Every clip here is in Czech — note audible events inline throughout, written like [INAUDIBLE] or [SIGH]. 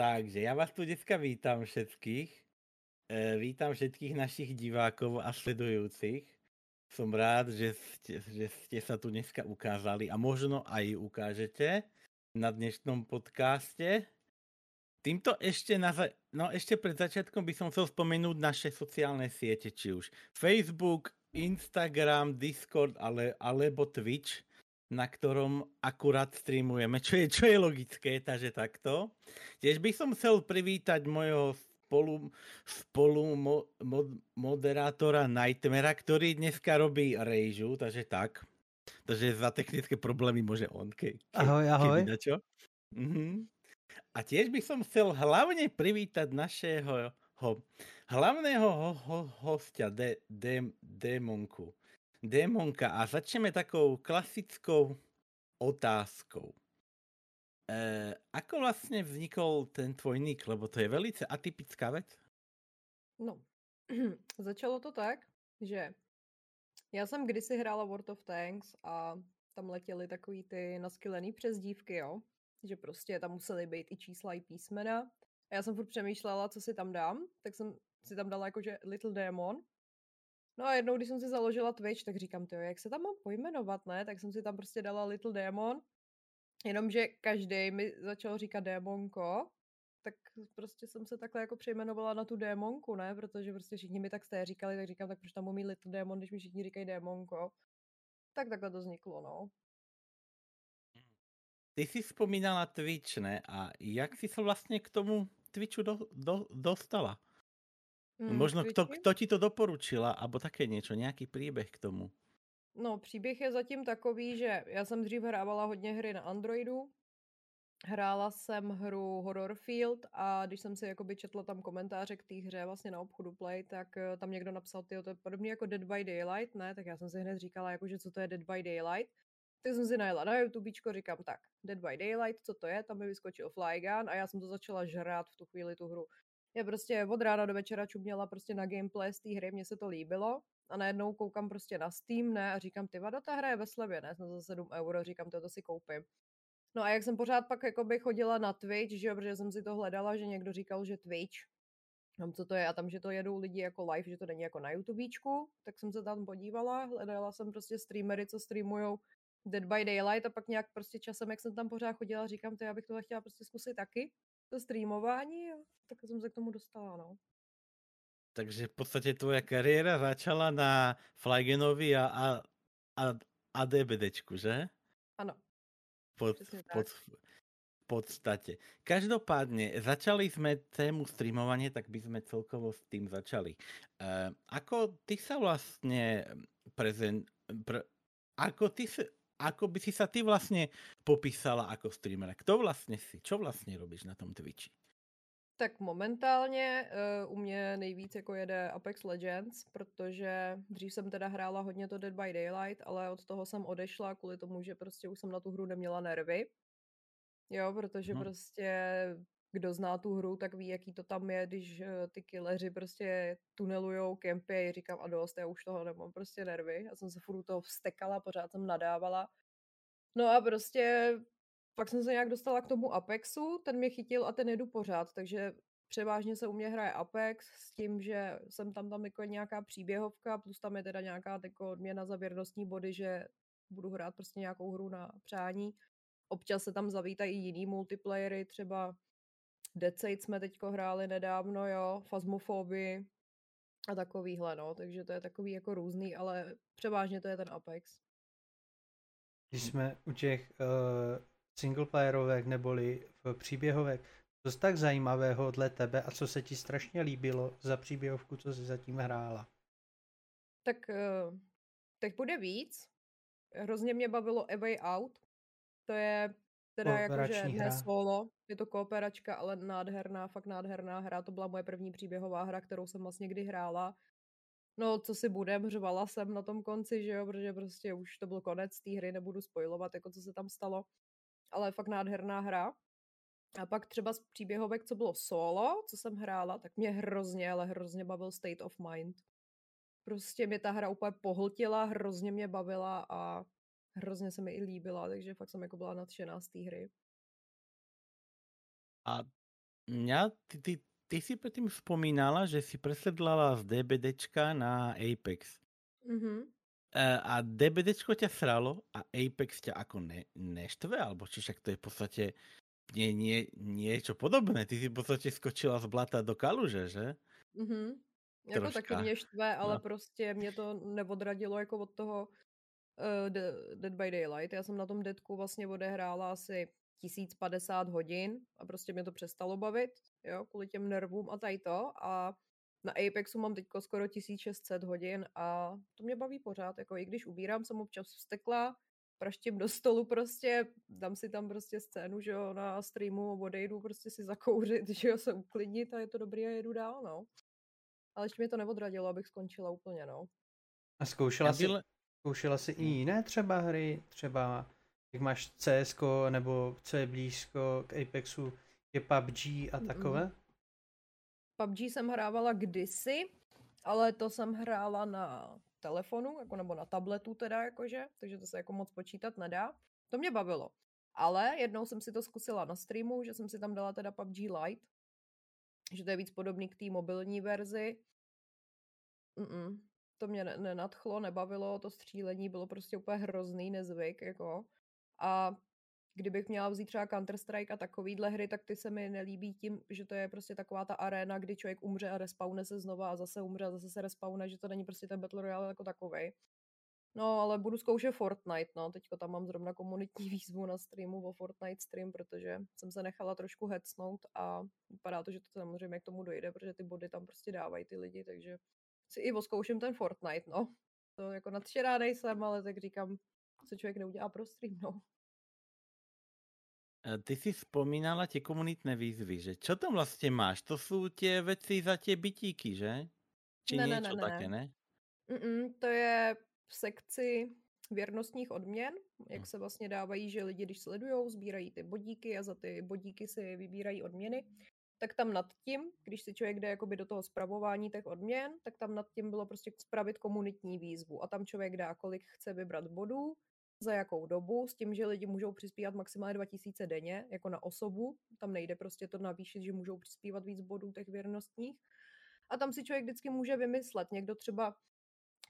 Takže já vás tu dneska vítám všetkých. E, vítám všetkých našich divákov a sledujúcich. Som rád, že ste, že ste sa tu dneska ukázali a možno aj ukážete na dnešnom podcaste. Týmto ešte, na, no ešte pred začiatkom by som chcel spomenúť naše sociálne siete, či už Facebook, Instagram, Discord ale, alebo Twitch na ktorom akurát streamujeme, čo je, čo je logické, takže takto. Tiež by som chcel privítať mojho spolu, spolu mo, mo, moderátora Nightmara, ktorý dneska robí rejžu, takže tak. Takže za technické problémy môže on. Ke, ke, ahoj, ahoj. Čo. Mhm. A tiež by som chcel hlavne privítať našeho ho, hlavného ho, ho, hostia, de, de, Démonku. Démonka a začneme takou klasickou otázkou. E, ako vlastně vznikol ten tvoj nick, lebo to je velice atypická věc? No, [CLEARS THROAT] začalo to tak, že já jsem kdysi hrála World of Tanks a tam letěly takový ty naskylený přezdívky, jo? Že prostě tam musely být i čísla, i písmena. A já jsem furt přemýšlela, co si tam dám, tak jsem si tam dala jakože Little Demon No a jednou, když jsem si založila Twitch, tak říkám, to jak se tam mám pojmenovat, ne? Tak jsem si tam prostě dala Little Demon, jenomže každý mi začal říkat démonko, tak prostě jsem se takhle jako přejmenovala na tu démonku, ne? Protože prostě všichni mi tak jste říkali, tak říkám, tak proč tam mít Little Demon, když mi všichni říkají démonko. Tak takhle to vzniklo, no. Ty jsi vzpomínala Twitch, ne? A jak jsi se vlastně k tomu Twitchu do, do, dostala? Mm, Možno kto, kto ti to doporučila, alebo také něco, nějaký příběh k tomu? No, příběh je zatím takový, že já jsem dřív hrávala hodně hry na Androidu. Hrála jsem hru Horror Field a když jsem si jakoby četla tam komentáře k té hře vlastně na obchodu Play, tak eh, tam někdo napsal, ty to je podobně jako Dead by Daylight, ne? Tak já jsem si hned říkala, jako, že co to je Dead by Daylight. Tak jsem si najela na YouTubečko, říkám tak, Dead by Daylight, co to je? Tam mi vyskočil Flygun a já jsem to začala žrát v tu chvíli tu hru. Já prostě od rána do večera čuměla prostě na gameplay z té hry, mně se to líbilo a najednou koukám prostě na Steam, ne, a říkám, ty vado, ta hra je ve slevě, ne, za 7 euro, říkám, to, to si koupím. No a jak jsem pořád pak jakoby chodila na Twitch, že jo, protože jsem si to hledala, že někdo říkal, že Twitch, tam co to je, a tam, že to jedou lidi jako live, že to není jako na YouTubečku, tak jsem se tam podívala, hledala jsem prostě streamery, co streamujou Dead by Daylight a pak nějak prostě časem, jak jsem tam pořád chodila, říkám, to já bych to chtěla prostě zkusit taky to streamování a tak jsem se k tomu dostala, no. Takže v podstatě tvoje kariéra začala na Flygenovi a, a, a, a DBDčku, že? Ano. Pod, pod, podstatě. Každopádně, začali jsme tému streamování, tak by jsme celkovo s tím začali. Uh, ako ty se vlastně prezent, pre, ako ty se, ako by si sa ty vlastně popísala jako streamer? Kto vlastně si? Čo vlastně robíš na tom Twitchi? Tak momentálně uh, u mě nejvíc jako jede Apex Legends, protože dřív jsem teda hrála hodně to Dead by Daylight, ale od toho jsem odešla kvůli tomu, že prostě už jsem na tu hru neměla nervy. Jo, protože hmm. prostě kdo zná tu hru, tak ví, jaký to tam je, když uh, ty killeři prostě tunelujou kempy, říkám a dost, já už toho nemám prostě nervy. Já jsem se furt toho vstekala, pořád jsem nadávala. No a prostě pak jsem se nějak dostala k tomu Apexu, ten mě chytil a ten jedu pořád, takže převážně se u mě hraje Apex s tím, že jsem tam tam jako nějaká příběhovka, plus tam je teda nějaká jako odměna za věrnostní body, že budu hrát prostě nějakou hru na přání. Občas se tam zavítají jiný multiplayery, třeba State jsme teďko hráli nedávno, jo, Phasmophobie a takovýhle, no, takže to je takový jako různý, ale převážně to je ten Apex. Když jsme u těch uh, singleplayerovek neboli v příběhovek, co tak zajímavého dle tebe a co se ti strašně líbilo za příběhovku, co jsi zatím hrála? Tak uh, teď bude víc. Hrozně mě bavilo A Way Out. To je teda jakože ne solo, je to kooperačka, ale nádherná, fakt nádherná hra. To byla moje první příběhová hra, kterou jsem vlastně kdy hrála. No, co si budem, řvala jsem na tom konci, že jo, protože prostě už to byl konec té hry, nebudu spojovat, jako co se tam stalo. Ale fakt nádherná hra. A pak třeba z příběhovek, co bylo solo, co jsem hrála, tak mě hrozně, ale hrozně bavil State of Mind. Prostě mě ta hra úplně pohltila, hrozně mě bavila a hrozně se mi i líbila, takže fakt jsem jako byla nadšená z té hry. A Mňa, ty, ty, ty si predtým spomínala, že si presedlala z DBDčka na Apex. Mhm. E, a DBDčko ťa sralo a Apex ťa ako ne, neštve? Alebo či však to je v podstate nie, nie, niečo podobné. Ty si v podstate skočila z blata do kaluže, že? Mhm. Jako taky mě štve, ale No. prostě mě to neodradilo jako od toho uh, Dead by Daylight. Já jsem na tom Deadku vlastně odehrála asi 1050 hodin a prostě mě to přestalo bavit, jo, kvůli těm nervům a tady to. A na Apexu mám teďko skoro 1600 hodin a to mě baví pořád, jako i když ubírám, jsem občas vstekla, praštím do stolu prostě, dám si tam prostě scénu, že jo, na streamu, odejdu prostě si zakouřit, [LAUGHS] že jo, se uklidnit a je to dobrý a jedu dál, no. Ale ještě mě to neodradilo, abych skončila úplně, no. A zkoušela jsi, byl- zkoušela jsi i jiné třeba hry? Třeba jak máš CS nebo co je blízko k Apexu, je PUBG a Mm-mm. takové? PUBG jsem hrávala kdysi, ale to jsem hrála na telefonu, jako nebo na tabletu teda, jakože, takže to se jako moc počítat nedá. To mě bavilo. Ale jednou jsem si to zkusila na streamu, že jsem si tam dala teda PUBG Lite, že to je víc podobný k té mobilní verzi. Mm-mm. To mě ne- nenadchlo, nebavilo, to střílení bylo prostě úplně hrozný nezvyk, jako. A kdybych měla vzít třeba Counter-Strike a takovýhle hry, tak ty se mi nelíbí tím, že to je prostě taková ta arena, kdy člověk umře a respawne se znova a zase umře a zase se respawne, že to není prostě ten Battle Royale jako takovej. No, ale budu zkoušet Fortnite, no. Teďko tam mám zrovna komunitní [LAUGHS] výzvu na streamu o Fortnite stream, protože jsem se nechala trošku hecnout a vypadá to, že to samozřejmě k tomu dojde, protože ty body tam prostě dávají ty lidi, takže si i oskouším ten Fortnite, no. To jako nadšená nejsem, ale tak říkám, co člověk neudělá pro stream, no. E, Ty si spomínala tie komunitné výzvy, že čo tam vlastne máš? To sú tie veci za tie bytíky, že? Či Ne, ne, niečo ne, ne, také, ne? Mm-mm, to je v sekci věrnostních odměn, jak Hm. se vlastně dávají, že lidi, když sledujou, sbírají ty bodíky a za ty bodíky si vybírají odměny, tak tam nad tím, když si člověk jde jakoby do toho spravování těch odměn, tak tam nad tím bylo prostě spravit komunitní výzvu. A tam člověk dá, kolik chce vybrat bodů, za jakou dobu, s tím, že lidi můžou přispívat maximálně 2000 denně, jako na osobu, tam nejde prostě to navýšit, že můžou přispívat víc bodů těch věrnostních. A tam si člověk vždycky může vymyslet, někdo třeba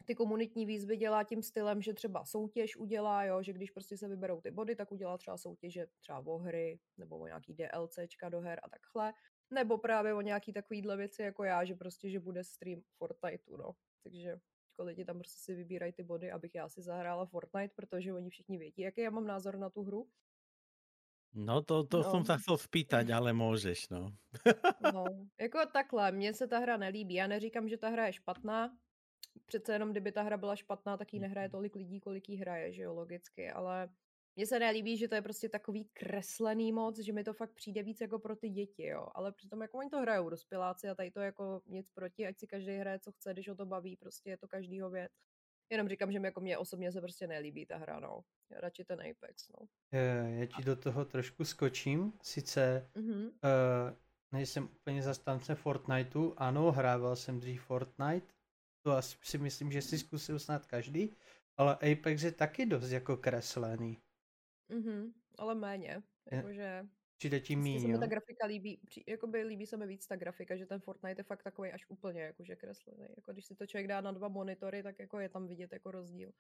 ty komunitní výzvy dělá tím stylem, že třeba soutěž udělá, jo, že když prostě se vyberou ty body, tak udělá třeba soutěže třeba o hry, nebo o nějaký DLCčka do her a takhle, nebo právě o nějaký takovýhle věci jako já, že prostě, že bude stream Fortniteu, no. Takže jako lidi tam prostě si vybírají ty body, abych já si zahrála Fortnite, protože oni všichni vědí, jaký já mám názor na tu hru. No to, to No. som sa chcel spýtať, ale môžeš, no. No, jako takhle, mně se ta hra nelíbí. Já neříkám, že ta hra je špatná. Přece jenom, kdyby ta hra byla špatná, tak ji nehraje tolik lidí, kolik jí hraje, že jo, logicky. Ale mně se nelíbí, že to je prostě takový kreslený moc, že mi to fakt přijde víc jako pro ty děti, jo. Ale přitom jako oni to hrajou, dospěláci, a tady to jako nic proti, ať si každý hraje, co chce, když ho to baví, prostě je to každýho věc. Jenom říkám, že mi jako mě osobně se prostě nelíbí ta hra, no. Já radši ten Apex, no. Já ti do toho trošku skočím. Sice Mhm. uh, nejsem úplně zastánce Fortniteu, ano, hrával jsem dřív Fortnite, to asi si myslím, že si zkusil snad každý, ale Apex je taky dost jako kreslený. Mhm, ale méně. Jakože Přijde ti Prostě míň, se mi ta grafika líbí, jakoby líbí se mi víc ta grafika, že ten Fortnite je fakt takový až úplně jakože kreslený. Jako když si to člověk dá na dva monitory, tak jako je tam vidět jako rozdíl.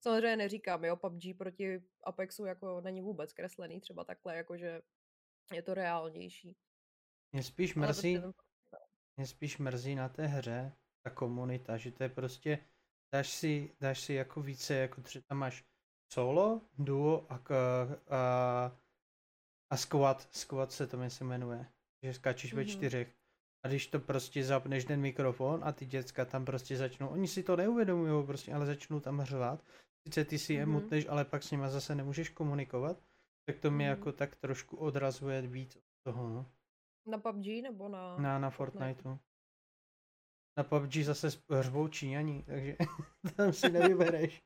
Samozřejmě neříkám, jo, PUBG proti Apexu jako není vůbec kreslený, třeba takhle, jakože je to reálnější. Mě spíš Ale mrzí, prostě ten, mě spíš mrzí na té hře ta komunita, že to je prostě, dáš si, dáš si jako více, jako třeba tam máš solo, duo a, a, a squad, squad se to se jmenuje, že skáčeš ve Mhm. čtyřech. A když to prostě zapneš ten mikrofon a ty děcka tam prostě začnou, oni si to neuvědomují prostě, ale začnou tam řvát. Sice ty si je Mhm. mutneš, ale pak s nima zase nemůžeš komunikovat, tak to mě Mhm. jako tak trošku odrazuje víc od toho, no. na PUBG nebo na... Na, na Fortniteu. Na PUBG zase sp- řvou Číňani, takže [LAUGHS] tam si nevybereš.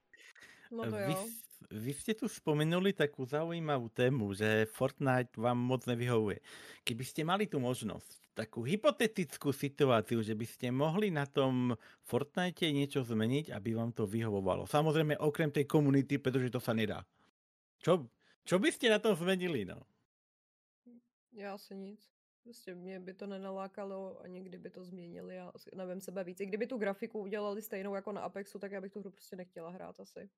No to vy, jo. Vy ste tu spomenuli takú zaujímavú tému, že Fortnite vám moc nevyhovuje. Keby ste mali tu možnosť, takú hypotetickú situáciu, že by ste mohli na tom Fortnite niečo zmeniť, aby vám to vyhovovalo. Samozrejme okrem tej komunity, pretože to sa nedá. Čo, čo by ste na tom zmenili, no? Já asi nic. Prostě mě by to nenalákalo ani kdyby to změnili s- nevím sebe víc. I kdyby tu grafiku udělali stejnou jako na Apexu, tak já bych tu hru prostě nechtěla hrát asi.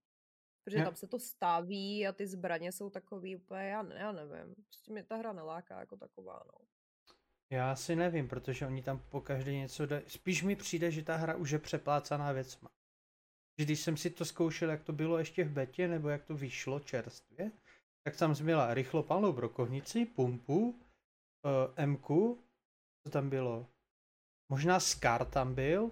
Protože tam se to staví a ty zbraně jsou takový úplně, já, ne, já nevím. Prostě mě ta hra neláká jako taková, no. Já si nevím, protože oni tam po každé něco dají. Spíš mi přijde, že ta hra už je přeplácaná věcma. Že když jsem si to zkoušel, jak to bylo ještě v betě, nebo jak to vyšlo čerstvě, tak tam zbyla rychlopalnou brokovnici, pumpu, uh, MQ, co tam bylo? Možná Scar tam byl,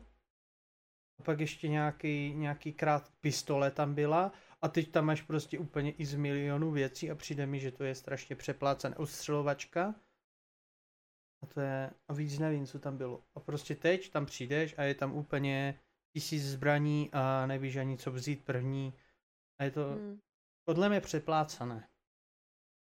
a pak ještě nějaký, nějaký krát pistole tam byla a teď tam máš prostě úplně i z milionu věcí a přijde mi, že to je strašně přeplácené. Ostřelovačka, a to je, a víc nevím, co tam bylo. A prostě teď tam přijdeš a je tam úplně tisíc zbraní a nevíš ani co vzít první. A je to Hmm. podle mě přeplácané.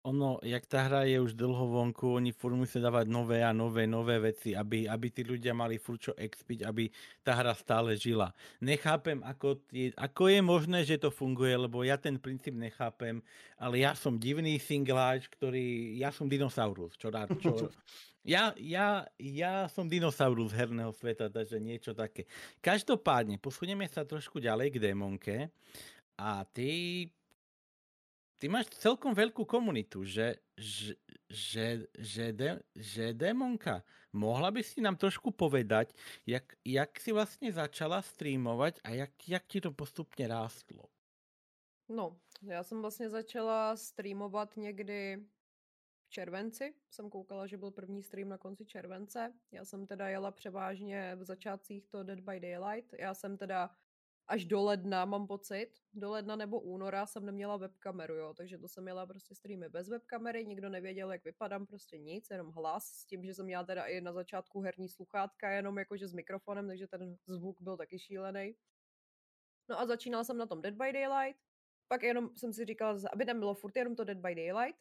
Ono, jak ta hra je už dlho vonku, oni furt musia dávať nové a nové, nové veci, aby, aby tí ľudia mali furt čo expiť, aby tá hra stále žila. Nechápem, ako je, ako je možné, že to funguje, lebo ja ten princíp nechápem, ale ja som divný singláč, ktorý, ja som dinosaurus, čo rád, čo... Ja, ja, ja som dinosaurus herného sveta, takže niečo také. Každopádne, posunieme sa trošku ďalej k démonke a ty ty máš celkom veľkú komunitu, že, že, že, že, de, že démonka, mohla by si nám trošku povedať, jak, jak si vlastne začala streamovať a jak, jak ti to postupně rástlo? No, já jsem vlastně začala streamovat někdy v červenci. Jsem koukala, že byl první stream na konci července. Já jsem teda jela převážně v začátcích to Dead by Daylight. Já jsem teda až do ledna, mám pocit, do ledna nebo února jsem neměla webkameru, jo, takže to jsem měla prostě streamy bez webkamery, nikdo nevěděl, jak vypadám, prostě nic, jenom hlas, s tím, že jsem měla teda i na začátku herní sluchátka, jenom jakože s mikrofonem, takže ten zvuk byl taky šílený. No a začínala jsem na tom Dead by Daylight, pak jenom jsem si říkala, aby tam bylo furt jenom to Dead by Daylight,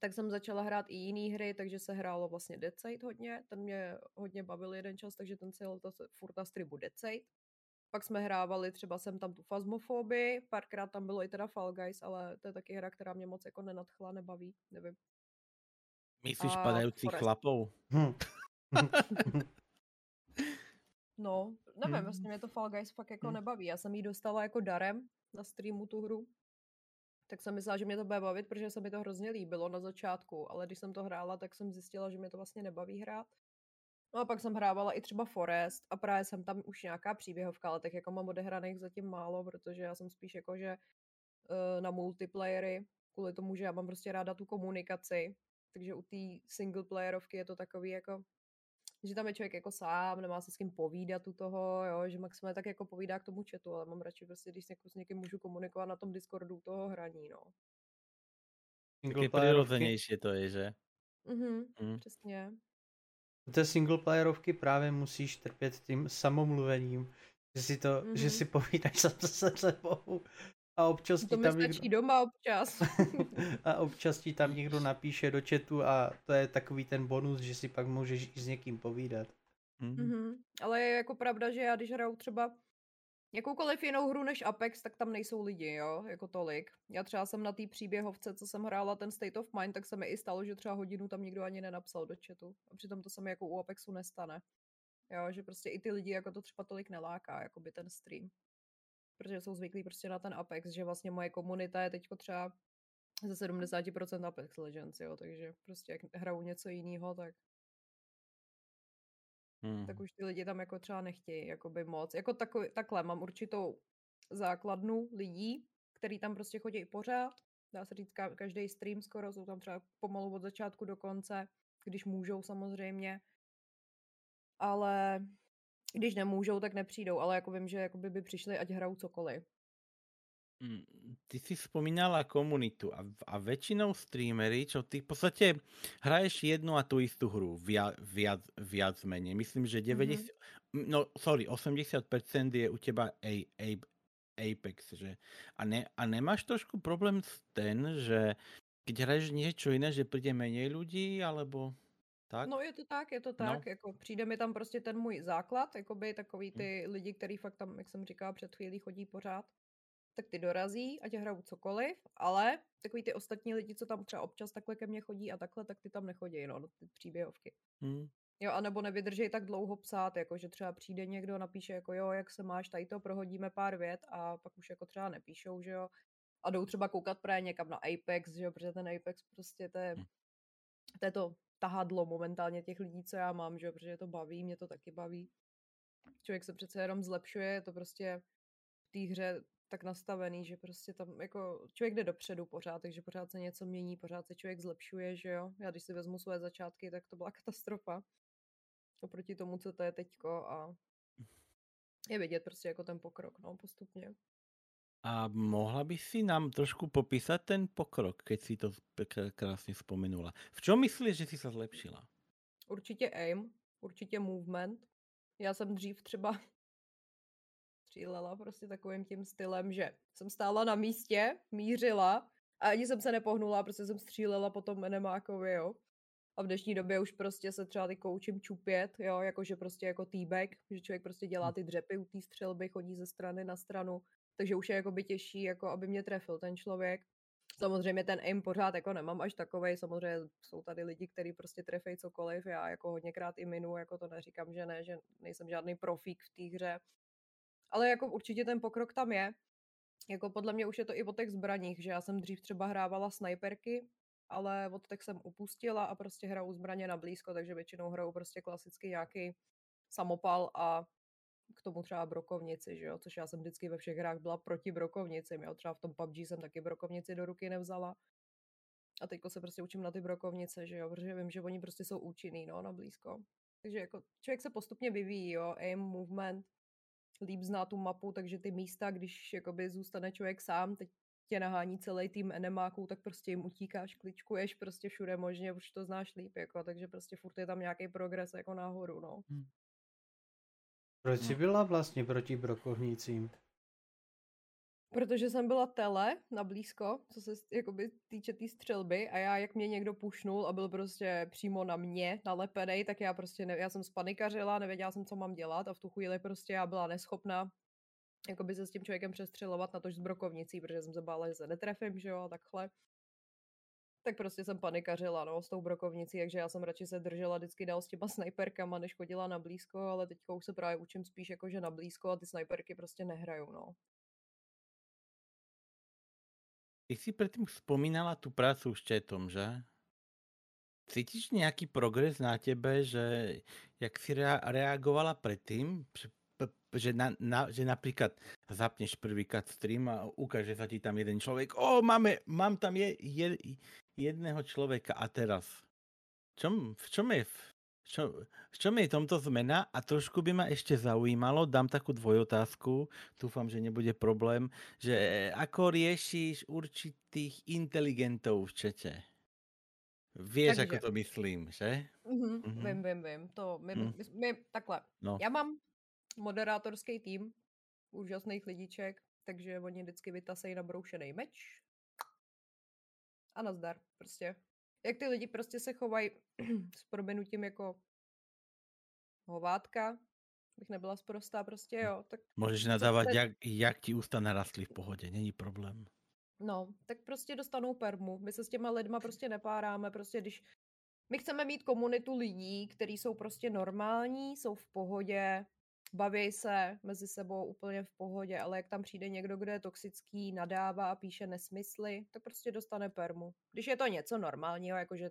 tak jsem začala hrát i jiné hry, takže se hrálo vlastně Dead Side hodně, ten mě hodně bavil jeden čas, takže ten si jel to furt na streamu Dead Side. Pak jsme hrávali třeba jsem tam tu Phasmofobii, párkrát tam bylo i teda Fall Guys, ale to je taky hra, která mě moc jako nenadchla, nebaví, nevím. Myslíš A padajúcich Forest. chlapov? Hm. No, nevím, Hmm. vlastně mě to Fall Guys fakt jako Hmm. nebaví. Já jsem ji dostala jako darem na streamu tu hru. Tak jsem myslela, že mě to bude bavit, protože se mi to hrozně líbilo na začátku, ale když jsem to hrála, tak jsem zjistila, že mě to vlastně nebaví hrát. No a pak jsem hrávala i třeba Forest a právě jsem tam už nějaká příběhovka, ale tak jako mám odehraných zatím málo, protože já jsem spíš jako, že eh, na multiplayery, kvůli tomu, že já mám prostě ráda tu komunikaci, takže u té singleplayerovky je to takový jako, že tam je člověk jako sám, nemá se s kým povídat u toho, jo, že maximálně tak jako povídá k tomu chatu, ale mám radši prostě, když jako s někým můžu komunikovat na tom Discordu toho hraní, no. Singleplayerovky, prirodzenejšie to je, že? Mhm, Mm. přesně. U té singleplayerovky právě musíš trpět tím samomluvením, že si to, mm-hmm. že Mhm. si povídáš [LAUGHS] sám se sebou a občas To ti mi tam stačí někdo, doma občas. [LAUGHS] a občas ti tam někdo napíše do chatu a to je takový ten bonus, že si pak můžeš i s někým povídat. Mm. Mhm. Ale je jako pravda, že já když hraju třeba jakoukoliv jinou hru než Apex, tak tam nejsou lidi, jo, jako tolik. Já třeba jsem na té příběhovce, co jsem hrála ten State of Mind, tak se mi i stalo, že třeba hodinu tam nikdo ani nenapsal do chatu. A přitom to se mi jako u Apexu nestane. Jo, že prostě i ty lidi jako to třeba tolik neláká, jako by ten stream. Protože jsou zvyklí prostě na ten Apex, že vlastně moje komunita je teďko třeba ze 70% Apex Legends, jo, takže prostě jak hraju něco jiného, tak Mm. tak už ty lidi tam jako třeba nechtějí jakoby moc. Jako takový, takhle, mám určitou základnu lidí, který tam prostě chodí pořád. Dá se říct, ka- každý stream skoro jsou tam třeba pomalu od začátku do konce, když můžou samozřejmě. Ale když nemůžou, tak nepřijdou, ale jako vím, že jakoby by přišli, ať hrajou cokoliv. Mm, Ty si spomínala komunitu a, a väčšinou streamery, čo ty v podstate hraješ jednu a tú istú hru, viac, viac, viac menej. Myslím, že 90, mm no sorry, 80% je u teba A, A, Apex, že? A, ne, a nemáš trošku problém s ten, že keď hraješ niečo iné, že príde menej ľudí, alebo tak? No je to tak, je to No. tak, jako přijde mi tam prostě ten můj základ, jakoby takový Hm. ty lidi, který fakt tam, jak jsem říkala před chvílí, chodí pořád. Tak ty dorazí a tě hrajou cokoliv, ale takový ty ostatní lidi, co tam třeba občas takhle ke mně chodí a takhle, tak ty tam nechodí, no, do ty příběhovky. Hmm. Jo, anebo nevydržej tak dlouho psát, jako že třeba přijde někdo, napíše jako jo, jak se máš, tady to, prohodíme pár vět a pak už jako třeba nepíšou, že jo. A jdou třeba koukat právě někam na Apex, že jo, protože ten Apex prostě to je, Hm. to je to tahadlo momentálně těch lidí, co já mám, že jo, protože to baví, mě to taky baví. Člověk se přece jenom zlepšuje, je to prostě v té hře tak nastavený, že prostě tam jako člověk jde dopředu pořád, takže pořád se něco mění, pořád se člověk zlepšuje, že jo. Já když si vezmu své začátky, tak to byla [LAUGHS] katastrofa. Oproti tomu, co to je teďko a je vidět prostě jako ten pokrok, no, postupně. A mohla by si nám trošku popísat ten pokrok, keď si to krásně vzpomenula. V čom myslíš, že si se zlepšila? Určitě aim, určitě movement. Já jsem dřív třeba střílela prostě takovým tím stylem, že jsem stála na místě, mířila a ani jsem se nepohnula, prostě jsem střílela po tom enemákovi, jo. A v dnešní době už prostě se třeba ty koučím čupět, jo, jakože prostě jako týbek, že člověk prostě dělá ty dřepy u té střelby, chodí ze strany na stranu, takže už je jako by těžší, jako aby mě trefil ten člověk. Samozřejmě ten aim pořád jako nemám až takovej, samozřejmě jsou tady lidi, kteří prostě trefejí cokoliv, já jako hodněkrát i minu, jako to neříkám, že ne, že nejsem žádný profík v té hře, ale jako určitě ten pokrok tam je. Jako podle mě už je to i o těch zbraních, že já jsem dřív třeba hrávala snajperky, ale od těch jsem upustila a prostě hraju zbraně na blízko, takže většinou hraju prostě klasicky nějaký samopal a k tomu třeba brokovnici, že jo, což já jsem vždycky ve všech hrách byla proti brokovnicím, jo, třeba v tom PUBG jsem taky brokovnici do ruky nevzala. A teďko se prostě učím na ty brokovnice, že jo, protože vím, že oni prostě jsou účinný, no, na blízko. Takže jako člověk se postupně vyvíjí, jo, aim, movement, líp zná tu mapu, takže ty místa, když jakoby zůstane člověk sám, teď tě nahání celý tým enemáků, tak prostě jim utíkáš, kličkuješ prostě všude možně, už to znáš líp, jako, takže prostě furt je tam nějaký progres jako nahoru, no. Proč jsi No. byla vlastně proti brokovnicím? Protože jsem byla tele na blízko, co se jakoby týče té tý střelby a já, jak mě někdo pušnul a byl prostě přímo na mě nalepený, tak já prostě, ne, já jsem spanikařila, nevěděla jsem, co mám dělat a v tu chvíli prostě já byla neschopná jakoby se s tím člověkem přestřelovat na tož s brokovnicí, protože jsem se bála, že se netrefím, že jo, a takhle. Tak prostě jsem panikařila, no, s tou brokovnicí, takže já jsem radši se držela vždycky dál s těma snajperkama, než chodila na blízko, ale teďka už se právě učím spíš jako, že na blízko a ty snajperky prostě nehrajou, no. Ty si předtím vzpomínala tu prácu s četom, že? Cítíš nějaký progres na tebe, že jak si rea- reagovala předtím, že, na, na, že například zapneš prvýkrát stream a ukáže sa ti tam jeden člověk, o, máme, mám tam je, je, jedného člověka a teraz. Čom, v čom je, v čom, v čom je tomto zmena a trošku by ma ešte zaujímalo, dám takú dvojotázku, dúfam, že nebude problém, že e, ako riešiš určitých inteligentov v čete? Vieš, Takže- ako to myslím, že? Mhm, Mhm. Vím, vím, vím. To my, Mm. my, my, takhle. No. Já mám moderátorský tým úžasných lidiček, takže oni vždycky vytasejí nabroušený meč. A nazdar, prostě. Jak ty lidi prostě se chovají [CLEARS THROAT] s proměnutím jako hovátka, bych nebyla sprostá prostě, jo, tak Můžeš nadávat, te- jak, jak ti ústa narastly v pohodě, není problém. No, tak prostě dostanou permu. My se s těma lidma prostě nepáráme, prostě když my chceme mít komunitu lidí, kteří jsou prostě normální, jsou v pohodě, baví se mezi sebou úplně v pohodě, ale jak tam přijde někdo, kdo je toxický, nadává a píše nesmysly, tak prostě dostane permu. Když je to něco normálního, jakože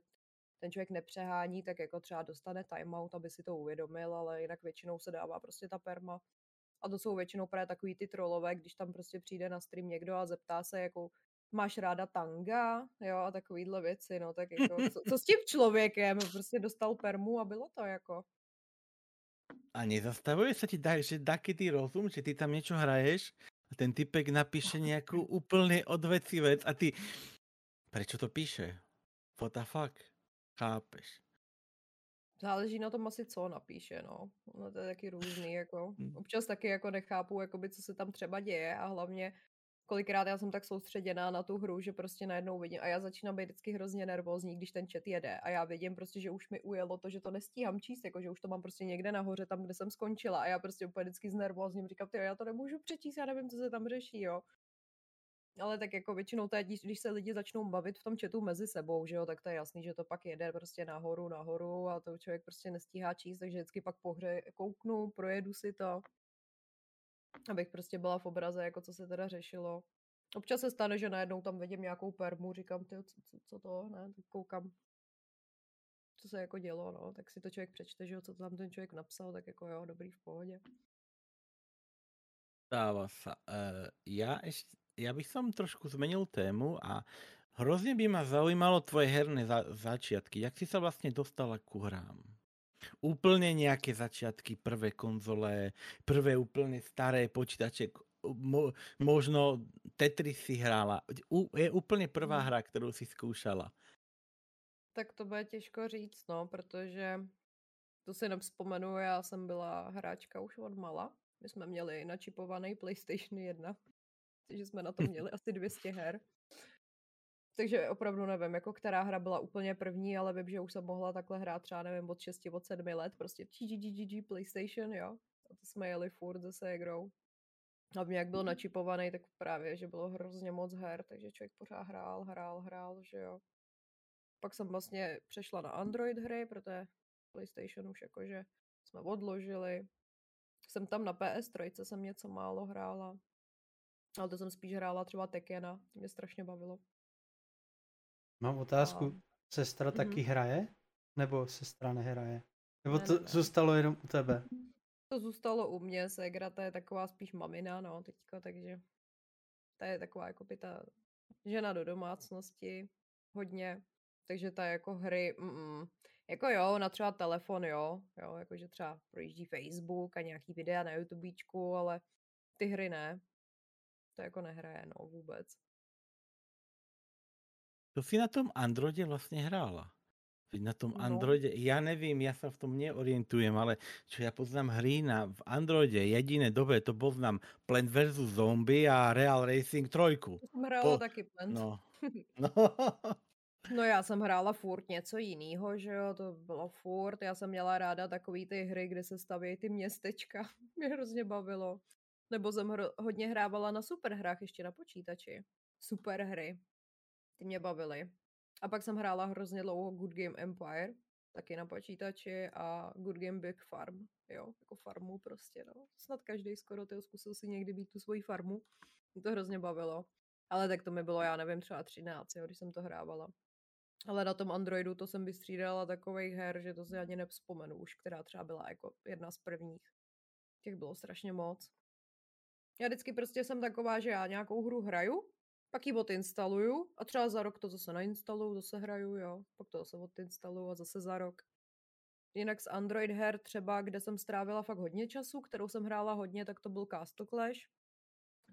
ten člověk nepřehání, tak jako třeba dostane timeout, aby si to uvědomil, ale jinak většinou se dává prostě ta perma. A to jsou většinou právě takový ty trolové, když tam prostě přijde na stream někdo a zeptá se, jako máš ráda tanga, jo, a takovýhle věci, no, tak jako, co, co s tím člověkem, prostě dostal permu a bylo to jako. A nezastavuje sa ti tak, že taký rozum, že ty tam niečo hraješ a ten typek napíše nejakú úplne odveci vec a ty, prečo to píše? What the fuck? Chápeš? Záleží na tom asi, co napíše, no. No to je taky různý, jako. Mm. Občas taky jako nechápu, jakoby, co se tam třeba děje a hlavně kolikrát já jsem tak soustředěná na tu hru, že prostě najednou vidím a já začínám být vždycky hrozně nervózní, když ten chat jede. A já vidím prostě, že už mi ujelo to, že to nestíhám číst, jako že už to mám prostě někde nahoře, tam, kde jsem skončila. A já prostě úplně vždycky znervózním, říkám, ty já to nemůžu přečíst, já nevím, co se tam řeší, jo. Ale tak jako většinou to je, když se lidi začnou bavit v tom chatu mezi sebou, že jo, tak to je jasný, že to pak jede prostě nahoru, nahoru a to člověk prostě nestíhá číst, takže vždycky pak po hře kouknu, projedu si to, abych prostě byla v obraze, jako co se teda řešilo. Občas se stane, že najednou tam vidím nějakou permu, říkám, ty, co, co, co to, ne, tak koukám, co se jako dělo, no, tak si to člověk přečte, že jo, co tam ten člověk napsal, tak jako jo, dobrý, v pohodě. Stáva sa. Uh, ja ešte, ja by som trošku zmenil tému a hrozne by ma zaujímalo tvoje herné za, začiatky. Jak si sa vlastne dostala ku hrám? Úplne nejaké začiatky, prvé konzole, prvé úplne staré počítače, mo, možno Tetris si hrála. U, je úplne prvá Mhm. hra, ktorú si skúšala. Tak to bude těžko říct, no, protože to si nevzpomenu, já jsem byla hráčka už od mala. My jsme měli načipovaný PlayStation 1, takže jsme na to měli asi 200 her. Takže opravdu nevím, jako která hra byla úplně první, ale vím, že už jsem mohla takhle hrát třeba, nevím, od 6, od 7 let, prostě GGGG PlayStation, jo. A to jsme jeli furt se Segrou. Hlavně jak byl načipovaný, tak právě, že bylo hrozně moc her, takže člověk pořád hrál, hrál, hrál, že jo. Pak jsem vlastně přešla na Android hry, protože PlayStation už jakože jsme odložili. Jsem tam na PS3, jsem něco málo hrála. Ale to jsem spíš hrála třeba Tekena, to mě strašně bavilo. Mám A... otázku. Sestra Mhm. taky hraje? Nebo sestra nehraje? Nebo Ne, to ne, ne. zůstalo jenom u tebe? [LAUGHS] To zůstalo u mě, Segra, ta je taková spíš mamina, no, teďka, takže ta je taková jako by ta žena do domácnosti, hodně, takže ta jako hry, mm, jako jo, na třeba telefon, jo, jo, jakože třeba projíždí Facebook a nějaký videa na YouTubečku, ale ty hry ne, to jako nehraje, no, vůbec. To si na tom Androide vlastne hrála. Na tom No. Androide, ja nevím, ja sa v tom neorientujem, ale čo ja poznám hry na, v Androide, jediné dobre to poznám Plant vs. Zombie a Real Racing 3. To jsem hrála Po- taky Plant. No. [LAUGHS] No. No já jsem hrála furt něco jiného, že jo, to bylo furt. Já jsem měla ráda takový ty hry, kde se staví ty městečka. [LAUGHS] Mě hrozně bavilo. Nebo jsem hro, hodně hrávala na superhrách ještě na počítači. Super hry. Ty mě bavily. A pak jsem hrála hrozně dlouho Good Game Empire, taky na počítači a Good Game Big Farm, jo, jako farmu prostě, no. Snad každý skoro tyho zkusil si někdy být tu svoji farmu. Mě to hrozně bavilo. Ale tak to mi bylo, já nevím, třeba 13, jo, když jsem to hrávala. Ale na tom Androidu to jsem vystřídala takových her, že to si ani nevzpomenu už, která třeba byla jako jedna z prvních. Těch bylo strašně moc. Já vždycky prostě jsem taková, že já nějakou hru hraju, pak ji odinstaluju a třeba za rok to zase nainstaluju, zase hraju, jo. Pak to zase odinstaluju a zase za rok. Jinak z Android her třeba, kde jsem strávila fakt hodně času, kterou jsem hrála hodně, tak to byl Castle Clash.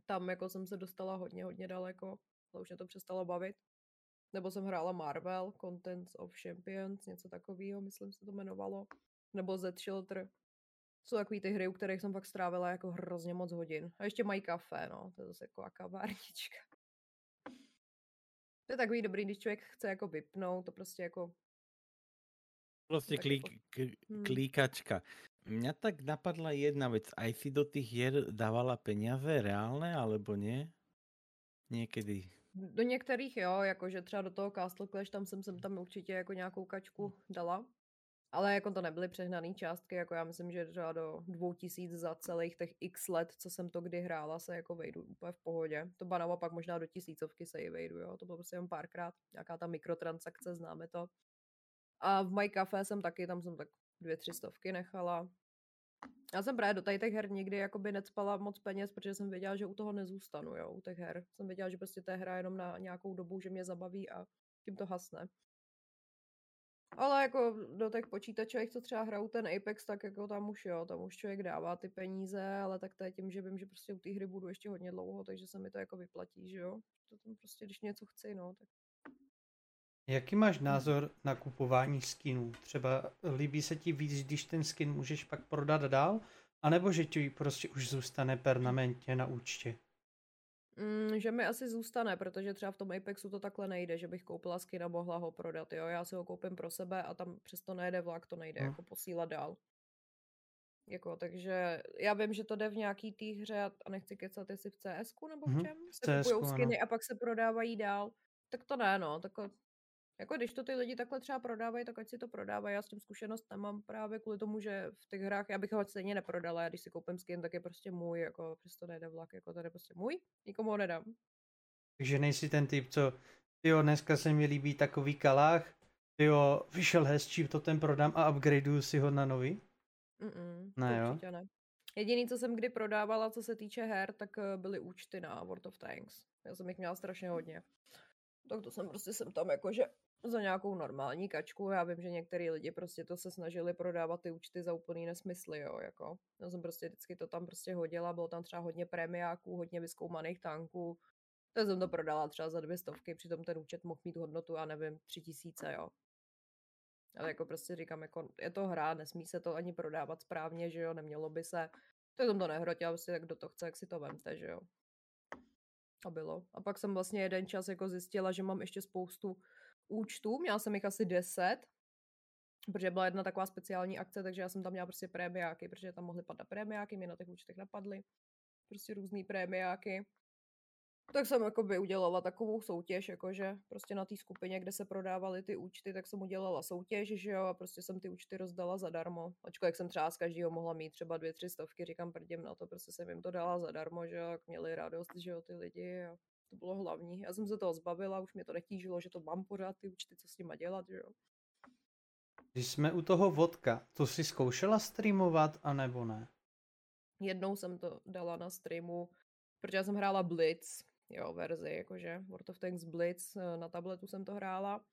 Tam jako jsem se dostala hodně, hodně daleko, ale už mě to přestalo bavit. Nebo jsem hrála Marvel, Contents of Champions, něco takového, myslím se to jmenovalo. Nebo Z Shelter. Jsou takový ty hry, u kterých jsem fakt strávila jako hrozně moc hodin. A ještě mají kafe, no, to je zase jako kavárnička. To je takový dobrý, když člověk chce jako vypnout, to prostě jako klík, jako- k- Hmm. klíkačka. Mňa tak napadla jedna vec. Aj si do tých hier dávala peniaze reálne, alebo nie? Niekedy. Do některých jo, jakože třeba do toho Castle Clash, tam jsem, jsem tam určitě jako nějakou kačku dala. Ale jako to nebyly přehnané částky, jako já myslím, že třeba do dvou tisíc za celých těch x let, co jsem to kdy hrála, se jako vejdu úplně v pohodě. To ba naopak možná do tisícovky se i vejdu, jo. To bylo prostě jen párkrát, nějaká ta mikrotransakce, známe to. A v My Café jsem taky, tam jsem tak dvě, tři stovky nechala. Já jsem právě do těch her nikdy jakoby necpala moc peněz, protože jsem věděla, že u toho nezůstanu, jo, u těch her. Jsem věděla, že prostě je hra jenom na nějakou dobu, že mě zabaví a tím to hasne. Ale jako do těch počítačových, co třeba hrajou ten Apex, tak jako tam už jo, tam už člověk dává ty peníze, ale tak to je tím, že vím, že prostě u té hry budu ještě hodně dlouho, takže se mi to jako vyplatí, že jo. To tam prostě, když něco chci, no, tak Jaký máš názor na kupování skinů? Třeba líbí se ti víc, když ten skin můžeš pak prodat dál? A nebo že ti prostě už zůstane permanentně na účtě? Mm, že mi asi zůstane, protože třeba v tom Apexu to takhle nejde, že bych koupila skin a mohla ho prodat, jo. Já si ho koupím pro sebe a tam přesto nejde vlak, to nejde No. jako posílat dál. Jako, takže já vím, že to jde v nějaký té hře a nechci kecat, jestli v cs nebo v Mhm, čem, v se CS-ku, ano. skiny a pak se prodávají dál. Tak to ne, no. Tak jako když to ty lidi takhle třeba prodávají, tak ať si to prodávají. Já s tím zkušenost nemám právě kvůli tomu, že v těch hrách, já bych ho stejně neprodala, já když si koupím skin, tak je prostě můj, jako přesto nejde vlak, jako to je prostě můj, nikomu ho nedám. Takže nejsi ten typ, co jo, dneska se mi líbí takový kalách, jo, vyšel hezčí, to ten prodám a upgradeuju si ho na nový. Mm-mm, Ne, jo? ne. Jediný, co jsem kdy prodávala, co se týče her, tak eh, byly účty na World of Tanks. Já jsem jich měla strašně hodně. Tak to jsem prostě jsem tam jakože za nějakou normální kačku. Já vím, že některý lidi prostě to se snažili prodávat ty účty za úplný nesmysly, jo, jako. Já jsem prostě vždycky to tam prostě hodila, bylo tam třeba hodně prémiáků, hodně vyskoumaných tanků. Tak jsem to prodala třeba za dvě stovky, přitom ten účet mohl mít hodnotu, já nevím, tři tisíce, jo. Ale jako prostě říkám, jako je to hra, nesmí se to ani prodávat správně, že jo, nemělo by se. Tak jsem to nehrotila, prostě tak kdo to chce, jak si to vemte, že jo. A bylo. A pak jsem vlastně jeden čas jako zjistila, že mám ještě spoustu účtů, měla jsem jich asi 10, protože byla jedna taková speciální akce, takže já jsem tam měla prostě prémiáky, protože tam mohly padat prémiáky, mě na těch účtech napadly. Prostě různý prémiáky. Tak jsem jakoby udělala takovou soutěž, jakože prostě na té skupině, kde se prodávaly ty účty, tak jsem udělala soutěž, že jo, a prostě jsem ty účty rozdala zadarmo. Ačkoliv jsem třeba z každého mohla mít třeba dvě, tři stovky, říkám prdím na to, prostě jsem jim to dala zadarmo, že jo, jak měli radost, že jo, ty lidi a to bylo hlavní. Já jsem se toho zbavila, už mě to netížilo, že to mám pořád ty účty, co s nima dělat, že jo. Když jsme u toho vodka, to si zkoušela streamovat, anebo ne? Jednou jsem to dala na streamu, protože já jsem hrála Blitz, jo, verzi, jakože World of Tanks Blitz, eh, na tabletu jsem to hrála.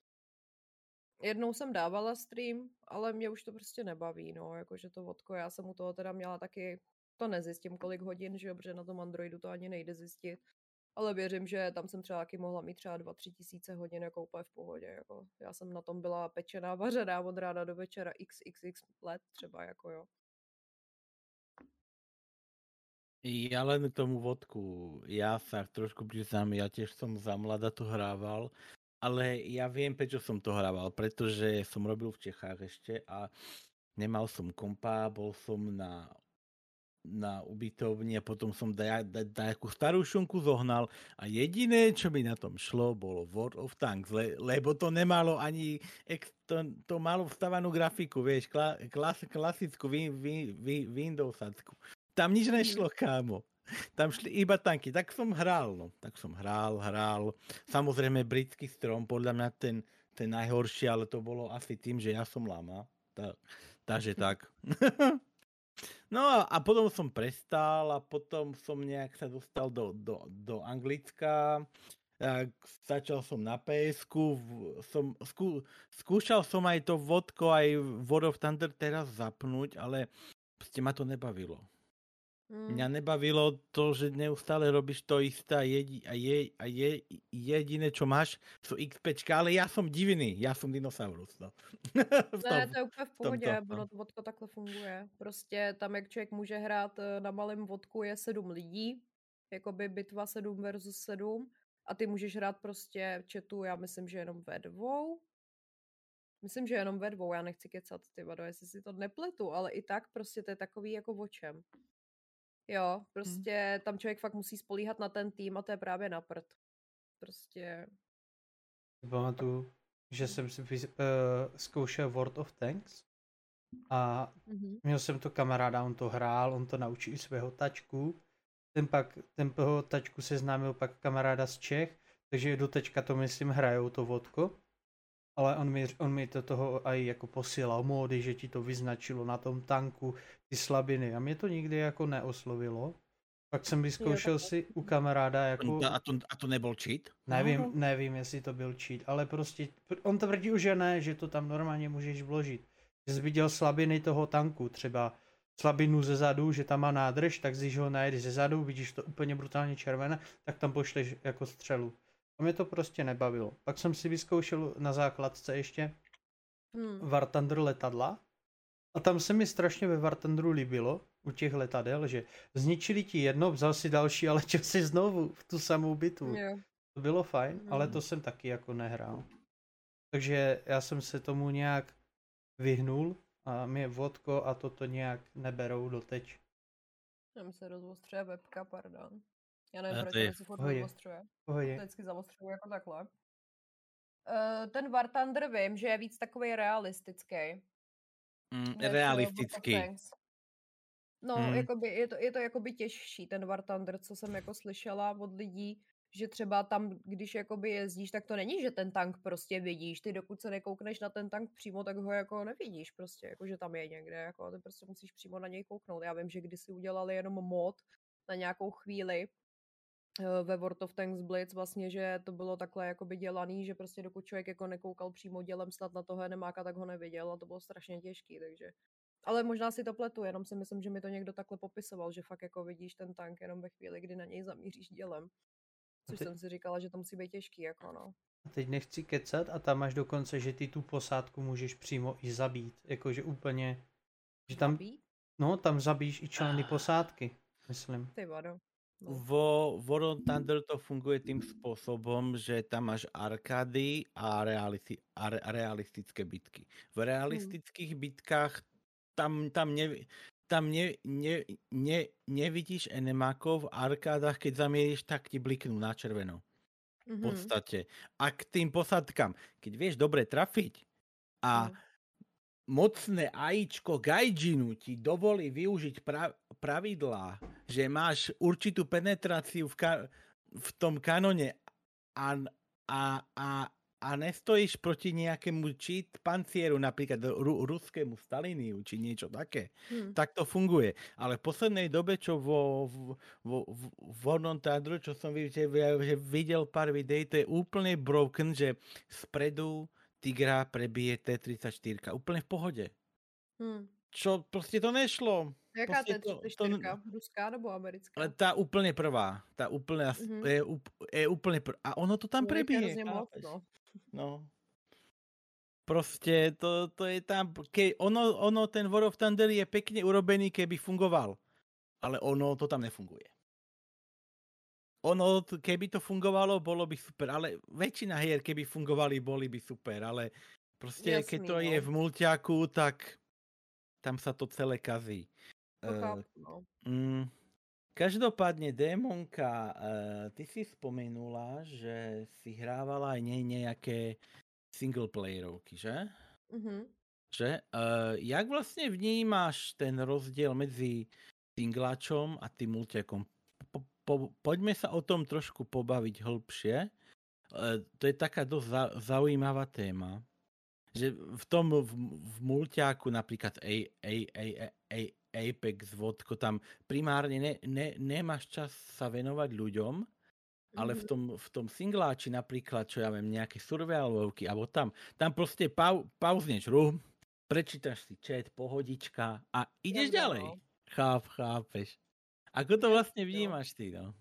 Jednou jsem dávala stream, ale mě už to prostě nebaví, no, jakože to vodko, já jsem u toho teda měla taky, to nezjistím kolik hodin, že jo, protože na tom Androidu to ani nejde zjistit. Ale věřím, že tam jsem třeba taky mohla mít třeba 2-3 tisíce hodin jako úplně v pohodě. Jako. Já jsem na tom byla pečená, [LAUGHS] vařená od rána do večera xxx let třeba, jako jo. Ja len k tomu vodku. Ja sa trošku priznám, ja tiež som za mlada to hrával, ale ja viem, prečo som to hrával, pretože som robil v Čechách ešte a nemal som kompa, bol som na na ubytovni a potom som da, da, nejakú starú šunku zohnal a jediné, čo mi na tom šlo, bolo World of Tanks, le, lebo to nemalo ani, to, to malo vstavanú grafiku, vieš, kla, klas, klasickú win, win, win, Windowsacku. Tam nič nešlo, kámo. Tam šli iba tanky. Tak som hral, no. Tak som hral, hral. Samozrejme, britský strom, podľa mňa ten, ten najhorší, ale to bolo asi tým, že ja som lama. Ta, takže tak. [LAUGHS] no a, a potom som prestal a potom som nejak sa dostal do, do, do Anglicka. Tak začal som na ps som, skú, skúšal som aj to vodko, aj World of Thunder teraz zapnúť, ale proste ma to nebavilo. Hmm. Mňa nebavilo to, že neustále robíš to isté a, jedi, a, je, a je, jediné, čo máš, sú XPčka, ale ja som divný, ja som dinosaurus. No. [LAUGHS] V Ne, tom- to je úplně v pohodě, tomto, no. ono to vodko takhle funguje. Prostě tam, jak člověk může hrát eh, na malém vodku, je sedm lidí, jakoby bitva sedm versus sedm, a ty můžeš hrát prostě v chatu, já myslím, že jenom ve dvou. Myslím, že jenom ve dvou, já nechci kecat, ty vado, jestli si to nepletu, ale i tak prostě to je takový jako o čem. Jo, prostě tam člověk fakt musí spolíhat na ten tým a to je právě na prd. Prostě, Pamatuju, že jsem si uh, zkoušel World of Tanks a mhm. měl jsem to kamaráda, on to hrál, on to naučil i svého tačku. Ten pak, ten toho tačku seznámil pak kamaráda z Čech, takže do teďka to myslím hrajou to vodko. Ale on mi, on mi to toho aj jako posílal módy, že ti to vyznačilo na tom tanku ty slabiny a mě to nikdy jako neoslovilo. Pak jsem vyzkoušel si u kamaráda jako... A to, a to nebol cheat? Nevím, No. nevím, jestli to byl cheat, ale prostě pr- on tvrdil, že ne, že to tam normálně můžeš vložit. Že jsi viděl slabiny toho tanku, třeba slabinu ze zadu, že tam má nádrž, tak když ho najedeš ze zadu, vidíš to úplně brutálně červené, tak tam pošleš jako střelu. A mě to prostě nebavilo. Pak jsem si vyzkoušel na základce ještě Hmm. War Thunder letadla. A tam se mi strašně ve War Thunderu líbilo, u těch letadel, že zničili ti jedno, vzal si další a letěl [LAUGHS] si znovu v tu samou bitvu. Jo. To bylo fajn, ale Mm. to jsem taky jako nehrál. Takže já jsem se tomu nějak vyhnul a mě vodko a toto nějak neberou doteď. Tam se rozostřuje webka, pardon. Já nevím, proč to se furt pohodě. rozostřuje. To vždycky zaostřuju jako takhle. Uh, ten War Thunder vím, že je víc takový realistický. Mm, World of realistický. No, Hmm. jakoby, je, to, je to jakoby těžší, ten War Thunder, co jsem jako slyšela od lidí, že třeba tam, když jakoby jezdíš, tak to není, že ten tank prostě vidíš. Ty dokud se nekoukneš na ten tank přímo, tak ho jako nevidíš prostě, jako že tam je někde, jako ty prostě musíš přímo na něj kouknout. Já vím, že kdysi udělali jenom mod na nějakou chvíli, ve World of Tanks Blitz vlastně, že to bylo takhle jakoby dělaný, že prostě dokud člověk jako nekoukal přímo dělem snad na toho nemáka, tak ho neviděl a to bylo strašně těžký, takže ale možná si to pletu, jenom si myslím, že mi to někdo takhle popisoval, že fakt jako vidíš ten tank jenom ve chvíli, kdy na něj zamíříš dělem. Což ty- jsem si říkala, že to musí být těžký, jako no. A teď nechci kecat a tam máš dokonce, že ty tu posádku můžeš přímo i zabít. Jakože úplně, že tam, Zabít? no tam zabíš i členy posádky, myslím. Ty vado. No. Vo War Thunder to funguje tým spôsobom, že tam máš arkády a, realisti- a re- realistické bitky. V realistických bitkách tam, tam, ne, tam ne, ne, ne, nevidíš enemákov, v arkádach, keď zamieríš, tak ti bliknú na červeno. V Mhm. podstate. A k tým posádkam, keď vieš dobre trafiť a Mm. Mocné AIčko Gaijinu ti dovolí využiť pra- pravidlá, že máš určitú penetráciu v, ka- v tom kanone a, a, a, a nestojíš proti nejakému cheat pancieru, napríklad ru- ruskému Staliniu, či niečo také, Hm. tak to funguje. Ale v poslednej dobe, čo vo, vo, vo, vo Thunder, čo som videl, že, že videl pár videí, to je úplne broken, že spredu Tigra prebije T-34. Úplne v pohode. Hm. Čo, prostě to nešlo. Jaká Prostě je to- 34? to- Ruská nebo americká? Ale tá úplne prvá. Tá úplne, Mhm. mm-hmm. je, je úplne prvá. A ono to tam To je prebije. moc, no. No. Prostě to, to je tam, ke, ono, ono, ten War of Thunder je pekne urobený, keby fungoval. Ale ono to tam nefunguje. Ono, keby to fungovalo, bolo by super, ale väčšina hier, keby fungovali, boli by super, ale prostě, Jasný, keď to no. je v multiaku, tak tam sa to celé kazí. No. Mm, každopádne, Démonka, uh, ty si spomenula, že si hrávala aj nej nejaké singleplayerovky, že? Mhm. že? Uh, jak vlastně vnímáš ten rozdíl mezi singláčom a tým multiakom? Po, po, poďme sa o tom trošku pobaviť hĺbšie. Uh, to je taká dosť za, zaujímavá téma. Že v tom v, v multiáku napríklad A, A, A, A, A, Apex, vodko, tam primárne ne, ne, nemáš čas sa venovať ľuďom, ale v Mhm. tom, v tom singláči napríklad, čo ja viem, nejaké survivalovky, alebo tam, tam proste pau, pauzneš hru, prečítaš si chat, pohodička a ideš Pravda, ďalej. no. Cháp, chápeš. Ako to vlastne jo. vnímaš ty, no?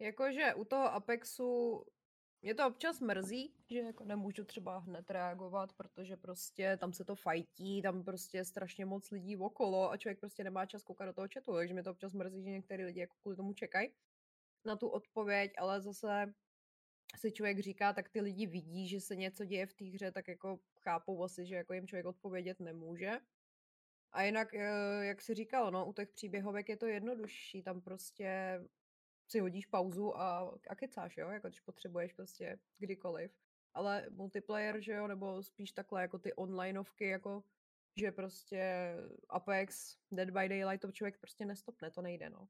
Jakože u toho Apexu mě to občas mrzí, že jako nemůžu třeba hned reagovat, protože prostě tam se to fajtí, tam prostě je strašně moc lidí okolo a člověk prostě nemá čas koukat do toho chatu, takže mě to občas mrzí, že některý lidi jako kvůli tomu čekají na tu odpověď, ale zase si člověk říká, tak ty lidi vidí, že se něco děje v té hře, tak jako chápou asi, že jako jim člověk odpovědět nemůže. A jinak, eh, jak si říkal, no, u těch příběhovek je to jednodušší, tam prostě si hodíš pauzu a, a kecáš, jo, jako když potřebuješ prostě kdykoliv. Ale multiplayer, že jo, nebo spíš takhle jako ty onlineovky, jako že prostě Apex, Dead by Daylight, to člověk prostě nestopne, to nejde, no.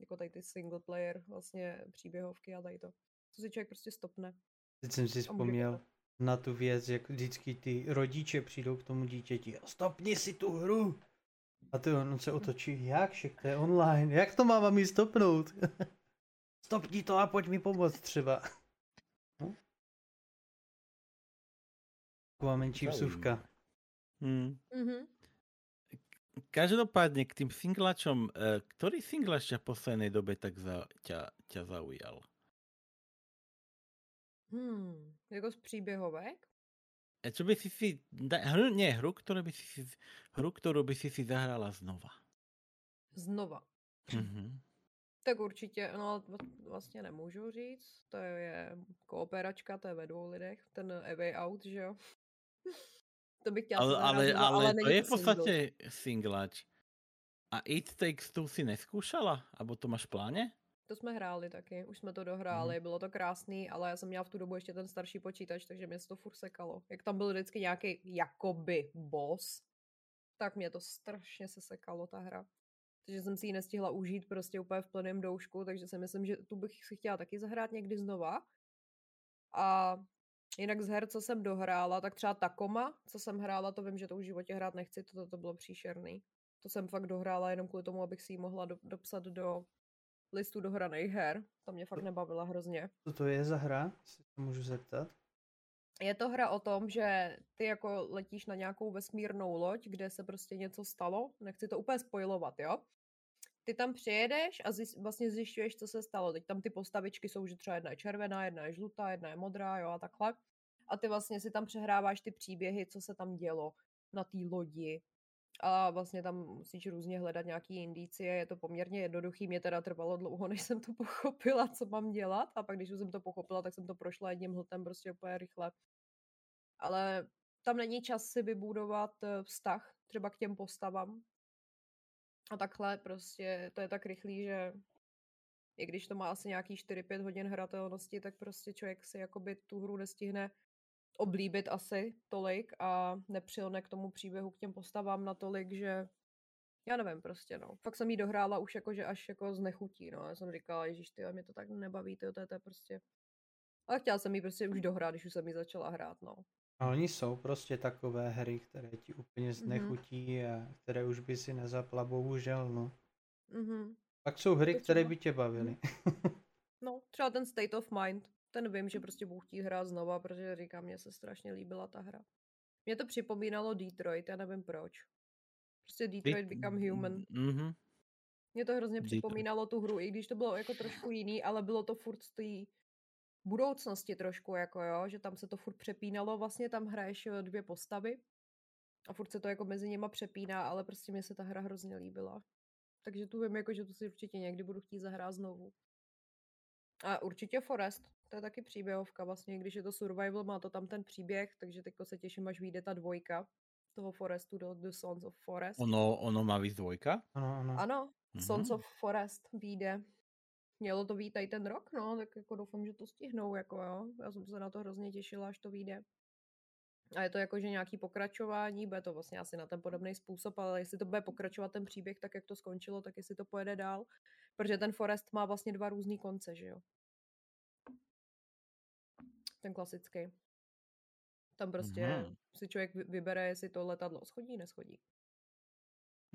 Jako tady ty single player vlastně příběhovky a tady to. To si člověk prostě stopne. Teď jsem si vzpomněl. Na tu věc, jak vždycky ty rodiče přijdou k tomu dítěti a stopni si tu hru. A ty on se otočí, jak však to je online, jak to mám mi stopnout? [LAUGHS] Stopni to a pojď mi pomoct třeba. Taková menší vsuvka. Hmm. Mhm. Každopádne k tým singlačom, eh, ktorý singlač ťa v poslednej dobe tak za, ťa, ťa zaujal? Hmm. Jako z příběhovek? A čo by si si, hru, nie, hru, ktorú by si si, hru, ktorú by si si zahrala znova. Znova. Mhm. [CLEARS THROAT] Tak určitě, no ale vl- vlastně nemůžu říct, to je kooperačka, to je ve dvou lidech, ten A Way Out, že jo. [LAUGHS] To bych chtěla Ale, ale, znova, ale, to je v single. podstate singlač. A It Takes Two si neskúšala? Abo to máš v pláne? To jsme hráli taky, už jsme to dohráli, bylo to krásný, ale já jsem měla v tu dobu ještě ten starší počítač, takže mě se to furt sekalo. Jak tam byl vždycky nějaký jakoby boss, tak mě to strašně se sekalo ta hra. Takže jsem si ji nestihla užít prostě úplně v plném doušku, takže si myslím, že tu bych si chtěla taky zahrát někdy znova. A jinak z her, co jsem dohrála, tak třeba Takoma, co jsem hrála, to vím, že to už v životě hrát nechci, to, to bylo příšerný. To jsem fakt dohrála jenom kvůli tomu, abych si ji mohla do, dopsat do listu dohraných her. To mě fakt nebavila hrozně. Co to je za hra, se můžu zeptat? Je to hra o tom, že ty jako letíš na nějakou vesmírnou loď, kde se prostě něco stalo. Nechci to úplně spojovat, jo? Ty tam přijedeš a zjist, vlastně zjišťuješ, co se stalo. Teď tam ty postavičky jsou, že třeba jedna je červená, jedna je žlutá, jedna je modrá, jo, a takhle. A ty vlastně si tam přehráváš ty příběhy, co se tam dělo na té lodi. A vlastně tam musíš různě hledat nějaký indicie, je to poměrně jednoduchý, mě teda trvalo dlouho, [LAUGHS] než jsem to pochopila, co mám dělat a pak když už jsem to pochopila, tak jsem to prošla jedním hltem prostě úplně rychle. Ale tam není čas si vybudovat eh, vztah třeba k těm postavám. A takhle prostě to je tak rychlý, že i když to má asi nějaký 4-5 hodin hratelnosti, tak prostě člověk si jakoby tu hru nestihne oblíbit asi tolik a nepřilne k tomu příběhu, k těm postavám natolik, že já nevím prostě, no. Fakt jsem jí dohrála už jako, že až jako znechutí, no. Já jsem říkala, ježíš, ty, mě to tak nebaví, ty, to to je prostě... Ale chtěla jsem jí prostě už dohrát, když už jsem jí začala hrát, no. A oni jsou prostě takové hry, které ti úplně znechutí a které už by si nezapla, bohužel, no. Mhm. Pak jsou hry, které by tě bavily. No, třeba ten State of Mind, ten vím, že prostě budu chtít hrát znova, protože říkám, mně se strašně líbila ta hra. Mě to připomínalo Detroit, já nevím proč. Prostě Detroit Become Human. Mhm. Mě to hrozně Detroit. připomínalo tu hru, i když to bylo jako trošku jiný, ale bylo to furt z té budoucnosti trošku, jako jo, že tam se to furt přepínalo, vlastně tam hraješ eh, dvě postavy a furt se to jako mezi nima přepíná, ale prostě mě se ta hra hrozně líbila. Takže tu vím, jako, že tu si určitě někdy budu chtít zahrát znovu. A určitě Forest, to je taky příběhovka vlastně, když je to survival, má to tam ten příběh, takže teďko se těším, až vyjde ta dvojka toho Forestu do The Sons of Forest. Ono, ono má víc dvojka? Ano, ano. Ano, Sons Mhm. of Forest vyjde. Mělo to být tady ten rok, no, tak jako doufám, že to stihnou, jako jo. Já jsem se na to hrozně těšila, až to vyjde. A je to jako, že nějaký pokračování, bude to vlastně asi na ten podobný způsob, ale jestli to bude pokračovat ten příběh tak, jak to skončilo, tak jestli to pojede dál. Protože ten Forest má vlastně dva různý konce, že jo. Ten klasický. Tam prostě Mhm. si člověk vy- vybere, jestli to letadlo schodí, neschodí.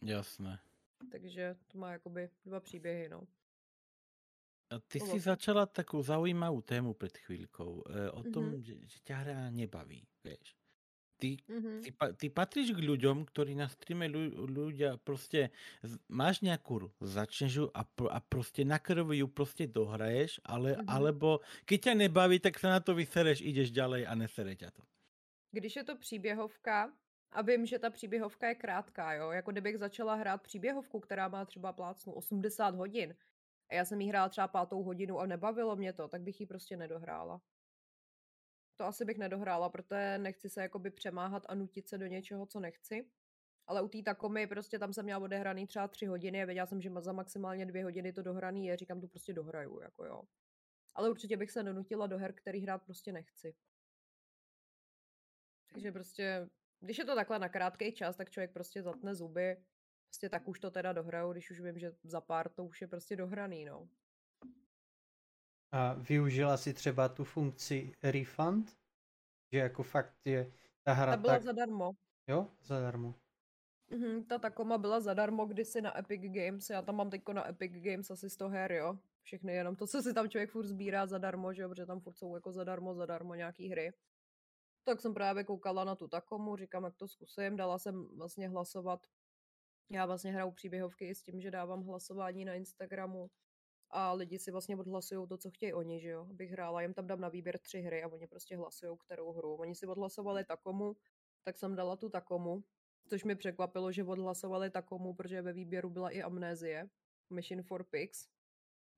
Jasné. Takže to má jakoby dva příběhy, no. A ty To si vlastně- začala takú zaujímavú tému pred chvíľkou. E, o tom, Mhm. že, že ťa hra nebaví, vieš. Ty, Mhm. ty, pa- ty patríš k ľuďom, ktorí na streame ľu, ľudia proste, z- máš nejakú hru, začneš ju a, pr- a proste na krvi ju proste dohraješ, ale, Mhm. alebo keď ťa nebaví, tak sa na to vysereš, ideš ďalej a nesere ťa to. Když je to příběhovka, a vím, že ta příběhovka je krátká, jo, jako kdybych začala hrát příběhovku, která má třeba plácnu 80 hodin, a já jsem jí hrála třeba pátou hodinu a nebavilo mě to, tak bych ji prostě nedohrála. To asi bych nedohrála, protože nechci se jakoby přemáhat a nutit se do něčeho, co nechci. Ale u té takomy prostě tam jsem měla odehraný třeba tři hodiny a věděla jsem, že za maximálně dvě hodiny to dohraný je, říkám, tu prostě dohraju, jako jo. Ale určitě bych se donutila do her, který hrát prostě nechci. Takže prostě, když je to takhle na krátký čas, tak člověk prostě zatne zuby. Prostě tak už to teda dohraju, když už vím, že za pár to už je prostě dohraný, no. A využila si třeba tu funkci refund? Že jako fakt je ta hra Ta byla tak... zadarmo. Jo, zadarmo. Mhm, ta Takoma byla zadarmo kdysi na Epic Games. Já tam mám teďko na Epic Games asi 100 her, jo. Všechny jenom to, co si tam člověk furt sbírá zadarmo, že jo, protože tam furt jsou jako zadarmo, zadarmo nějaký hry. Tak jsem právě koukala na tu Takomu, říkám, jak to zkusím. Dala jsem vlastně hlasovat. Já vlastně hraju příběhovky i s tím, že dávám hlasování na Instagramu a lidi si vlastně odhlasují to, co chtějí oni, že jo. Abych hrála, jim tam dám na výběr tři hry a oni prostě hlasují, kterou hru. Oni si odhlasovali Takomu, tak jsem dala tu Takomu, což mi překvapilo, že odhlasovali Takomu, protože ve výběru byla i Amnézie, Mission for Pigs.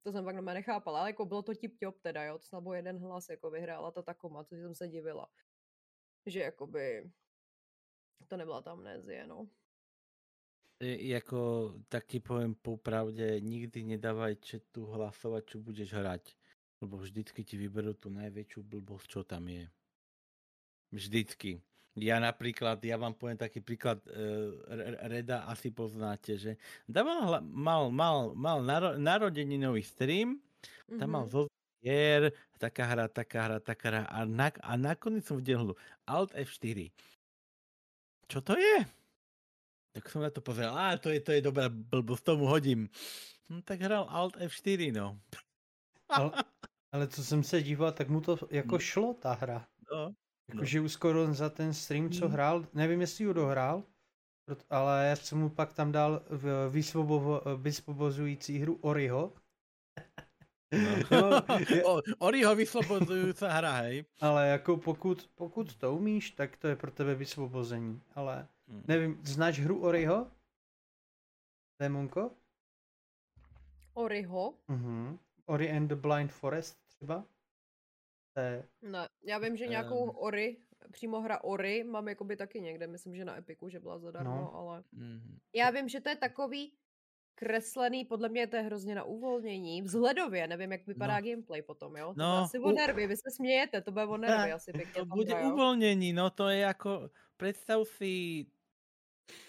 To jsem fakt na nechápala, ale jako bylo to tip top teda, jo, to snad jeden hlas, jako vyhrála ta Takoma, což jsem se divila. Že jakoby To nebyla ta amnézie, no. I- Jako, tak ti poviem popravde, nikdy nedávaj četu hlasovať, čo budeš hrať. Lebo vždycky ti vyberú tú najväčšiu blbosť, čo tam je. Vždycky. Ja napríklad, ja vám poviem taký príklad, eh, Re- Reda asi poznáte, že dával, mal, mal, mal naro, narodeninový stream, tam mal Mhm. zo hier, taká hra, taká hra, taká hra a, na, a nakoniec som videl hru Alt F4. Čo to je? Tak som na to pozeral, a to je, to je dobrá blbosť, tomu hodím. No tak hral Alt F4, no. Ale, ale co jsem se díval, tak mu to jako Hmm. šlo ta hra. no. Jakože už skoro za ten stream, co Hmm. hrál, nevím, jestli ji dohrál, ale já jsem mu pak tam dal vysvobovo, vysvobozující hru Oriho. no. [LAUGHS] No, Oriho vyslobodzujúca hra, hej. Ale jako pokud, pokud to umíš, tak to je pro tebe vysvobození. Ale Mm. nevím, znáš hru Oriho? Démonko? Oriho? Mhm. Ori and the Blind Forest třeba? To je, Ne, já vím, že nějakou Ehm. Ori, přímo hra Ori, mám jakoby taky někde, myslím, že na Epiku, že byla zadarmo, No. ale Mhm. já vím, že to je takový kreslený, podle mě to je hrozně na uvolnění, vzhledově, nevím, jak vypadá No. gameplay potom, jo? To No, no, asi o nervy, vy se smějete, to bude o nervy [LAUGHS] asi pěkně To bude uvoľnení, no to je ako, predstav si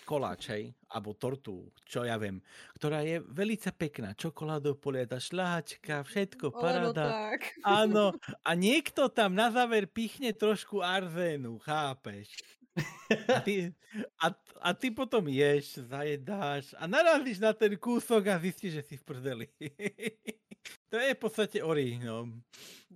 koláč, hej, alebo tortu, čo ja viem, ktorá je velice pekná, čokoládou polieta, šľahačka, všetko, paráda. tak. [LAUGHS] Áno, a niekto tam na záver pichne trošku arzénu, chápeš? A ty, a, a ty potom ješ, zajedáš a narazíš na ten kúsok a zistíš, že si v prdeli. [LAUGHS] to je v podstate ori, no.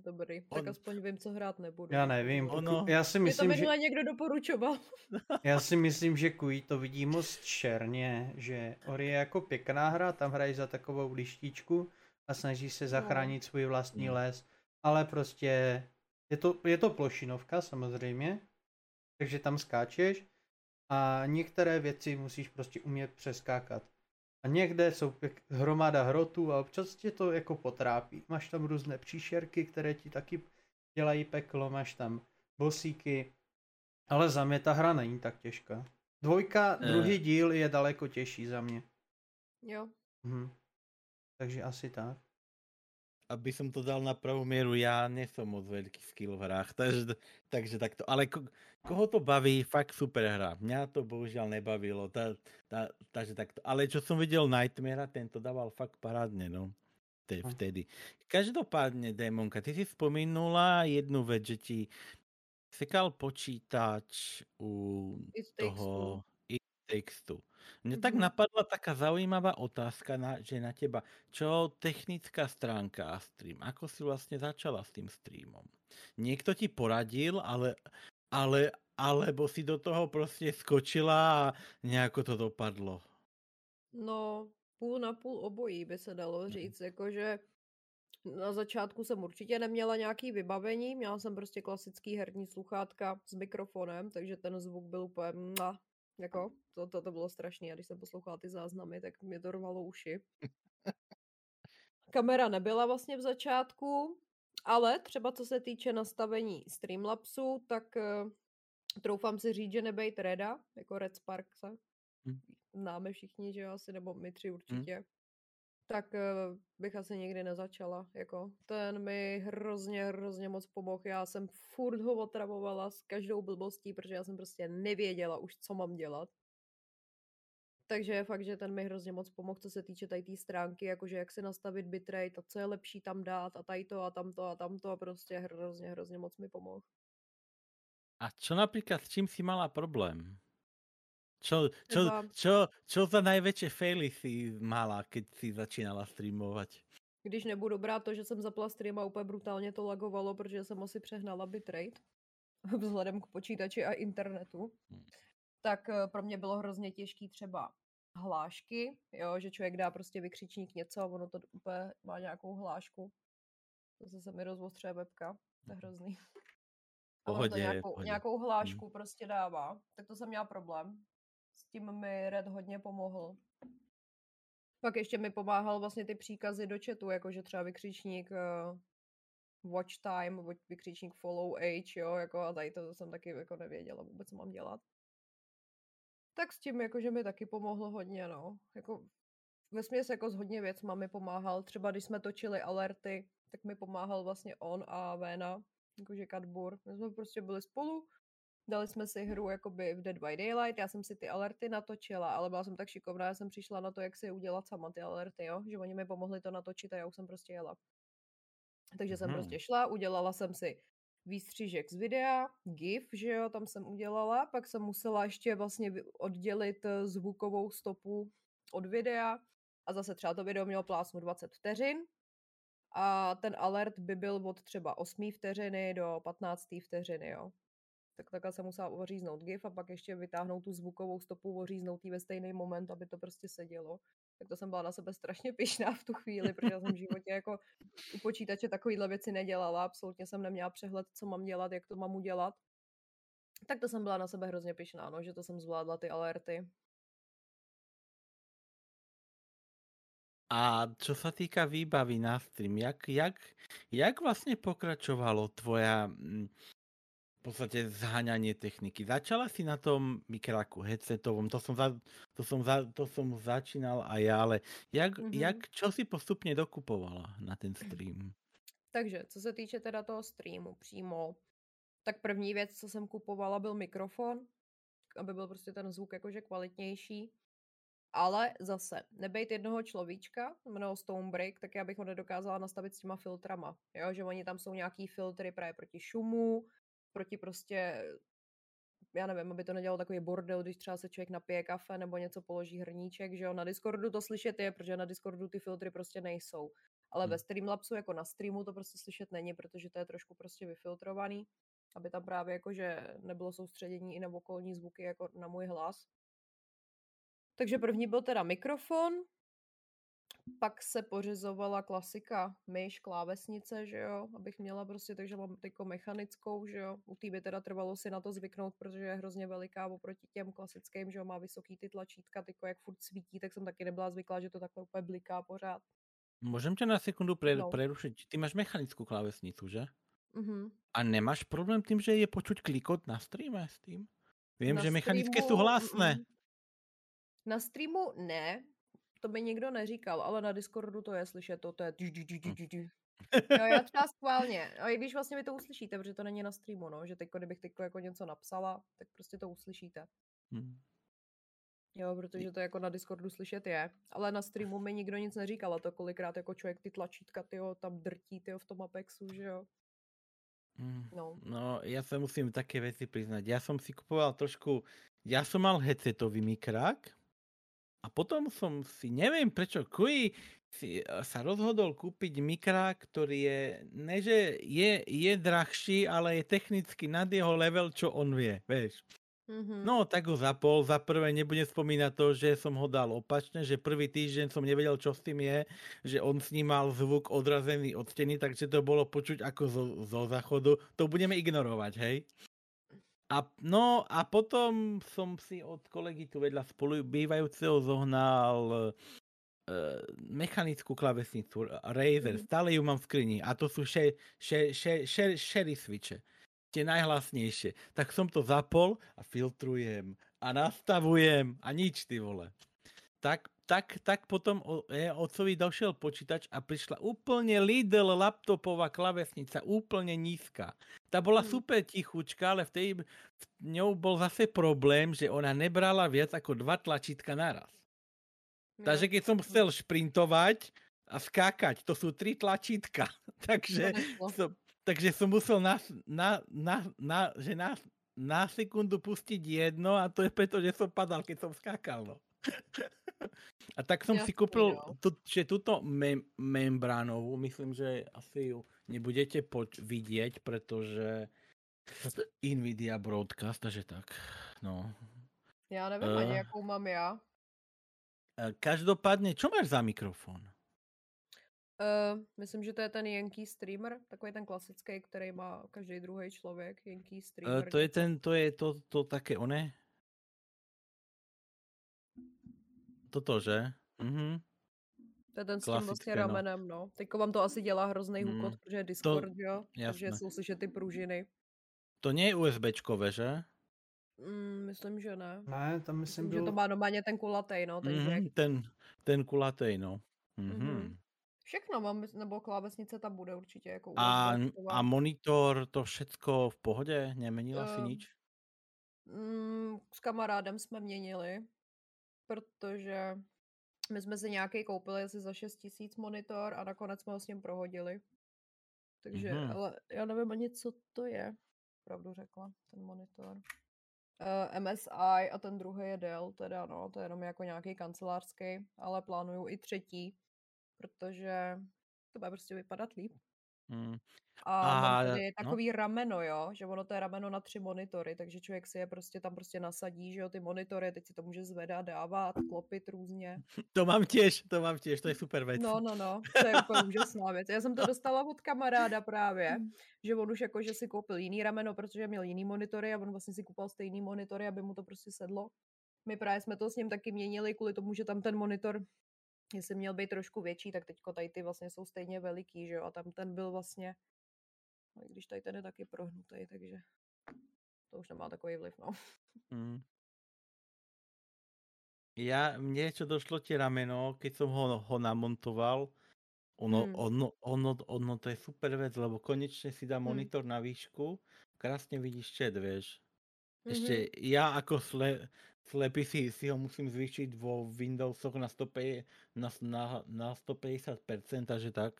Dobrý, tak On- aspoň vím, co hrát nebudu. já nevím, Ono... Ono- pokud, já si Mě to myslím, že, minule někdo doporučoval. [LAUGHS] já si myslím, že Kui to vidí moc černě, že Ori je jako pěkná hra, tam hrají za takovou lištičku a snaží se zachránit svůj vlastní Mm. les, ale prostě je to, je to plošinovka samozřejmě, takže tam skáčeš a některé věci musíš prostě umět přeskákat. A někde jsou pěk, hromada hrotů a občas tě to jako potrápí. Máš tam různé příšerky, které ti taky dělají peklo, máš tam bosíky, ale za mě ta hra není tak těžká. Dvojka, Eh. druhý díl je daleko těžší za mě. Jo. Mhm. Takže asi tak. Aby som to dal na pravú mieru, ja nie som moc veľký skill v hrách, takže, takže takto. Ale ko, koho to baví, fakt super hra. Mňa to bohužiaľ nebavilo, tá, tá, takže takto. Ale čo som videl Nightmare, ten to dával fakt parádne, no. Te, Hm. vtedy. Každopádne, Démonka, ty si spomenula jednu vec, že ti sekal počítač u toho Two. Mne tak Mhm. napadla taká zaujímavá otázka, na, že na teba, čo technická stránka a stream, ako si vlastne začala s tým streamom? Niekto ti poradil, ale, ale, alebo si do toho prostě skočila a nejako to dopadlo? No, půl na půl obojí by se dalo Mhm. říct, jakože na začátku jsem určitě neměla nějaký vybavení, měla jsem prostě klasický herní sluchátka s mikrofonem, takže ten zvuk byl úplně jako, to, to, to bylo strašné a když jsem poslouchala ty záznamy, tak mě to rvalo uši. Kamera nebyla vlastně v začátku, ale třeba co se týče nastavení Streamlabsu, tak eh, troufám si říct, že nebejt Reda, jako Red Sparkse, Hm. známe všichni, že jo, asi, nebo my tři určitě, tak eh, bych asi nikdy nezačala, jako, ten mi hrozně, hrozně moc pomohl, já jsem furt ho otravovala s každou blbostí, protože já jsem prostě nevěděla už, co mám dělat. Takže je fakt, že ten mi hrozně moc pomohl, co se týče tady té stránky, jakože jak si nastavit bitrate a co je lepší tam dát a tady to a tamto a tamto a prostě hrozně, hrozně moc mi pomohl. A čo napríklad, s čím si mala problém? Čo, čo, Třeba- čo, čo za najväčšie faily si mala, keď si začínala streamovať? Když nebudu brát to, že jsem zapla stream a úplně brutálně to lagovalo, protože jsem asi přehnala bitrate [LAUGHS] vzhledem k počítači a internetu, Hmm. tak eh, pro mě bylo hrozně těžký třeba hlášky, jo, že člověk dá prostě vykřičník něco a ono to úplně má nějakou hlášku. Zase se mi rozostřuje webka, to je hrozný. A ono to Pohodě, nějakou, pohodě. nějakou hlášku prostě dává, tak to jsem měla problém. S tím mi Red hodně pomohl. Pak ještě mi pomáhal vlastně ty příkazy do chatu, jakože třeba vykřičník uh, watch time, vykřičník follow age, jo, jako a tady to jsem taky jako nevěděla vůbec, co mám dělat. Tak s tím jakože mi taky pomohlo hodně, no. Jako vesměs jako s hodně věcma mi pomáhal. Třeba když jsme točili alerty, tak mi pomáhal vlastně on a Véna, jakože Kadbur. My jsme prostě byli spolu, dali jsme si hru jakoby v Dead by Daylight, já jsem si ty alerty natočila, ale byla jsem tak šikovná, já jsem přišla na to, jak si udělat sama ty alerty, jo? že oni mi pomohli to natočit a já už jsem prostě jela. Takže jsem Mhm. prostě šla, udělala jsem si výstřížek z videa, GIF, že jo, tam jsem udělala, pak jsem musela ještě vlastně oddělit eh, zvukovou stopu od videa a zase třeba to video mělo plásnu 20 vteřin a ten alert by byl od třeba 8 vteřiny do 15 vteřiny, jo. Tak takhle jsem musela oříznout GIF a pak ještě vytáhnout tu zvukovou stopu, oříznout ji ve stejný moment, aby to prostě sedělo. Tak to jsem byla na sebe strašně pyšná v tu chvíli, protože jsem v životě jako u počítače takovýhle věci nedělala, absolutně jsem neměla přehled, co mám dělat, jak to mám udělat. Tak to jsem byla na sebe hrozně pyšná, no, že to jsem zvládla ty alerty. A čo sa týka výbavy na stream, jak, jak, jak vlastne pokračovalo tvoja mm, podstate zháňanie techniky? Začala si na tom mikraku headsetovom, to som, za, to som, za, to som začínal aj ja, ale jak, Mhm. jak, čo si postupne dokupovala na ten stream? Takže, co se týče teda toho streamu přímo, tak první věc, co jsem kupovala, byl mikrofon, aby byl prostě ten zvuk jakože kvalitnější. Ale zase, nebejt jednoho človíčka, jmenuje Stonebreak, tak já bych ho nedokázala nastavit s těma filtrama. Jo, že oni tam jsou nějaký filtry právě proti šumu, proti prostě, já nevím, aby to nedělalo takový bordel, když třeba se člověk napije kafe nebo něco položí hrníček, že jo, na Discordu to slyšet je, protože na Discordu ty filtry prostě nejsou. Ale Hmm. ve Streamlabsu jako na streamu to prostě slyšet není, protože to je trošku prostě vyfiltrovaný, aby tam právě jakože nebylo soustředění i na okolní zvuky jako na můj hlas. Takže první byl teda mikrofon, pak se pořizovala klasika, myš, klávesnice, že jo, abych měla prostě, takže mám teďko mechanickou, že jo, u té by teda trvalo si na to zvyknout, protože je hrozně veliká oproti těm klasickým, že jo, má vysoký ty tlačítka, teďko jak furt svítí, tak jsem taky nebyla zvyklá, že to takhle úplně bliká pořád. Môžem ťa na sekundu pre, No. prerušiť? Ty máš mechanickú klávesnicu, že? Mhm. A nemáš problém tým, že je počuť klikot na streame s tým? Viem, Na že mechanické sú streamu, hlasné. Na streamu ne, to by nikdo neříkal, ale na Discordu to je slyšet, to, to je dž. [LAUGHS] Jo, já třeba schválně, a i když vlastně vy to uslyšíte, protože to není na streamu, no, že teď, kdybych teď jako něco napsala, tak prostě to uslyšíte. Hm. Jo, protože to jako na Discordu slyšet je, ale na streamu mi nikdo nic neříkal a to kolikrát jako člověk ty tlačítka, tyjo, tam drtí, tyjo, v tom Apexu, že jo. Mm. No. No, ja sa musím také veci priznať. Ja som si kupoval trošku... Ja som mal headsetový mikrák a potom som si, neviem prečo, kuj si eh, sa rozhodol kúpiť mikrák, ktorý je, ne že je, je drahší, ale je technicky nad jeho level, čo on vie, vieš. Mhm. No, tak ho zapol. Za prvé nebudem spomínať to, že som ho dal opačne, že prvý týždeň som nevedel, čo s tým je, že on snímal zvuk odrazený od steny, takže to bolo počuť ako zo, zo záchodu. To budeme ignorovať, hej? A, no a potom som si od kolegy tu vedľa spolu bývajúceho zohnal e, mechanickú klavesnicu Razer. Mhm. Stále ju mám v skrini a to sú še, še, še, še, sherry switche tie najhlasnejšie. Tak som to zapol a filtrujem a nastavujem a nič, ty vole. Tak, tak, tak potom o, e, otcovi došiel počítač a prišla úplne Lidl laptopová klavesnica, úplne nízka. Tá bola Mm. super tichučka, ale v tej v ňou bol zase problém, že ona nebrala viac ako dva tlačítka naraz. Jo. Takže keď som chcel šprintovať a skákať, to sú tri tlačítka. [LAUGHS] Takže nešlo. som, takže som musel na, na, na, na, že na, na sekundu pustiť jedno a to je preto, že som padal, keď som skákal. No. A tak som si no. tu, že túto mem, membránovú, myslím, že asi ju nebudete poč- vidieť, pretože Nvidia Broadcast, takže tak, no. Já nevím ani, Eh. jakou mám já. E, Každopádne, čo máš za mikrofon? Uh, myslím, že to je ten Yankee streamer, takový ten klasický, který má každý druhý člověk, Yankee streamer. to je ten, to je to, to také oné? Toto, že? Mhm. To je ten s tím vlastně no. ramenem, no. Teďko vám to asi dělá hrozný Mm, hukot, protože je Discord, jo? Takže jsou slyšet ty pružiny. To nie je USBčkové, že? Mm, myslím, že ne. Ne, tam myslím, Myslím, byl... že to má normálně ten kulatej, no, ten jack. Mhm, ten, ten kulatej, no. Mhm. Mhm. Všechno mám, nebo klávesnice tam bude určitě jako A, a monitor, to všecko v pohodě? Nemenila si Ehm, nič? Mm, s kamarádem jsme měnili, protože my jsme si nějaký koupili asi za 6 tisíc monitor a nakonec jsme ho s ním prohodili. Takže, Mhm. ale já nevím ani, co to je, pravdu řekla, ten monitor. Uh, MSI a ten druhý je Dell, teda no, to je jenom jako nějaký kancelářský, ale plánuju i třetí, protože to bude prostě vypadat líp. Mm. A, A, mám tady no. takový rameno, jo, že ono to je rameno na tři monitory, takže člověk si je prostě tam prostě nasadí, že jo, ty monitory, teď si to může zvedat, dávat, klopit různě. [LAUGHS] To mám těž, to mám těž, to je super věc. No, no, no, [LAUGHS] to je úplně úžasná věc. Já jsem to dostala od kamaráda právě, [LAUGHS] že on už jako, že si koupil jiný rameno, protože měl jiný monitory a on vlastně si koupil stejný monitory, aby mu to prostě sedlo. My právě jsme to s ním taky měnili kvůli tomu, že tam ten monitor, jestli měl být trošku větší, tak teďko tady ty vlastně jsou stejně veliký, že jo, a tam ten byl vlastně, no i když tady ten je taky prohnutý, takže to už nemá takový vliv, no. Mm. Ja, mne čo došlo tie rameno, keď som ho, ho namontoval, ono, Hmm. ono, ono, ono, to je super vec, lebo konečne si dá Hmm. monitor na výšku, krásne vidíš chat, vieš. Mhm. Ešte ja ako sle, slepý si, si ho musím zvýšiť vo Windowsoch na, 100, na, na, na 150%, takže tak.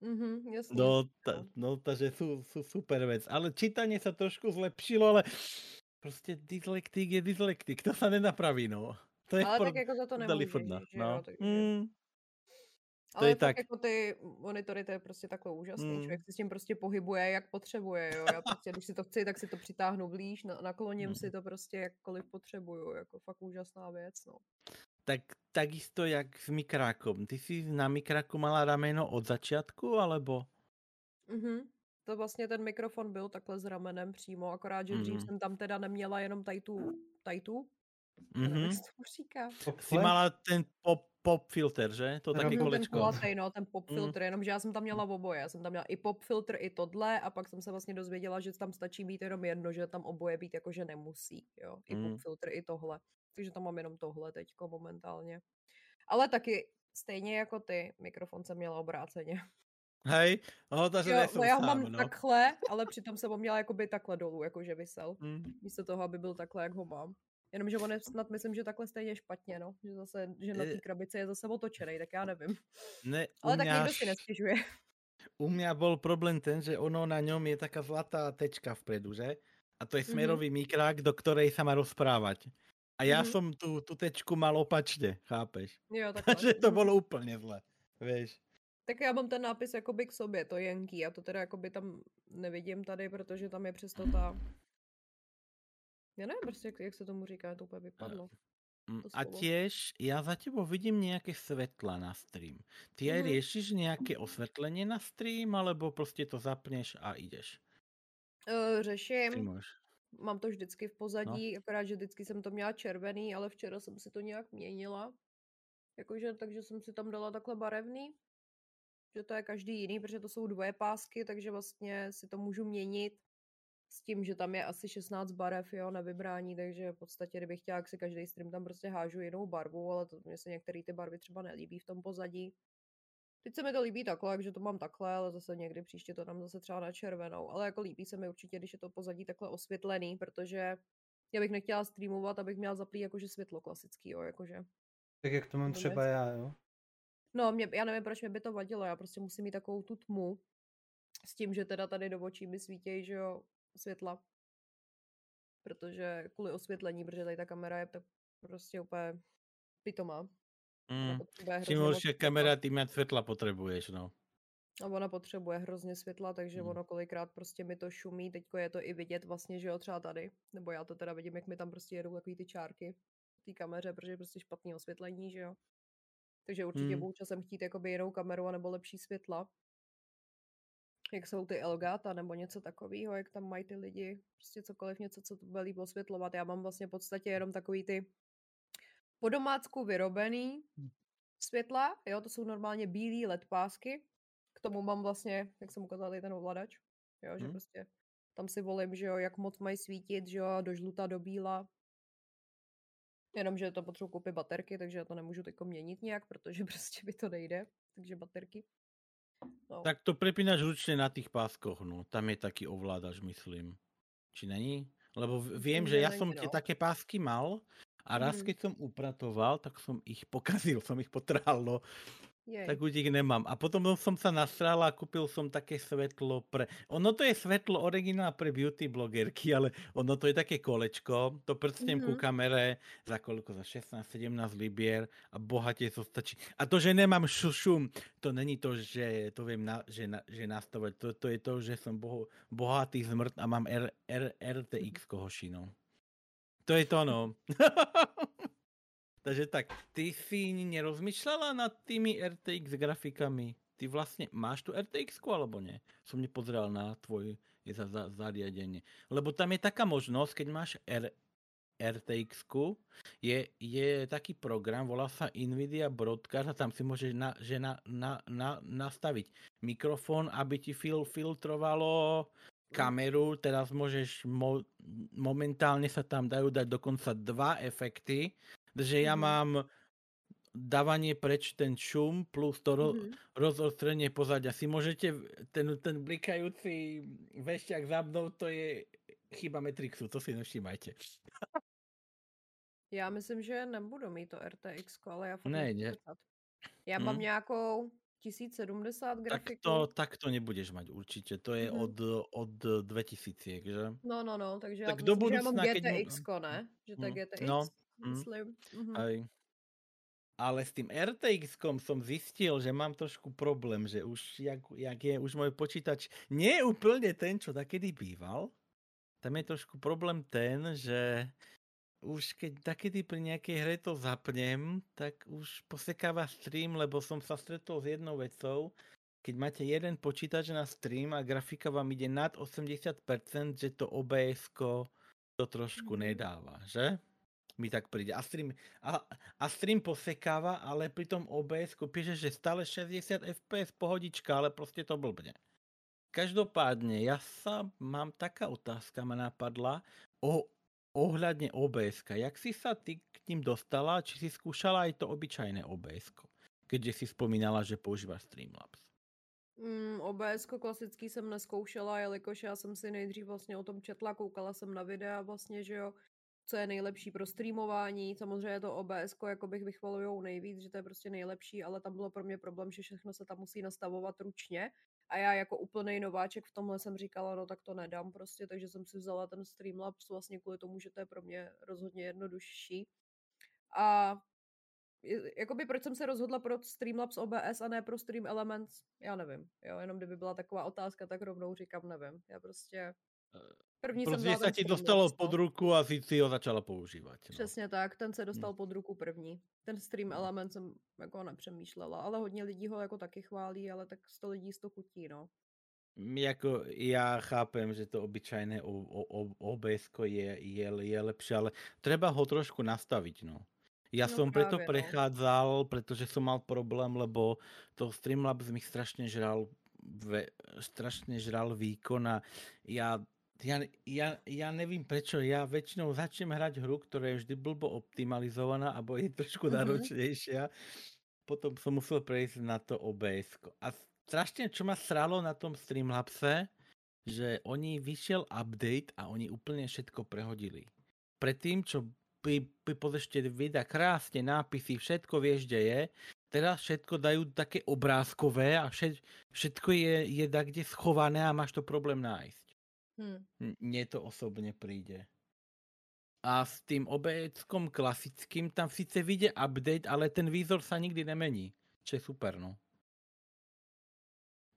Mhm, [LAUGHS] jasně. No, ta, no takže sú, sú super vec. Ale čítanie sa trošku zlepšilo, ale prostě dyslektik je dyslektik, to sa nenapraví, no. To je Ale for, tak jako za to dali nemůžeš, furt na, že no. takže... Mm, Ale je tak. jako ty monitory, to je prostě takhle úžasný. Mm. Člověk si s tím prostě pohybuje, jak potřebuje, jo. Já prostě, když si to chci, tak si to přitáhnu blíž, na, nakloním Mm. si to prostě jakkoliv potřebuju. Jako fakt úžasná věc, no. tak takisto jak s mikrákom. Ty si na mikráku mala rameno od začiatku, alebo? Mhm. To vlastně ten mikrofon byl takhle s ramenem přímo, akorát, že dřív Mm. jsem tam teda neměla jenom tady tu, tady tu, já nevím, Mhm. jak se tomu říká. Si Popfle? mala ten pop, pop filter, že? To Ano, také Mhm, ten kolečko. kulatej, no, ten pop Mm. filtr, jenomže já jsem tam měla oboje. Já jsem tam měla i pop filtr, i tohle a pak jsem se vlastně dozvěděla, že tam stačí být jenom jedno, že tam oboje být jakože nemusí, jo. I Mm. pop filtr, i tohle. Takže tam mám jenom tohle teďko momentálně. Ale taky stejně jako ty, mikrofon jsem měla obráceně. Hej, no, takže Jo, no já ho mám no. takhle, ale přitom jsem ho měla jakoby takhle dolů, jakože vysel. Mm. Místo toho, aby byl takhle, jak ho mám. Jenomže on je snad, myslím, že takhle stejně špatně, no. Že zase, že na té krabici je zase otočený, tak já nevím. Ne, [LAUGHS] Ale tak mňa nikdo si nestěžuje. U mňa bol problém ten, že ono na ňom je taká zlatá tečka vpredu, že? A to je Mhm. smerový mikrák, do ktorej sa má rozprávať. A ja Mhm. som tu, tu tečku mal opačne, chápeš? Jo, [LAUGHS] takhle. Takže to Mhm. bolo úplne zle, vieš. Tak já mám ten nápis jakoby k sobě, to Yankee, já to teda jakoby tam nevidím tady, protože tam je přesto ta... Já nevím prostě, jak, jak se tomu říká, to úplně vypadlo. Mm, to A tiež ja za tebou vidím nejaké svetla na stream. Ty aj Mhm. riešiš nejaké osvetlenie na stream, alebo prostě to zapneš a ideš? Uh, řeším, mám to vždycky v pozadí, no. akorát, že vždycky jsem to měla červený, ale včera jsem si to nějak měnila. Jakože, takže jsem si tam dala takhle barevný, že to je každý jiný, protože to jsou dvoje pásky, takže vlastně si to můžu měnit s tím, že tam je asi 16 barev, jo, na vybrání, takže v podstatě, kdybych chtěla, jak si každý stream tam prostě hážu jinou barvu, ale to, mně se některé ty barvy třeba nelíbí v tom pozadí. Teď se mi to líbí takhle, takže to mám takhle, ale zase někdy příště to dám zase třeba na červenou. Ale jako líbí se mi určitě, když je to pozadí takhle osvětlený, protože já bych nechtěla streamovat, abych měla zaplý jakože světlo klasický, jo, jakože. Tak jak to mám třeba já, jo? No, mě, já nevím, proč mě by to vadilo, já prostě musím mít takovou tu tmu s tím, že teda tady do očí mi svítějí, že jo, světla. Protože kvůli osvětlení, protože tady ta kamera je tak prostě úplně pitomá. Mm. Čím světla. kamera, tým viac svetla potrebuješ, no. A ona potřebuje hrozně světla, takže Mm. ono kolikrát prostě mi to šumí, teďko je to i vidět vlastně, že jo, třeba tady, nebo já to teda vidím, jak mi tam prostě jedou takový ty čárky v té kameře, protože je prostě špatný osvětlení, že jo. Takže určitě Mm. budu časem chtít jakoby jinou kameru nebo lepší světla. Jak jsou ty Elgata nebo něco takového, jak tam mají ty lidi, prostě cokoliv, něco, co to bude líp osvětlovat. Já mám vlastně v podstatě jenom takový ty po domácku vyrobený Hm. světla, jo, to jsou normálně bílý LED pásky. K tomu mám vlastně, jak jsem ukázala, tady ten ovladač, jo, že Hm. prostě Tam si volím, že jo, jak moc mají svítit, že jo, do žluta, do bíla. Jenomže to potřebuji koupit baterky, takže já to nemůžu teď měnit nějak, protože [LAUGHS] prostě by to nejde. Takže baterky. No. Tak to prepínaš ručně na těch páskoch, no. Tam je taky ovládač, myslím. Či není? Lebo vím, že já jsem no. také pásky mal a raz, mm. keď som upratoval, tak som ich [LAUGHS] pokazil, som ich potrhal, no. Jej. Tak už ich nemám. A potom som sa nasral a kúpil som také svetlo pre... Ono to je svetlo originál pre beauty blogerky, ale ono to je také kolečko, to prstnem mm-hmm. ku kamere za koľko? Za 16-17 libier a bohatě to stačí. A to, že nemám šum, to není to, že to viem na, že, na, že nastavať. To, to je to, že som boho, bohatý zmrt a mám R, R, RTX kohošinu. To je to, no. [LAUGHS] Takže tak, ty si nerozmýšlela nad tými RTX grafikami? Ty vlastně máš tu RTX alebo ne? Som nepozrel na tvoj za, za, zariadenie. Lebo tam je taká možnosť, keď máš R, RTX, je, je taký program, volá sa NVIDIA Broadcast a tam si môžeš na, že na, na, na, nastaviť mikrofón, aby ti fil, filtrovalo kameru, teraz môžeš, mo, momentálne sa tam dajú dať dokonca dva efekty, že ja mm. mám dávanie preč ten šum plus to ro- mm. rozostrenie pozadia. Si môžete, ten, ten blikajúci vešťak za mnou, to je chyba Matrixu, to si nevšímajte. Já myslím, že nebudu mít to RTX, ale já fakt ne, ne. Já mám hmm. nějakou 1070 grafiku. Tak to, tak to nebudeš mať určitě, to je mm-hmm. od, od 2000, že? No, no, no, takže tak já do myslím, že já mám GTX, keď... ne? Že to je GTX. No, Mm. Myslím. Mm-hmm. Aj. Ale s tým RTX som zistil, že mám trošku problém, že už, jak, jak je už môj počítač nie je úplne ten, čo takedy býval. Tam je trošku problém ten, že už keď takedy pri nejakej hre to zapnem, tak už posekáva stream, lebo som sa stretol s jednou vecou. Keď máte jeden počítač na stream a grafika vám ide nad 80%, že to OBS to trošku mm. nedáva, že? Mi tak príde. A stream, a, a stream posekáva, ale pri tom OBS píše, že stále 60 fps pohodička, ale prostě to blbne. Každopádně, já sa mám taká otázka, ma napadla o, ohľadne OBS. Jak si sa ty k ním dostala, či si skúšala aj to obyčajné OBS? Keďže si spomínala, že používáš Streamlabs. Mm, OBS klasický jsem neskoušela, jelikož já jsem si nejdřív vlastně o tom četla, koukala jsem na videa vlastně, že jo, co je nejlepší pro streamování. Samozřejmě to OBS, jako bych vychvalují nejvíc, že to je prostě nejlepší, ale tam bylo pro mě problém, že všechno se tam musí nastavovat ručně. A já jako úplný nováček v tomhle jsem říkala, no tak to nedám prostě, takže jsem si vzala ten Streamlabs vlastně kvůli tomu, že to je pro mě rozhodně jednodušší. A jakoby proč jsem se rozhodla pro Streamlabs OBS a ne pro Stream Elements, já nevím. Jo, jenom kdyby byla taková otázka, tak rovnou říkám nevím. Já prostě První prostě jsem se ti dostalo pod ruku a si ho začala používat. No. Přesně tak, ten se dostal hmm. pod ruku první. Ten stream hmm. element jsem jako nepřemýšlela, ale hodně lidí ho jako taky chválí, ale tak 100 lidí to chutí, no. Jako já chápem, že to obyčajné OBS je, je, je lepší, ale treba ho trošku nastavit, no. Já no jsem preto no. prechádzal, protože jsem mal problém, lebo to Streamlabs mi strašně žral ve, strašně žral výkon a já ja, ja, ja nevím prečo, ja väčšinou začnem hrať hru, ktorá je vždy blbo optimalizovaná, alebo je trošku mm-hmm. náročnejšia. Potom som musel prejsť na to OBS. A strašne, čo ma sralo na tom Streamlabse, že oni vyšiel update a oni úplne všetko prehodili. Predtým, čo by, by pozešte videa krásne, nápisy, všetko vieš, kde je, teraz všetko dajú také obrázkové a všetko je, je tak, kde schované a máš to problém nájsť. Hmm. Mně to osobně přijde. A s tím obeckom klasickým tam sice vyjde update, ale ten výzor se nikdy nemení. Čo je super, no.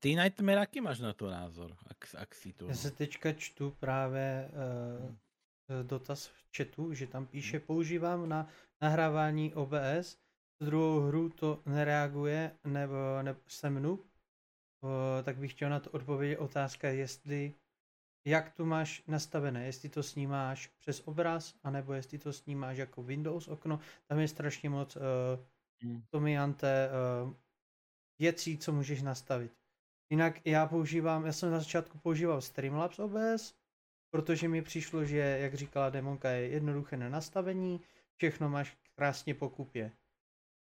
Ty Nightmare, jaký máš na to názor, ak, ak si to... Já se teďka čtu právě uh, dotaz v chatu, že tam píše, hmm. používám na nahrávání OBS, druhou hru to nereaguje, nebo, nebo jsem noob, uh, tak bych chtěl na to odpovědět otázka, jestli jak to máš nastavené, jestli to snímáš přes obraz, anebo jestli to snímáš jako Windows okno, tam je strašně moc uh, hmm. Tomiante uh, věcí, co můžeš nastavit. Jinak já používám, já jsem na začátku používal Streamlabs OBS, protože mi přišlo, že, jak říkala Demonka, je jednoduché na nastavení, všechno máš krásně po kupě.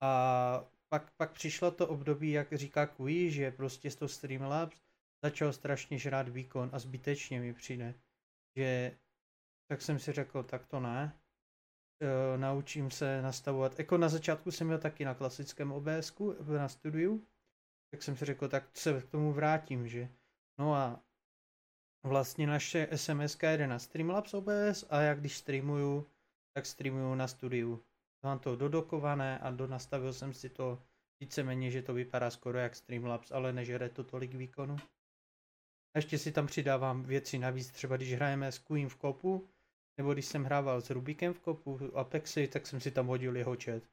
A pak, pak přišlo to období, jak říká Kui, že prostě s to Streamlabs začal strašně žrát výkon a zbytečně mi přijde, že tak jsem si řekl, tak to ne, e, naučím se nastavovat. Jako na začátku jsem měl taky na klasickém OBS na studiu, tak jsem si řekl, tak se k tomu vrátím, že. No a vlastně naše SMS jde na Streamlabs OBS a já když streamuju, tak streamuju na studiu. Mám to dodokované a donastavil jsem si to víceméně, že to vypadá skoro jak Streamlabs, ale nežere to tolik výkonu. A ještě si tam přidávám věci navíc, třeba když hrajeme s Queen v kopu, nebo když jsem hrával s Rubikem v kopu Apexy, tak jsem si tam hodil jeho chat.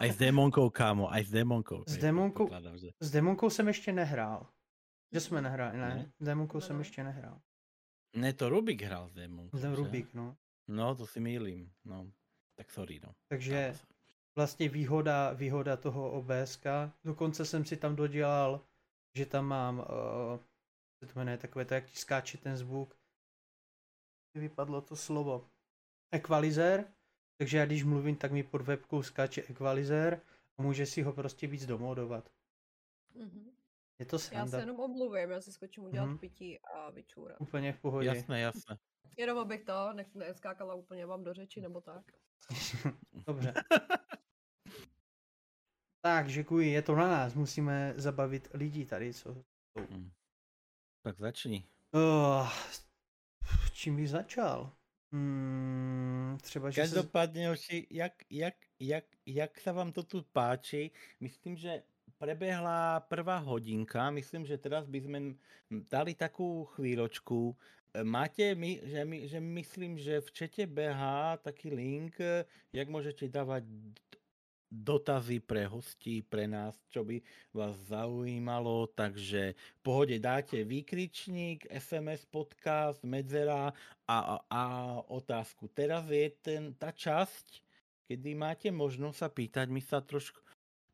A s démonkou, kámo, a s démonkou. S démonkou, s démonkou jsem ještě nehrál. Že jsme nehráli, ne, Ne? s démonkou No, jsem no. ještě nehrál. Ne, to Rubik hrál s démonkou. Ten? Rubik, no. No, to si mýlím, no. Tak sorry, no. Takže vlastně výhoda, výhoda toho OBSK, dokonce jsem si tam dodělal, že tam mám, uh, se to jmenuje takové to, jak ti skáče ten zvuk, vypadlo to slovo, equalizer, takže já když mluvím, tak mi pod webkou skáče equalizer a může si ho prostě víc domodovat. Mhm. Je to Já se sranda, jenom omluvím, já si skočím udělat Mhm. pití a vyčůrat. úplně v pohodě. Jasné, jasné. Jenom abych to ne- neskákala úplně vám do řeči nebo tak. [LAUGHS] Dobře. tak, děkuji, je to na nás, musíme zabavit lidi tady, co Tak začni. Uh, čím bych začal? Hmm, třeba, že se... Každopádne, Joši, jak, jak, jak, jak sa vám to tu páči? Myslím, že prebehla prvá hodinka, myslím, že teraz by sme m- dali takú chvíľočku. E, Máte, my, že, my, že myslím, že v čete BH taký link, jak môžete dávať d- dotazy pre hostí, pre nás, čo by vás zaujímalo, takže v pohode dáte výkričník, SMS podcast, medzera a, a, a otázku. Teraz je ten, tá časť, kedy máte možnosť sa pýtať, my sa trošku,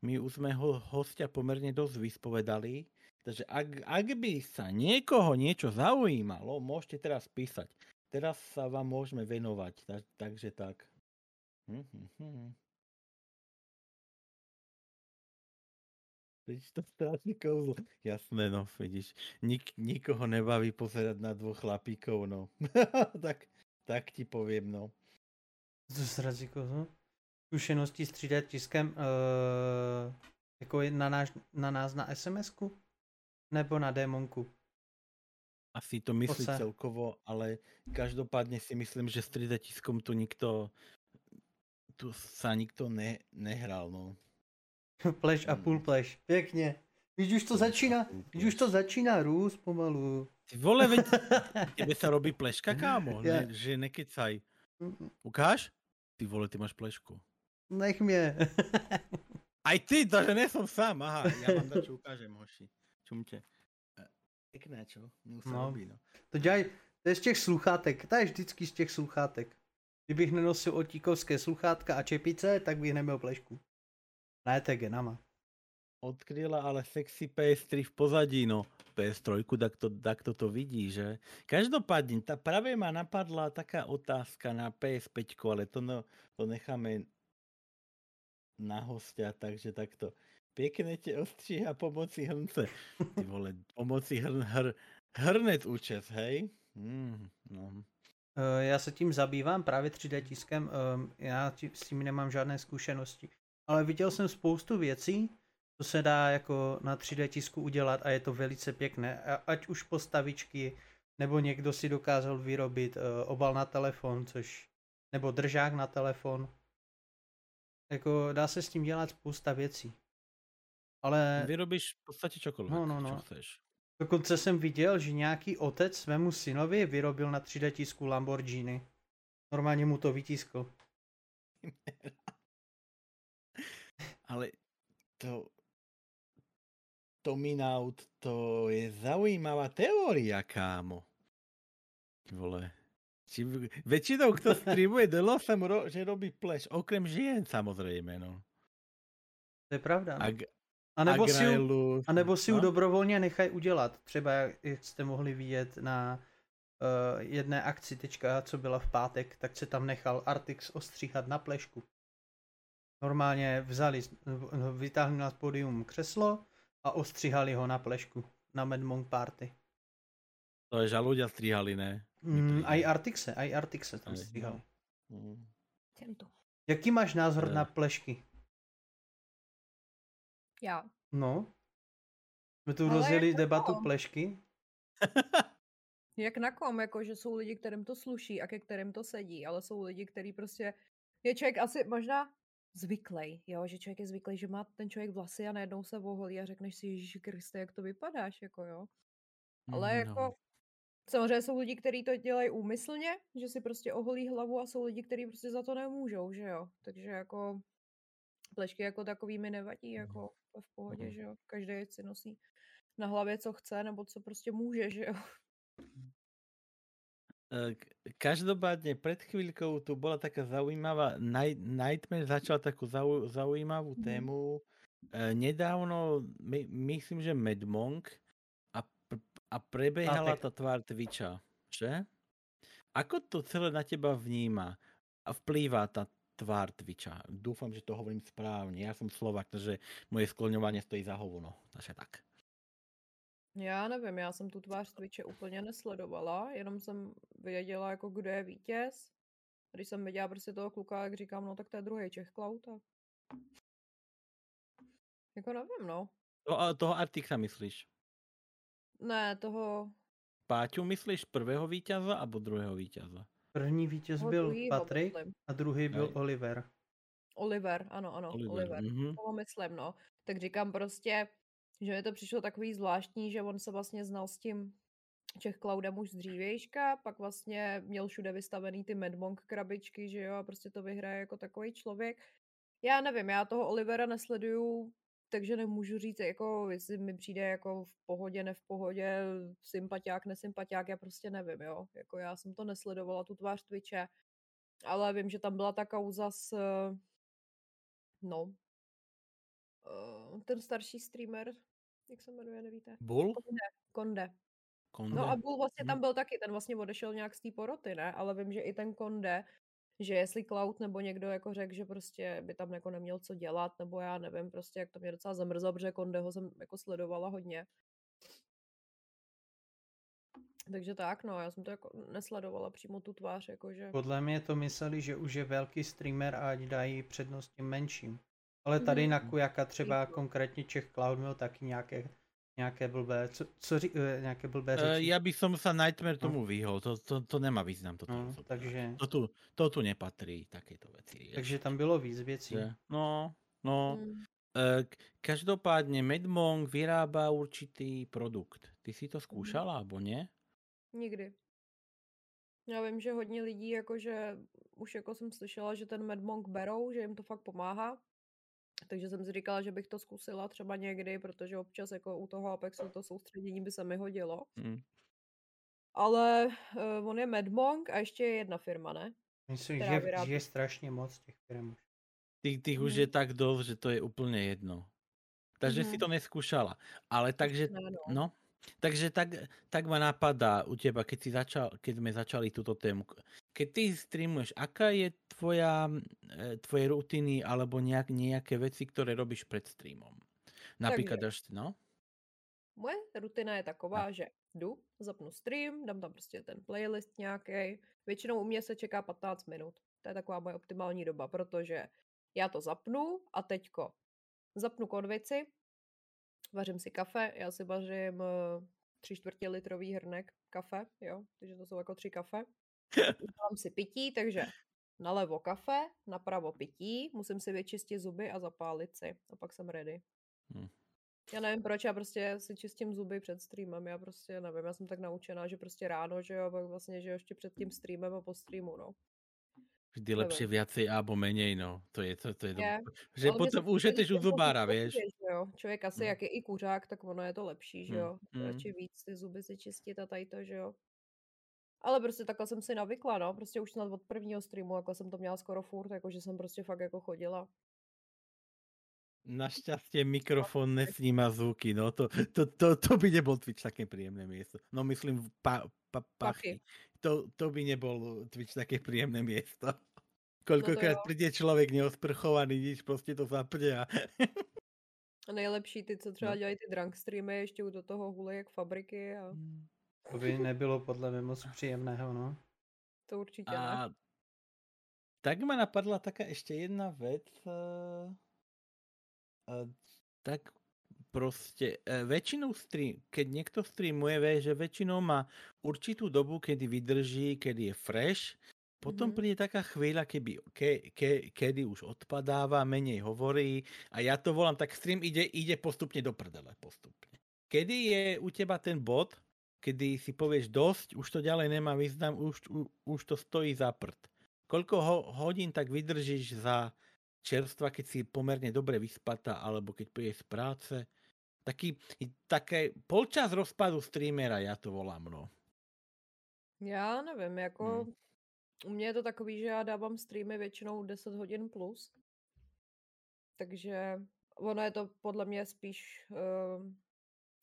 my už sme ho, hostia pomerne dosť vyspovedali, takže ak, ak by sa niekoho niečo zaujímalo, môžete teraz písať. Teraz sa vám môžeme venovať, tak, takže tak. Hm, Vidíš to strašný kouzlo. Jasné, no, vidíš. Nik, nikoho nebaví pozerať na dvoch chlapíkov, no. [LAUGHS] tak, tak ti poviem, no. To srazí kozo. Zkušenosti s 3D tiskem uh, jako je na, náš, na nás na SMS-ku? Nebo na démonku? Asi to myslí Ose. celkovo, ale každopádne si myslím, že s 3D tiskom tu nikto tu sa nikto ne, nehral, no. [LAUGHS] pleš a půl pleš. Pěkně. Víš, už to začíná, víš, už to začíná růst pomalu. Ty vole, veď [LAUGHS] tebe sa robí pleška, kámo, ne, že nekecaj. Ukáž? Ty vole, ty máš plešku. Nech mě. Aj ty, takže ne som sám, aha, ja vám dačo [LAUGHS] ukážem, hoši. Čumte. E, Pekné, čo? No. robí, no. To dělají, to je z těch sluchátek, to je vždycky z těch sluchátek. Kdybych nenosil otíkovské sluchátka a čepice, tak bych neměl plešku. Ne, to je genama. Odkryla ale sexy PS3 v pozadí, no. PS3, tak to, tak to, to vidí, že? Každopádne, tá práve ma napadla taká otázka na PS5, ale to, no, to necháme na hostia, takže takto. Pekne te ostříha pomocí hrnce. Ty vole, [LAUGHS] pomocí hrn, hr, hrnec účes, hej? Mm, no. Eh, Já se tím zabývám právě 3D tiskem, ehm, já s tím nemám žádné zkušenosti. Ale viděl jsem spoustu věcí, co se dá jako na 3D tisku udělat a je to velice pěkné. A- Ať už postavičky, nebo někdo si dokázal vyrobit eh, obal na telefon, což, nebo držák na telefon. Jako dá se s tím dělat spousta věcí. Ale Vyrobíš v podstate čokoľvek, No, no, no. chceš. dokonce jsem viděl, že nějaký otec svému synovi vyrobil na 3D tisku Lamborghini. Normálně mu to vytiskl. [LAUGHS] Ale to... Tominaut, to je zaujímavá teória, kámo. Vole. Či, väčšinou, kto streamuje dlho, som ro, že robí pleš. Okrem žien, samozrejme, no. To je pravda. No. Ag, A nebo si ju, a nebo si ju no. dobrovolně nechají udělat. Třeba jak jste mohli vidět na jedné akci teďka, co byla v pátek, tak se tam nechal Artix ostříhat na plešku. Normálně vzali, vytáhli na podium křeslo a ostříhali ho na plešku na Mad Monk Party. To je, že ľudia strihali, ne? Mm, aj Artixe, aj Artixe tam stříhali. Mm. Jaký máš názor Eh. na plešky? Já. No? Jsme tu Ale rozjeli jako- debatu plešky. [LAUGHS] Jak na kom, jako že jsou lidi, kterým to sluší a ke kterým to sedí, ale jsou lidi, který prostě je člověk asi možná zvyklý, jo, že člověk je zvyklý, že má ten člověk vlasy a najednou se oholí a řekneš si, Ježíši Kriste, jak to vypadáš, jako jo. Ale Mm, jako, no. samozřejmě jsou lidi, kteří to dělají úmyslně, že si prostě oholí hlavu a jsou lidi, kteří prostě za to nemůžou, že jo. Takže jako plešky jako takový mi nevadí, jako to je v pohodě, Mhm. že jo. Každý si nosí na hlavě, co chce, nebo co prostě může, že jo. E, k- Každopádne pred chvíľkou tu bola taká zaujímavá, Night, Nightmare začal takú zau, zaujímavú Mhm. tému. E, nedávno, my, myslím, že Mad Monk a, a prebehala tá tvár Twitcha, že? Ako to celé na teba vníma a vplýva tá tvár Twitcha? Dúfam, že to hovorím správne. Ja som Slovak, takže moje skloňovanie stojí za hovno. Takže tak. Já nevím, já jsem tu tvář Twitche úplně nesledovala, jenom jsem věděla, jako kdo je vítěz. A Když jsem viděla prostě toho kluka, jak říkám, no tak to je druhý Čech Cloud a... Jako nevím, no. To, a toho Artixa myslíš? Ne, toho, Páťu myslíš prvého víťaza alebo druhého víťaza? První vítěz toho byl Patrik a druhý byl Hej. Oliver. Oliver, ano, ano, Oliver. Oliver. Mhm. Toho myslím, no. Tak říkám prostě, že mi to přišlo takový zvláštní, že on se vlastně znal s tím Čech Cloudem už z dřívějška, pak vlastně měl všude vystavený ty Medmonk krabičky, že jo, a prostě to vyhraje jako takový člověk. Já nevím, já toho Olivera nesleduju, takže nemůžu říct, jako, jestli mi přijde jako v pohodě, ne v pohodě, sympatiák, nesympatiák, já prostě nevím, jo. Jako já jsem to nesledovala, tu tvář Twitche, ale vím, že tam byla ta kauza s, no, eh, ten starší streamer, jak se jmenuje, nevíte? Bull? Konde. Konde. Konde? No a Bull vlastně Mhm. tam byl taky, ten vlastně odešel nějak z té poroty, ne? Ale vím, že i ten Konde, že jestli Cloud nebo někdo jako řekl, že prostě by tam jako neměl co dělat, nebo já nevím, prostě jak to mě docela zamrzlo, protože Kondeho jsem jako sledovala hodně. Takže tak, no, já jsem to jako nesledovala přímo tu tvář, jakože... Podle mě to mysleli, že už je velký streamer a ať dají přednost těm menším. Ale tady Mhm. na Kujaka třeba konkrétně Čech Cloud měl taky nějaké, nějaké blbé, co, co ří, eh, nějaké blbé E, řeči. ja by som sa Nightmare No. tomu vyhol. To, to, to nemá význam. Toto, no, to, takže, to, tu, to tu nepatrí, takéto veci. vieš. takže tam bylo víc věcí. Že- No, no. Mm. K- každopádne Medmonk vyrába určitý produkt. Ty si to skúšala, alebo nie? Nikdy. Já vím, že hodně lidí, jakože už jako jsem slyšela, že ten Medmonk berou, že jim to fakt pomáhá. Takže jsem si říkala, že bych to zkusila třeba někdy, protože občas jako u toho Apexu to soustředění by se mi hodilo. Mm. Ale uh, on je Medmonk a ještě je jedna firma, ne? Myslím, že, vyrábí. že je strašně moc těch firm. Tých, tých už Mhm. je tak dosť, že to je úplne jedno. Takže si Mhm. to neskúšala. Ale takže, Ne, no. no, takže tak, tak ma napadá u teba, keď, si začal, keď sme začali túto tému. Keď ty streamuješ, aká je tvoja, e, tvoje rutiny alebo nejak, nejaké veci, ktoré robíš pred streamom? Napríklad, až, no? Moje rutina je taková, že jdu, zapnu stream, dám tam prostě ten playlist nějaký. Většinou u mě se čeká 15 minut. To je taková moje optimální doba, protože já to zapnu a teďko zapnu konvici, vařím si kafe, já si vařím eh, tři čtvrtě litrový hrnek kafe, jo, takže to jsou jako tři kafe. Udělám si pití, takže nalevo kafe, napravo pití, musím si vyčistit zuby a zapálit si a pak jsem ready. Hm. Já nevím proč, já prostě si čistím zuby před streamem, já prostě nevím, já jsem tak naučená, že prostě ráno, že jo, pak vlastně, že ještě před tím streamem a po streamu, no. Vždy lepšie viacej alebo menej, no. To je, to, to je, Je, dobré. Že potom to ušetříš u prostě zubára, vieš. jo. Člověk asi, Mm. jak je i kuřák, tak ono je to lepší, že Mm, jo. mm. Radši víc ty zuby si čistit a tady to, že jo. Ale prostě takhle jsem si navykla, no. Prostě už snad od prvního streamu, jako jsem to měla skoro furt, jako že jsem prostě fakt jako chodila. Našťastie mikrofón nesníma zvuky, no to, to, to, to by nebol Twitch také príjemné miesto. No myslím pa, pa, pachy. To, to by nebol Twitch také príjemné miesto. Koľkokrát no príde člověk neosprchovaný, nič, prostě to zapne a... a nejlepší ty, co třeba no. dělají ty drunk streamy, ještě do toho hule jak fabriky a... Hmm. To by nebylo podle mě moc příjemného, no. To určitě a... ne. Tak ma napadla taká ešte jedna vec. Uh tak proste e, väčšinou stream, keď niekto streamuje, vie, že väčšinou má určitú dobu, kedy vydrží, kedy je fresh, potom mm-hmm. príde taká chvíľa, keby, ke, ke, kedy už odpadáva, menej hovorí a ja to volám, tak stream ide, ide postupne do prdele, postupne. Kedy je u teba ten bod, kedy si povieš dosť, už to ďalej nemá význam, už, už, už to stojí za prd. Koľko ho, hodín tak vydržíš za, čerstva, keď si pomerne dobre vyspatá, alebo keď príde z práce. Taký, také polčas rozpadu streamera, já to volám, no. Já nevím, jako hmm. u mě je to takový, že já dávám streamy většinou 10 hodin plus. Takže ono je to podle mě spíš uh,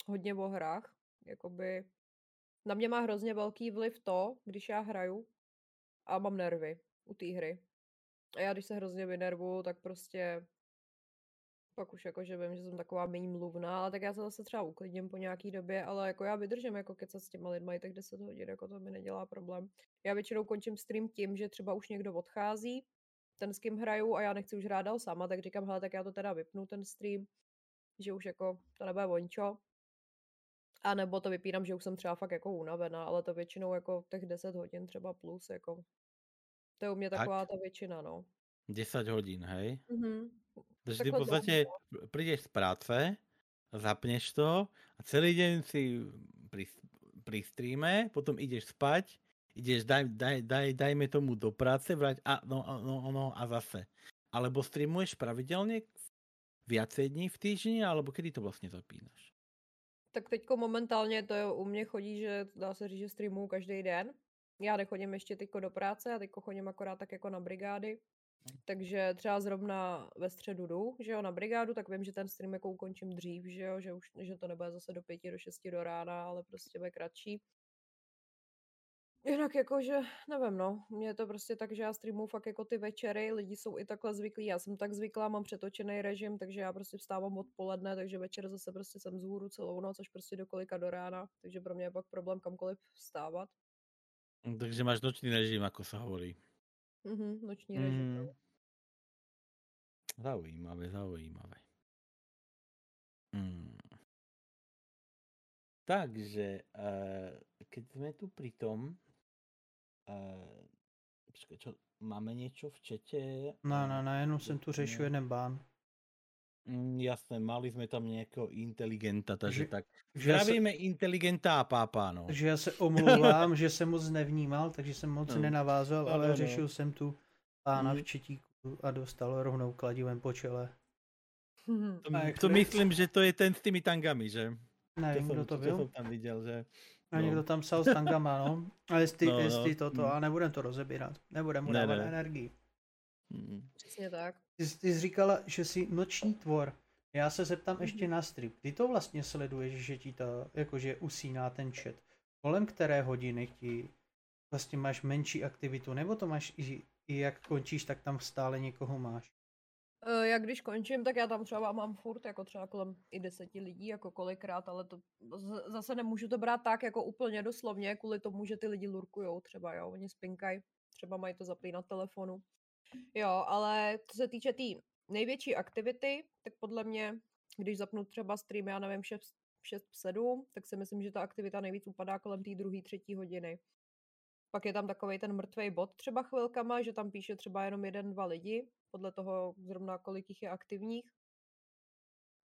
hodně o hrách. Jakoby na mě má hrozně velký vliv to, když já hraju a mám nervy u té hry. A já, když se hrozně vynervu, tak prostě pak už jako, že vím, že jsem taková méně mluvná, ale tak já se zase třeba uklidním po nějaký době, ale jako já vydržím jako kecat s těma lidma i tak 10 hodin, jako to mi nedělá problém. Já většinou končím stream tím, že třeba už někdo odchází, ten s kým hraju a já nechci už hrát dál sama, tak říkám, hele, tak já to teda vypnu ten stream, že už jako to nebude vončo. A nebo to vypínám, že už jsem třeba fakt jako unavená, ale to většinou jako těch 10 hodin třeba plus, jako to je u mě taková tak? ta většina, no. 10 hodin, hej? Mm-hmm. Takže ty v podstatě přijdeš z práce, zapneš to a celý den si pri, pri streame, potom ideš spať, ideš, daj, daj, daj, dajme tomu do práce, vrať a no, no, no a zase. Alebo streamuješ pravidelně viacej dní v týždni, alebo kdy to vlastně zapínaš? Tak teďko momentálně to u mě chodí, že dá se říct, že streamuju každý den, já nechodím ještě teďko do práce, já teďko chodím akorát tak jako na brigády, takže třeba zrovna ve středu jdu, že jo, na brigádu, tak vím, že ten stream jako ukončím dřív, že jo, že už, že to nebude zase do pěti, do šesti do rána, ale prostě bude kratší. Jinak jako, že nevím, no, mě je to prostě tak, že já streamuju fakt jako ty večery, lidi jsou i takhle zvyklí, já jsem tak zvyklá, mám přetočený režim, takže já prostě vstávám odpoledne, takže večer zase prostě jsem z hůru celou noc, až prostě do kolika do rána, takže pro mě je pak problém kamkoliv vstávat. Takže máš nočný režim, ako sa hovorí. Mhm, noční režim. Mm. Zaujímavé, zaujímavé. Mm. Takže, uh, keď sme tu pri tom, uh, počkej, čo, máme niečo v čete? No, no, no, jenom jsem tu řešil jeden bán. Mm, jasné, mali jsme tam nějakého inteligenta, takže že, tak. Zdravíme se, inteligenta a pápa, no. Takže já se [LAUGHS] omlouvám, že jsem moc nevnímal, takže jsem moc no. nenavázal, no, ale no, řešil no. jsem tu pána hmm. v četíku a dostal rovnou kladivem po čele. [LAUGHS] To, to myslím, že to je ten s těmi tangami, že? Nevím, kdo to byl. To jsem tam viděl, že... A někdo tam psal s tangama, no. A jestli, no, jestli no. toto, hmm. a nebudem to rozebírat. Nebudem mu ne, dávat ne. energii. Přesně tak. Ty, ty jsi říkala, že jsi noční tvor. Já se zeptám mm-hmm. ještě na strip. Ty to vlastně sleduješ, že ti to, jakože usíná ten chat. Kolem které hodiny ti vlastně máš menší aktivitu, nebo to máš i, i jak končíš, tak tam stále někoho máš? Uh, jak když končím, tak já tam třeba mám furt jako třeba kolem i deseti lidí, jako kolikrát, ale to zase nemůžu to brát tak jako úplně doslovně, kvůli tomu, že ty lidi lurkujou třeba, jo, oni spinkají, třeba mají to zaplý na telefonu. Jo, ale co se týče té tý největší aktivity, tak podle mě, když zapnu třeba stream, já nevím, 6, 6 7, tak si myslím, že ta aktivita nejvíc upadá kolem té druhé, třetí hodiny. Pak je tam takový ten mrtvý bod třeba chvilkama, že tam píše třeba jenom jeden, dva lidi, podle toho zrovna kolik jich je aktivních.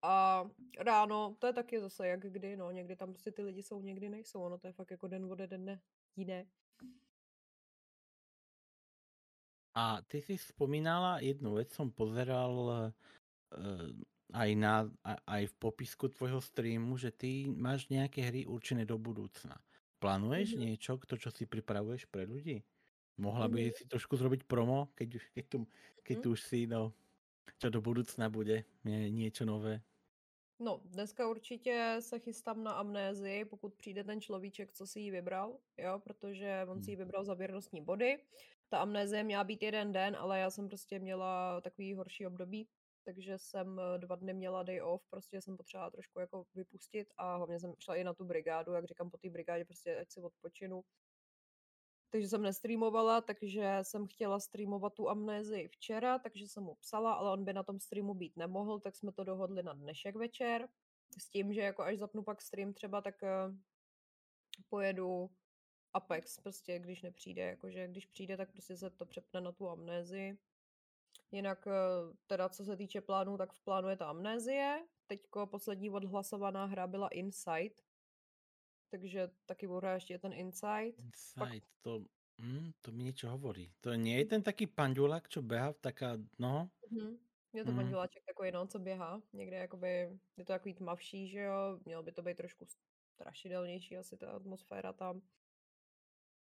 A ráno, to je taky zase jak kdy, no, někdy tam prostě ty lidi jsou, někdy nejsou, ono to je fakt jako den ode dne jiné. A ty si spomínala jednu vec, som pozeral uh, aj, na, aj v popisku tvojho streamu, že ty máš nejaké hry určené do budúcna. Plánuješ mm-hmm. niečo, to, čo si pripravuješ pre ľudí? Mohla by mm-hmm. si trošku zrobiť promo, keď, keď, tu, keď mm-hmm. tu už si, no. Čo do budoucna bude? Je něco nové? No, dneska určitě se chystám na amnézii, pokud přijde ten človíček, co si ji vybral, jo, protože on si ji Hmm. vybral za věrnostní body. Ta amnézie měla být jeden den, ale já jsem prostě měla takový horší období, takže jsem eh, dva dny měla day off, prostě jsem potřebovala trošku jako vypustit a hlavně jsem šla i na tu brigádu, jak říkám, po té brigádě prostě ať si odpočinu. Takže jsem nestreamovala, takže jsem chtěla streamovat tu amnézii včera, takže jsem mu psala, ale on by na tom streamu být nemohl, tak jsme to dohodli na dnešek večer. S tím, že jako až zapnu pak stream třeba, tak uh, pojedu Apex, prostě když nepřijde, jakože když přijde, tak prostě se to přepne na tu amnézii. Jinak uh, teda co se týče plánů, tak v plánu je ta amnézie. Teďko poslední odhlasovaná hra byla Insight, takže taky hrát ještě ten Insight. Insight, to, hm, to mi něco hovorí. To nie je ten taký pandulák, čo beha, taká, no, Mhm. Je to Mhm. manželáček takový, no, co běhá. Někde jakoby, je to takový tmavší, že jo, mělo by to být trošku strašidelnější asi ta atmosféra tam.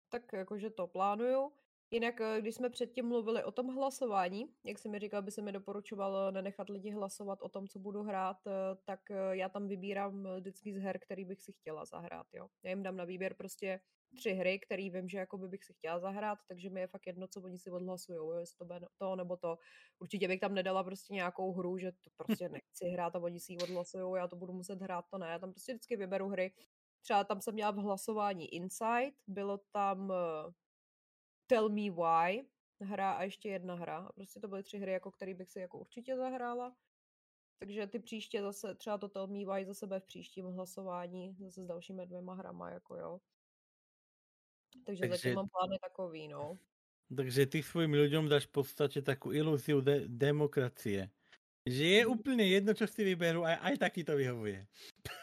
Tak jakože to plánuju. Jinak, eh, když jsme předtím mluvili o tom hlasování, jak jsem mi říkal, by se mi doporučoval nenechat lidi hlasovat o tom, co budu hrát, eh, tak eh, já tam vybírám eh, vždycky z her, který bych si chtěla zahrát, jo. Já jim dám na výběr prostě tři hry, které vím, že jakoby bych si chtěla zahrát, takže mi je fakt jedno, co oni si odhlasujou, jo, jestli to bude to nebo to. Určitě bych tam nedala prostě nějakou hru, že to prostě [LAUGHS] nechci hrát a oni si ji odhlasujou, já to budu muset hrát, to ne. Já tam prostě vždycky vyberu hry. Třeba tam jsem měla v hlasování Insight, bylo tam eh, Tell Me Why hra a ještě jedna hra. A prostě to byly tři hry, jako které bych si jako určitě zahrála. Takže ty příště zase, třeba to Tell Me Why za sebe v příštím hlasování, zase s dalšími dvěma hrama, jako jo. Takže, Takže- zatím mám plány takový, no. takže ty svojim ľuďom dáš v podstate takú ilúziu de- demokracie. Že je Mhm. úplne jedno, čo si vyberú, aj, aj taký to vyhovuje.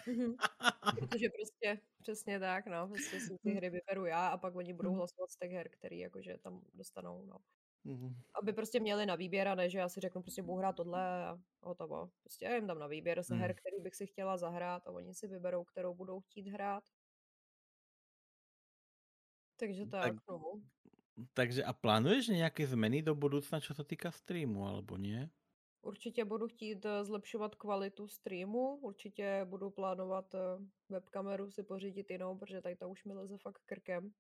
Mhm. [LAUGHS] Protože prostě přesně tak, no, prostě si ty hry vyberu já a pak oni budou Mhm. hlasovat z těch her, který jakože tam dostanou, no. Mhm. Aby prostě měli na výběr a ne, že já si řeknu prostě budu hrát tohle a hotovo. Prostě já jim dám na výběr z her, Mm. který bych si chtěla zahrát a oni si vyberou, kterou budou chtít hrát. Takže tak, Tak- no. Takže a plánuješ nejaké zmeny do budúcna, čo sa týka streamu, alebo nie? Určitě budu chtít eh, zlepšovat kvalitu streamu, určitě budu plánovat eh, webkameru si pořídit jinou, protože tady ta už mi leze fakt krkem.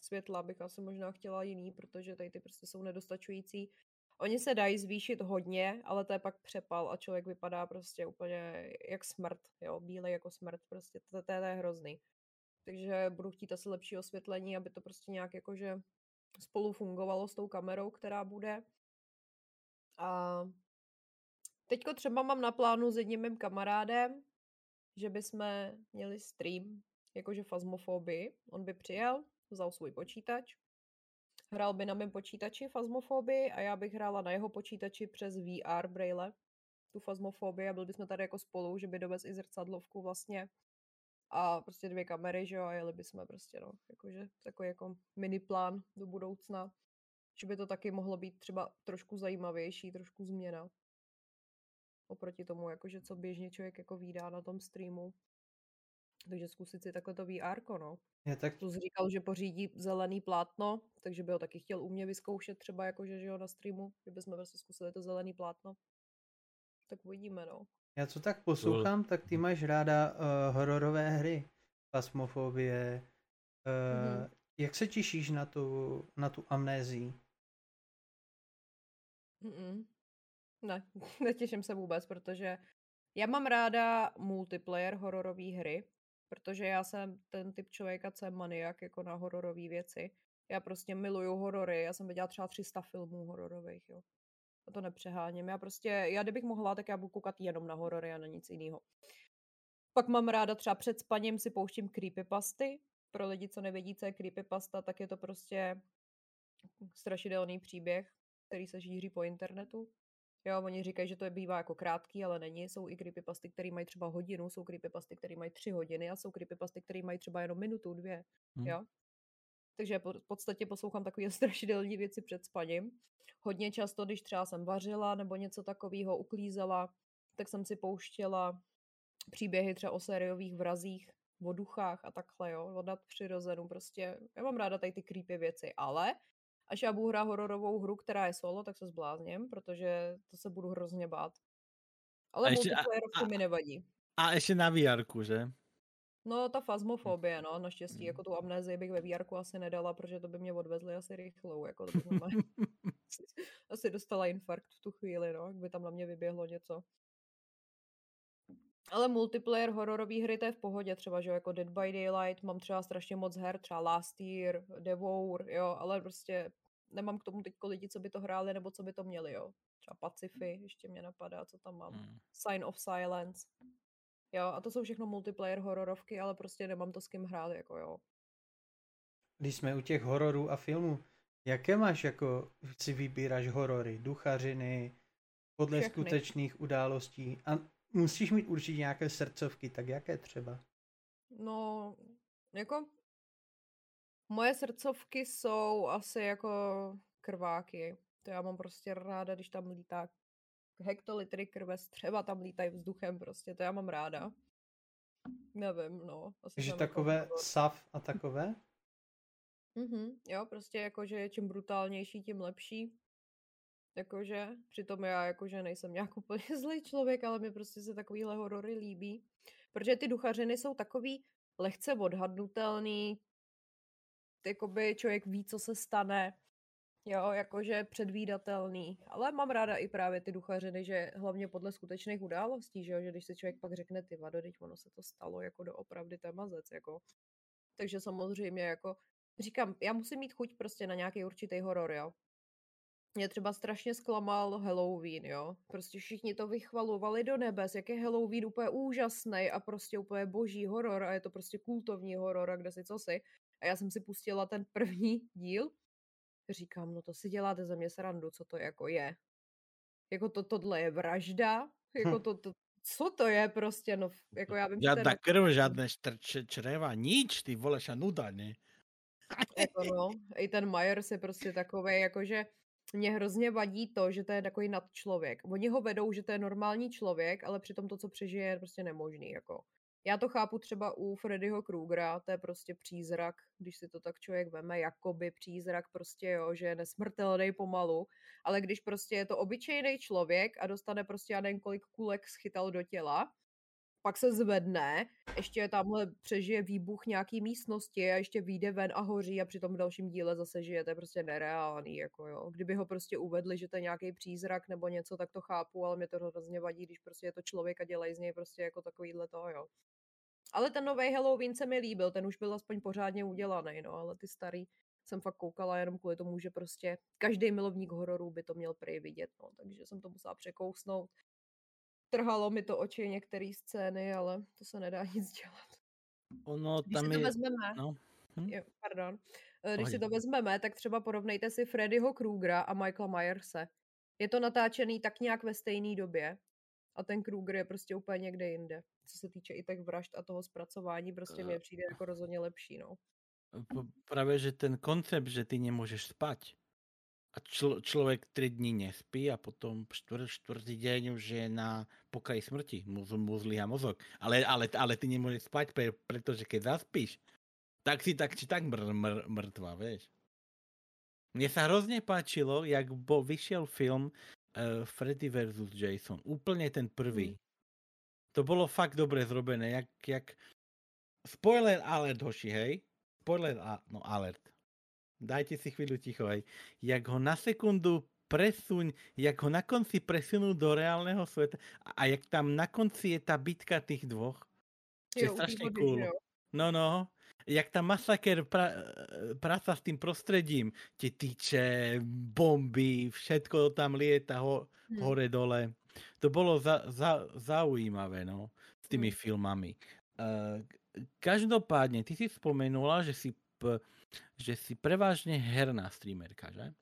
Světla bych asi možná chtěla jiný, protože tady ty prostě jsou nedostačující. Oni se dají zvýšit hodně, ale to je pak přepal a člověk vypadá prostě úplně jak smrt, jo, bílej jako smrt, prostě to, to, to je hrozný. Takže budu chtít asi lepší osvětlení, aby to prostě nějak jakože spolu fungovalo s tou kamerou, která bude. A teďko třeba mám na plánu s jedním mým kamarádem, že bychom měli stream, jakože fazmofobii. On by přijel, vzal svůj počítač, hrál by na mém počítači fazmofobii a já bych hrála na jeho počítači přes VR braille tu fazmofobii a byli bychom tady jako spolu, že by dovez i zrcadlovku vlastně a prostě dvě kamery, že jo, a jeli bychom prostě, no, jakože takový jako mini plán do budoucna, že by to taky mohlo být třeba trošku zajímavější, trošku změna oproti tomu, jakože co běžně člověk jako výdá na tom streamu. Takže zkusit si takhle to VR, no. Je tak Plus říkal, že pořídí zelený plátno, takže by ho taky chtěl u mě vyzkoušet třeba jakože, že jo, na streamu, že bychom prostě zkusili to zelený plátno. Tak uvidíme, no. Já co tak poslouchám, tak ty máš ráda uh, hororové hry, pasmofobie. Uh, Mhm. Jak se těšíš na tu, na tu amnézii? Mm-mm. Ne, [LAUGHS] netěším se vůbec, protože já mám ráda multiplayer hororové hry, protože já jsem ten typ člověka, co je maniak jako na hororové věci. Já prostě miluju horory, já jsem viděla třeba 300 filmů hororových, jo. A to nepřeháním. Já prostě, já kdybych mohla, tak já budu koukat jenom na horory a na nic jiného. Pak mám ráda třeba před spaním si pouštím creepypasty. Pro lidi, co nevědí, co je creepypasta, tak je to prostě strašidelný příběh, který se šíří po internetu. Jo, oni říkají, že to je bývá jako krátký, ale není. Jsou i creepypasty, které mají třeba hodinu, jsou creepypasty, které mají tři hodiny a jsou creepypasty, které mají třeba jenom minutu, dvě. Hm. Jo. Takže v podstatě poslouchám takové [LAUGHS] strašidelné věci před spaním. Hodně často, když třeba jsem vařila nebo něco takového uklízela, tak jsem si pouštěla příběhy třeba o sériových vrazích, o duchách a takhle, jo, o nadpřirozenu, prostě, já mám ráda tady ty creepy věci, ale Až já budu hrát hororovou hru, která je solo, tak se zblázním, protože to se budu hrozně bát. Ale A ještě- a- multiplayerovky a- mi nevadí. A ještě na VR, že? No, ta fazmofobie, no, naštěstí, Mm. jako tu amnézii bych ve VR asi nedala, protože to by mě odvezli asi rychlou, jako to bych [LAUGHS] [LAUGHS] asi, dostala infarkt v tu chvíli, no, jak by tam na mě vyběhlo něco. Ale multiplayer hororové hry to je v pohodě, třeba, že jo, jako Dead by Daylight, mám třeba strašně moc her, třeba Last Year, Devour, jo, ale prostě nemám k tomu teď lidi, co by to hráli, nebo co by to měli, jo. Třeba Pacify, ještě mě napadá, co tam mám. Hmm. Sign of Silence. Jo, a to jsou všechno multiplayer hororovky, ale prostě nemám to s kým hrát, jako jo. Když jsme u těch hororů a filmů, jaké máš jako, si vybíráš horory, duchařiny, podle Všechny. skutečných událostí a musíš mít určitě nějaké srdcovky, tak jaké třeba? No, jako moje srdcovky jsou asi jako krváky. To já mám prostě ráda, když tam lítá hektolitry krve, střeva tam lítají vzduchem, prostě to já mám ráda. Nevím, no. Asi Takže jako takové horor. sav a takové? Mhm, jo, prostě jakože čím brutálnější, tím lepší. Jakože, přitom já jakože nejsem nějak [LAUGHS] úplně zlý člověk, ale mě prostě se takovýhle horory líbí. Protože ty duchařiny jsou takový lehce odhadnutelný, jakoby člověk ví, co se stane, jo, jakože předvídatelný. Ale mám ráda i právě ty duchařiny, že hlavně podle skutečných událostí, že jo, že když se člověk pak řekne, ty vado, teď ono se to stalo, jako doopravdy to je mazec, jako. Takže samozřejmě jako říkám, já musím mít chuť prostě na nějaký určitý horor, jo. Mě třeba strašně zklamal Halloween, jo. Prostě všichni to vychvalovali do nebes, jak je Halloween úplně úžasný a prostě úplně boží horor a je to prostě kultovní horor a kde si co si. A já jsem si pustila ten první díl. Říkám, no to si děláte ze mě srandu, co to jako je. Jako to, tohle je vražda, jako Hm. to, to, co to je prostě, no, jako já vím, je Žiadna na- krv, žiadne štrče, čreva, nič, ty vole, ša nuda, ne? Jako no, i ten Myers je prostě takový, jakože mě hrozně vadí to, že to je takový nadčlověk. Oni ho vedou, že to je normální člověk, ale přitom to, co přežije, je prostě nemožný. Jako. Já to chápu třeba u Freddyho Krugera, to je prostě přízrak, když si to tak člověk veme, jakoby přízrak prostě, jo, že je nesmrtelný pomalu, ale když prostě je to obyčejný člověk a dostane prostě já kolik kulek schytal do těla, pak se zvedne, ještě tamhle přežije výbuch nějaký místnosti a ještě vyjde ven a hoří a při tom dalším díle zase žije, to je prostě nereálný, jako jo. Kdyby ho prostě uvedli, že to je nějaký přízrak nebo něco, tak to chápu, ale mě to hrozně vadí, když prostě je to člověk a dělají z něj prostě jako takovýhle to, jo. Ale ten nový Halloween se mi líbil, ten už byl aspoň pořádně udělaný, no, ale ty starý jsem fakt koukala jenom kvůli tomu, že prostě každý milovník hororů by to měl prej vidět, no, takže jsem to musela překousnout. Trhalo mi to oči některé scény, ale to se nedá [LAUGHS] nic dělat. Ono Když tam si to je... vezmeme, No. Hm? jo, pardon, Eh, když si to vezmeme, tak třeba porovnejte si Freddyho Krugera a Michaela Myerse. Je to natáčený tak nějak ve stejné době a ten Kruger je prostě úplně někde jinde. Co se týče i těch vražd a toho zpracování, prostě mi Eh. přijde jako rozhodně lepší, no. P- Práve, že ten koncept, že ty nemôžeš spať a člo, človek 3 dní nespí a potom štvr, štvrtý deň už je na pokraji smrti, mu, mu zlyha mozog. Ale, ale, ale ty nemôžeš spať, pre, pretože keď zaspíš, tak si tak či tak mr, mr, mŕtva, vieš. Mne sa hrozne páčilo, jak bo, vyšiel film uh, Freddy vs. Jason. Úplne ten prvý. To bolo fakt dobre zrobené, jak, jak... Spoiler alert, hoši, hej? Spoiler a, no, alert. Dajte si chvíľu ticho, hej. Jak ho na sekundu presuň, jak ho na konci presunú do reálneho sveta a, jak tam na konci je tá bitka tých dvoch. Je Jo, vody, cool. jo. No, no. Jak tam masaker pra, práca s tým prostredím, tie tyče, bomby, všetko tam lieta ho, Hm. hore dole. To bolo za, za, zaujímavé, no, s tými Hm. filmami. Uh, každopádne, ty si spomenula, že si, že si prevažne herná streamerka, že?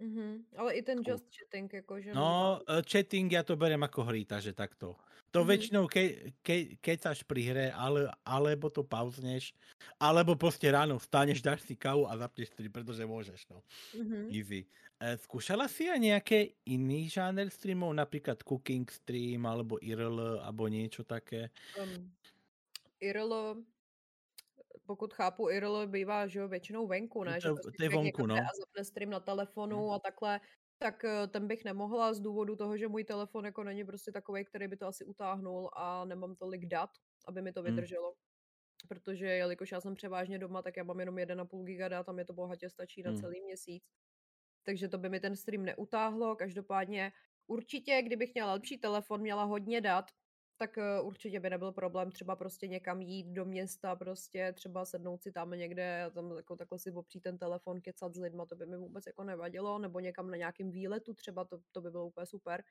Mhm. Ale i ten just chatting, jakože... No, eh, chatting ja to berem ako hry, takže takto. To Mhm. väčšinou, ke, ke, kecaš pri hre, ale, alebo to pauzneš, alebo proste ráno vstaneš, dáš si kávu a zapneš stream, pretože môžeš, no. Mhm. Easy. E, skúšala si aj nejaké iný žáner streamov, napríklad cooking stream, alebo IRL, alebo niečo také? Um, IRL, pokud chápu, IRL bývá, že jo, většinou venku, ne? to Že je- prostě to je vonku, někam jde no. a zapne stream na telefonu a takhle, tak eh, ten bych nemohla z důvodu toho, že můj telefon jako není prostě takový, který by to asi utáhnul a nemám tolik dat, aby mi to Hmm. vydrželo. Protože jelikož já jsem převážně doma, tak já mám jenom 1,5 giga dat a mě to bohatě stačí na Hmm. celý měsíc. Takže to by mi ten stream neutáhlo. Každopádně určitě, kdybych měla lepší telefon, měla hodně dat, tak eh, určitě by nebyl problém třeba prostě někam jít do města, prostě třeba sednout si tam někde a tam jako takhle si opřít ten telefon, kecat s lidma, to by mi vůbec jako nevadilo, nebo někam na nějakým výletu třeba, to, to by bylo úplně super.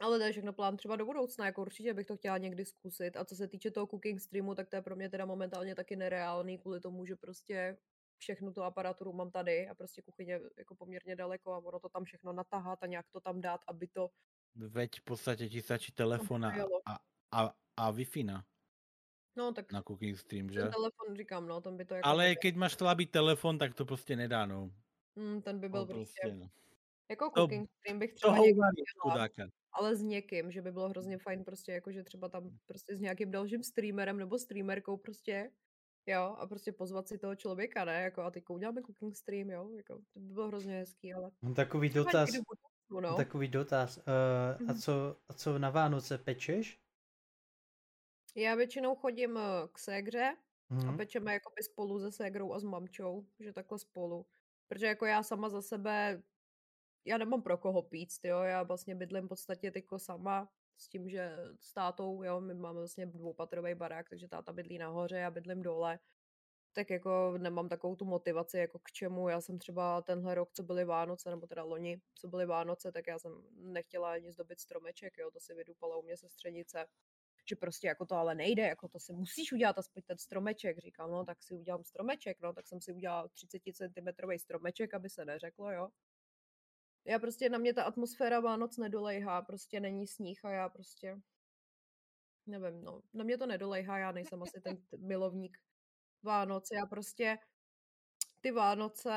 Ale to je všechno plán třeba do budoucna, jako určitě bych to chtěla někdy zkusit. A co se týče toho cooking streamu, tak to je pro mě teda momentálně taky nereálný, kvůli tomu, že prostě všechnu tu aparaturu mám tady a prostě kuchyně jako poměrně daleko a ono to tam všechno natahat a nějak to tam dát, aby to Veď v podstate ti stačí telefon a, pojelo. a, a, a Wi-Fi na, No tak na cooking stream, že? ten telefon říkám, no, ten by to jako... Ale nejde. keď máš slabý telefon, tak to prostě nedá, no. Mm, ten by byl To prostě... prostě, no. Jako to- cooking stream bych třeba někdy chudáka. ale s někým, že by bylo hrozně fajn prostě jako, že třeba tam prostě s nějakým dalším streamerem nebo streamerkou prostě, jo, a prostě pozvat si toho člověka, ne, jako a teď uděláme cooking stream, jo, jako to by bylo hrozně hezký, ale Mám takový dotaz, někdy v budoucnu, no. takový dotaz. Uh, a, Mhm. co, a co na Vánoce pečeš? Já většinou chodím eh, k ségře a Mhm. pečeme jakoby spolu se ségrou a s mamčou, že takhle spolu. Protože jako já sama za sebe, já nemám pro koho pít, jo, já vlastně bydlím v podstatě tyko sama s tím, že s tátou, jo, my máme vlastně dvoupatrový barák, takže táta bydlí nahoře, já bydlím dole. Tak jako nemám takovou tu motivaci, jako k čemu. Já jsem třeba tenhle rok, co byly Vánoce, nebo teda loni, co byly Vánoce, tak já jsem nechtěla ani zdobit stromeček, jo, to si vydupala u mě sestřenice že prostě jako to ale nejde, jako to si musíš udělat aspoň ten stromeček. Říkám, no tak si udělám stromeček, no tak jsem si udělala 30 cm stromeček, aby se neřeklo, jo. Já prostě, na mě ta atmosféra Vánoc nedolejhá, prostě není sníh a já prostě, nevím, no, na mě to nedolejhá, já nejsem asi ten milovník Vánoc, já prostě ty Vánoce,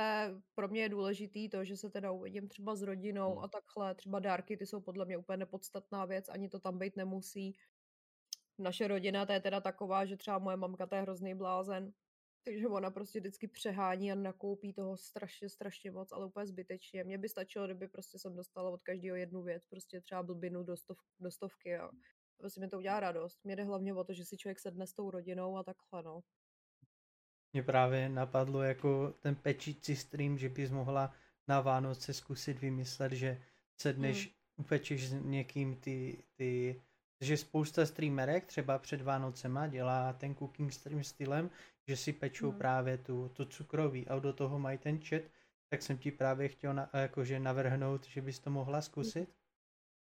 pro mě je důležitý to, že se teda uvidím třeba s rodinou Hmm. a takhle, třeba dárky, ty jsou podle mě úplně nepodstatná věc, ani to tam být nemusí. Naše rodina, to je teda taková, že třeba moje mamka, to je hrozný blázen, takže ona prostě vždycky přehání a nakoupí toho strašně, strašně moc, ale úplně zbytečně. Mně by stačilo, kdyby prostě jsem dostala od každého jednu věc, prostě třeba blbinu do, stov, do stovky a prostě mi to udělá radost. Mě jde hlavně o to, že si člověk sedne s tou rodinou a takhle, no. Mě právě napadlo jako ten pečící stream, že bys mohla na Vánoce zkusit vymyslet, že sedneš, Hmm. upečeš s někým ty, ty, že spousta streamerek třeba před Vánocema dělá ten cooking stream stylem, že si pečou Hmm. právě tu, to cukroví a do toho mají ten chat, tak jsem ti právě chtěl na, jakože navrhnout, že bys to mohla zkusit.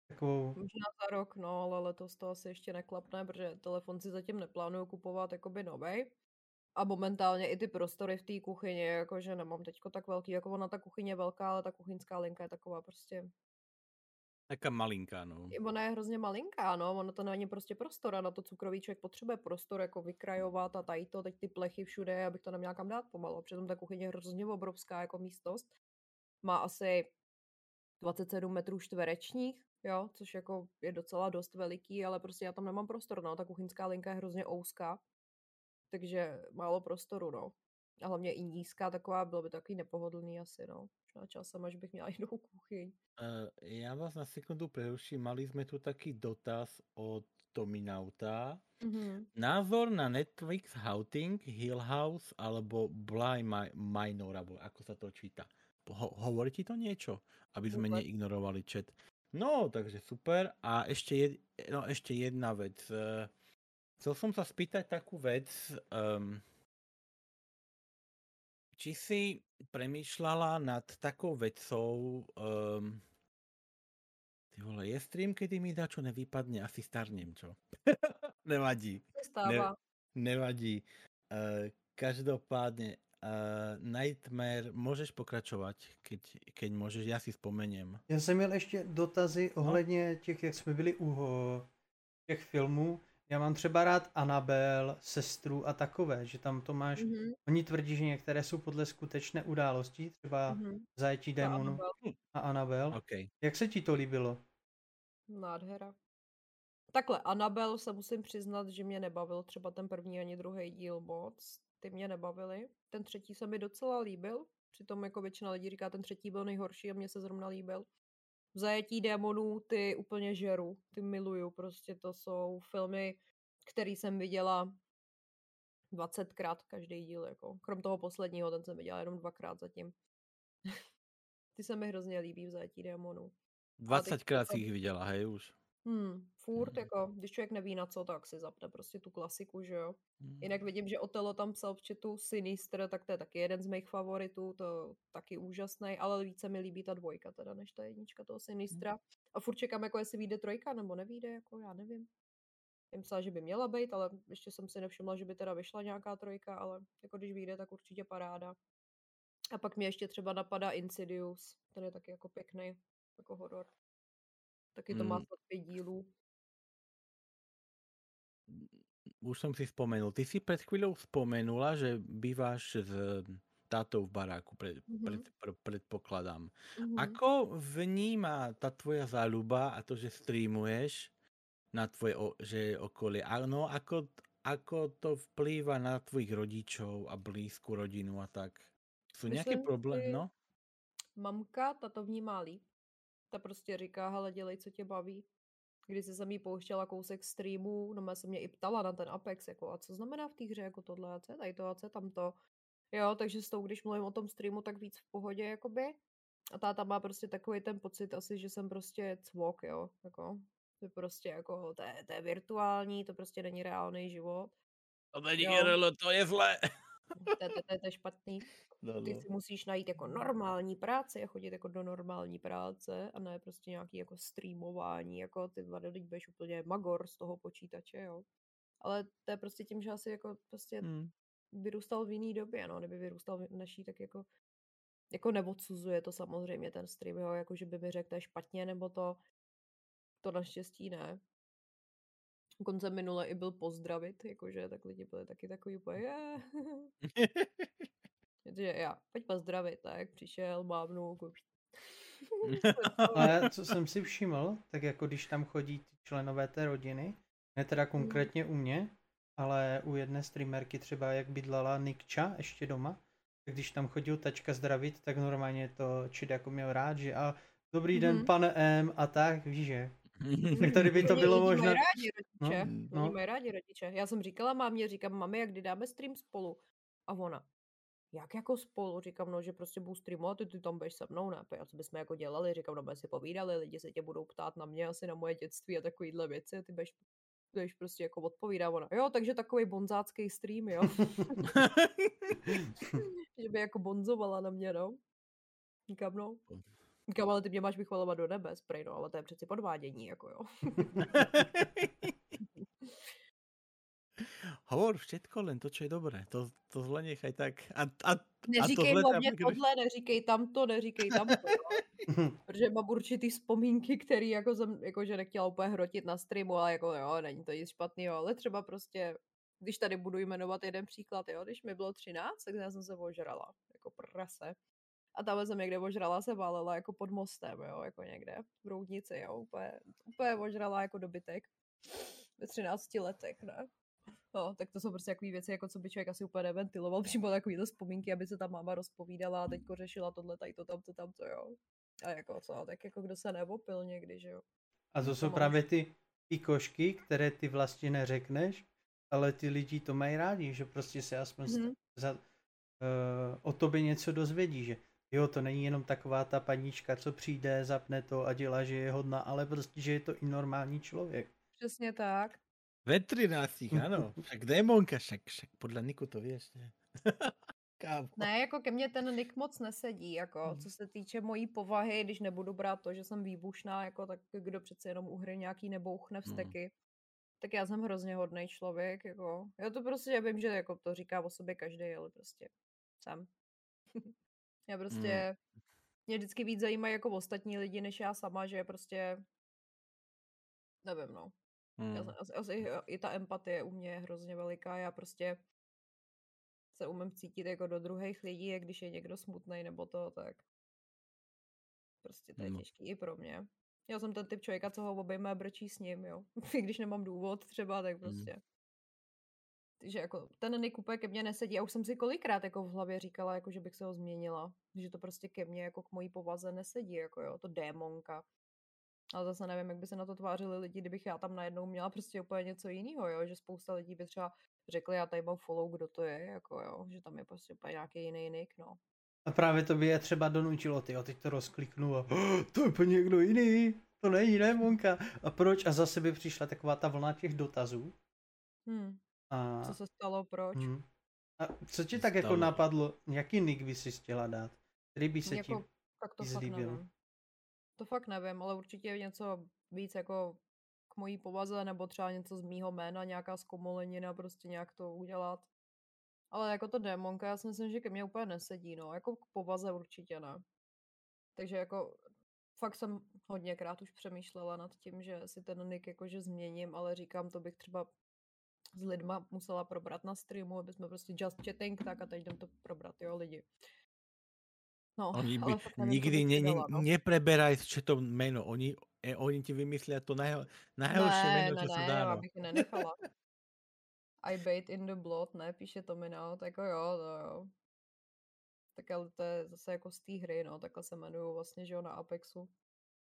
Takovou, Možná za rok, no, ale letos to asi ještě neklapne, protože telefon si zatím neplánuju kupovat jakoby novej. A momentálně i ty prostory v té kuchyni, jakože nemám teďko tak velký, jako ona ta kuchyně je velká, ale ta kuchyňská linka je taková prostě, Taká malinká, no. ona je hrozně malinká, no, ono to není prostě prostor a na to cukrový člověk potřebuje prostor jako vykrajovat a tady to, teď ty plechy všude, abych to neměla kam dát pomalu. Přitom ta kuchyně je hrozně obrovská jako místnost. Má asi 27 metrů čtverečních, jo, což jako je docela dost veliký, ale prostě já tam nemám prostor, no, ta kuchyňská linka je hrozně ouská, takže málo prostoru, no. A hlavně i nízká taková, bylo by takový nepohodlný asi, no. Možná časem, až bych měla [LAUGHS] jinou kuchyň. Uh, ja vás na sekundu preruším. Mali sme tu taký dotaz od Tominauta. Mhm. Názor na Netflix Houting, Hill House alebo Bly Mi- Minor, alebo ako sa to číta. Ho- hovorí ti to niečo? Aby sme Vôbec. neignorovali chat. No, takže super. A ešte, jed, no, ešte jedna vec. Eh, Chcel som sa spýtať takú vec. Um, či si premýšľala nad takou vecou, um, ty vole, je stream, kedy mi dačo nevypadne, asi starnem, čo? [LAUGHS] Nevadí. Stává. Nevadí. Uh, každopádne, uh, Nightmare, môžeš pokračovať, keď, keď môžeš, ja si spomeniem. Já jsem měl ještě dotazy ohledně těch, jak jsme byli u ho- těch filmů. Já mám třeba rád Anabel, sestru a takové, že tam to máš. Mhm, Oni tvrdí, že některé jsou podle skutečné události, třeba mhm. Zajetí démonu Annabelle, a Anabel. OK. Jak se ti to líbilo? Nádhera. takhle, Anabel se musím přiznat, že mě nebavil třeba ten první ani druhý díl moc. Ty mě nebavily. Ten třetí se mi docela líbil. Přitom jako většina lidí říká, ten třetí byl nejhorší a mně se zrovna líbil. V zajetí démonů ty úplně žeru, ty miluju, prostě to jsou filmy, které jsem viděla 20krát každý díl, jako. Krom toho posledního, ten jsem viděla jenom dvakrát zatím. [LAUGHS] ty se mi hrozně líbí v zajetí démonů. 20krát si jich viděla, hej, už. Hmm, furt, Mhm. jako, když člověk neví na co, tak si zapne prostě tu klasiku, že jo. Hmm. Jinak vidím, že Otelo tam psal v chatu Sinister, tak to je taky jeden z mých favoritů, to taky úžasný, ale více mi líbí ta dvojka teda, než ta jednička toho Sinistra. A furt čekám, jako jestli vyjde trojka, nebo nevíde, jako já nevím. Jsem myslela, že by měla být, ale ještě jsem si nevšimla, že by teda vyšla nějaká trojka, ale jako když vyjde, tak určitě paráda. A pak mě ještě třeba napadá Insidious, ten je taky jako pěkný, jako horor. Taky to má Hmm. snad pět dílů. Už som si spomenul. Ty si pred chvíľou spomenula, že bývaš s tátou v baráku, pred, Mhm. pred, pred, predpokladám. Mhm. Ako vníma tá tvoja záľuba a to, že streamuješ na tvoje o, že okolie? Áno, ako, ako to vplýva na tvojich rodičov a blízku rodinu a tak? Sú nejaké Myslím problémy? No? Mamka, ta to vnímá líp. Ta prostě říká, hele, dělej, co tě baví. Když jsem jí pouštěla kousek streamu, no má se mě i ptala na ten Apex, jako a co znamená v té hře, jako tohle a co je tady to a co je tamto. Jo, takže s tou, když mluvím o tom streamu, tak víc v pohodě, jakoby. A táta má prostě takový ten pocit asi, že jsem prostě cvok, jo, jako. To je prostě jako, to je, to je virtuální, to prostě není reálný život. To není Jo. To je zlé. To, je- to, to, to je špatný. No, Ty no. si musíš najít jako normální práci a chodit jako do normální práce a ne prostě nějaký jako streamování, jako ty vado, teď budeš úplně magor z toho počítače, jo. Ale to je prostě tím, že asi jako prostě Hmm. vyrůstal v jiný době, no, kdyby vyrůstal v naší, tak jako jako neodsuzuje to samozřejmě ten stream, jo, jako že by mi řekl, to je špatně, nebo to, to naštěstí ne. Dokonce minule i byl pozdravit, jakože tak lidi byli taky takový úplně, "Je." [LAUGHS] Takže já, pojď pozdravit, tak přišel, mávnu, [LAUGHS] Ale co jsem si všiml, tak jako když tam chodí ty členové té rodiny, ne teda konkrétně u mě, ale u jedné streamerky třeba jak bydlala Nikča ještě doma, tak když tam chodil tačka zdravit, tak normálně to čid jako měl rád, že a dobrý den Mhm. pane M a tak, víš že. [LAUGHS] Tak tady by to bylo možná... Mají rádi rodiče. No, No, no. Oni mají rádi rodiče. Já jsem říkala mámě, říkám, mami, jak kdy dáme stream spolu? A ona, jak jako spolu? Říkám, no, že prostě budu streamovat, ty, ty tam budeš se mnou, ne? A co bychom jako dělali? Říkám, no, my si povídali, lidi se tě budou ptát na mě, asi na moje dětství a takovýhle věci, a ty budeš, budeš prostě jako odpovídat. Ona, jo, takže takový bonzácký stream, jo. [LAUGHS] [LAUGHS] že by jako bonzovala na mě, no. Říkám, no. Říkám, ale ty mě máš vychvalovat do nebe, prej, no, ale to je přeci podvádění, jako jo. [LAUGHS] Hovor všetko, len to, čo je dobré. To, to zle nechaj tak. A, a, a to Neříkej zle hlavně tam, když- tohle, neříkej tamto, neříkej tamto, jo. [LAUGHS] Protože mám určitý vzpomínky, který jako jsem, jako že nechtěla úplně hrotit na streamu, ale jako jo, není to nic špatného, ale třeba prostě, když tady budu jmenovat jeden příklad, jo, když mi bylo 13, tak já jsem se ožrala, jako prase. A tam jsem někde ožrala, se válela jako pod mostem, jo, jako někde v Roudnici, jo, úplně, úplně ožrala jako dobytek. Ve 13 letech, ne? No, tak to jsou prostě takové věci, jako co by člověk asi úplně neventiloval, [LAUGHS] přímo takovýhle vzpomínky, aby se ta máma rozpovídala a teďko řešila tohle, tady to, tamto, tamto, jo. A jako co, tak jako kdo se neopil někdy, že jo. A to jsou máš. právě ty, ty košky, které ty vlastně neřekneš, ale ty lidi to mají rádi, že prostě se aspoň Mhm. mm-hmm. za, uh, o tobě něco dozvědí, že jo, to není jenom taková ta paníčka, co přijde, zapne to a dělá, že je hodná, ale prostě, že je to i normální člověk. Přesně tak. Ve 13, áno. Však démonka, však, však podľa Niku to vieš. Ne? [LAUGHS] Kámo. Ne, jako ke mně ten nick moc nesedí, jako Mhm. co se týče mojí povahy, když nebudu brát to, že jsem výbušná, jako tak kdo přece jenom u hry nějaký nebouchne vsteky. Tak já jsem hrozně hodný člověk, jako. Já to prostě, já vím, že jako to říká o sobě každý, ale prostě jsem. [LAUGHS] já prostě, mě vždycky víc zajímají jako ostatní lidi, než já sama, že prostě, nevím, no. Já, Mm. se- asi, asi i ta empatie u mě je hrozně veliká. Já prostě se umím cítit jako do druhých lidí, a když je někdo smutný nebo to, tak prostě to je No. těžký i pro mě. Já jsem ten typ člověka, co ho obejme a brčí s ním, jo. [LAUGHS] I když nemám důvod třeba, tak Mm. Takže jako ten Nick úplně ke mně nesedí. Já už jsem si kolikrát jako v hlavě říkala, jako že bych se ho změnila. Že to prostě ke mně jako k mojí povaze nesedí, jako jo, to démonka. Ale zase nevím, jak by se na to tvářili lidi, kdybych já tam najednou měla prostě úplně něco jiného, jo, že spousta lidí by třeba řekli, já tady mám follow, kdo to je, jako jo, že tam je prostě úplně nějaký jiný nick, no. A právě to by je třeba donutilo, ty, teď to rozkliknu a to je úplně někdo jiný, to není démonka. A proč? A zase by přišla taková ta vlna těch dotazů. Hm. A, Co se stalo, proč? hm. a co ti tak jako napadlo, jaký nick by si chtěla dát? Který by se ti... jako, tak to ti fakt zlíbil? nevím. To fakt nevím, ale určitě něco víc jako k mojí povaze, nebo třeba něco z mýho jména, nějaká zkomolenina, prostě nějak to udělat. Ale jako to démonka, já si myslím, že ke mně úplně nesedí, no. Jako k povaze určitě ne. Takže jako fakt jsem hodněkrát už přemýšlela nad tím, že si ten nick jakože změním, ale říkám, to bych třeba s lidma musela probrat na streamu, aby jsme prostě just chatting, tak a teď jdem to probrat, jo, lidi. No, Oni by ale nevím, nikdy ne, ne, no. nepreberaj s chatom jméno. Oni, eh, oni ti vymyslia to najho, najhorší Ne, jméno, ne, co se ne, dá. já No. bych je nenechala. I bait in the blood, ne, píše to mi, no, tak jako jo, to jo. Tak ale to je zase jako z té hry, no, takhle se jmenuju vlastně, že jo, na Apexu.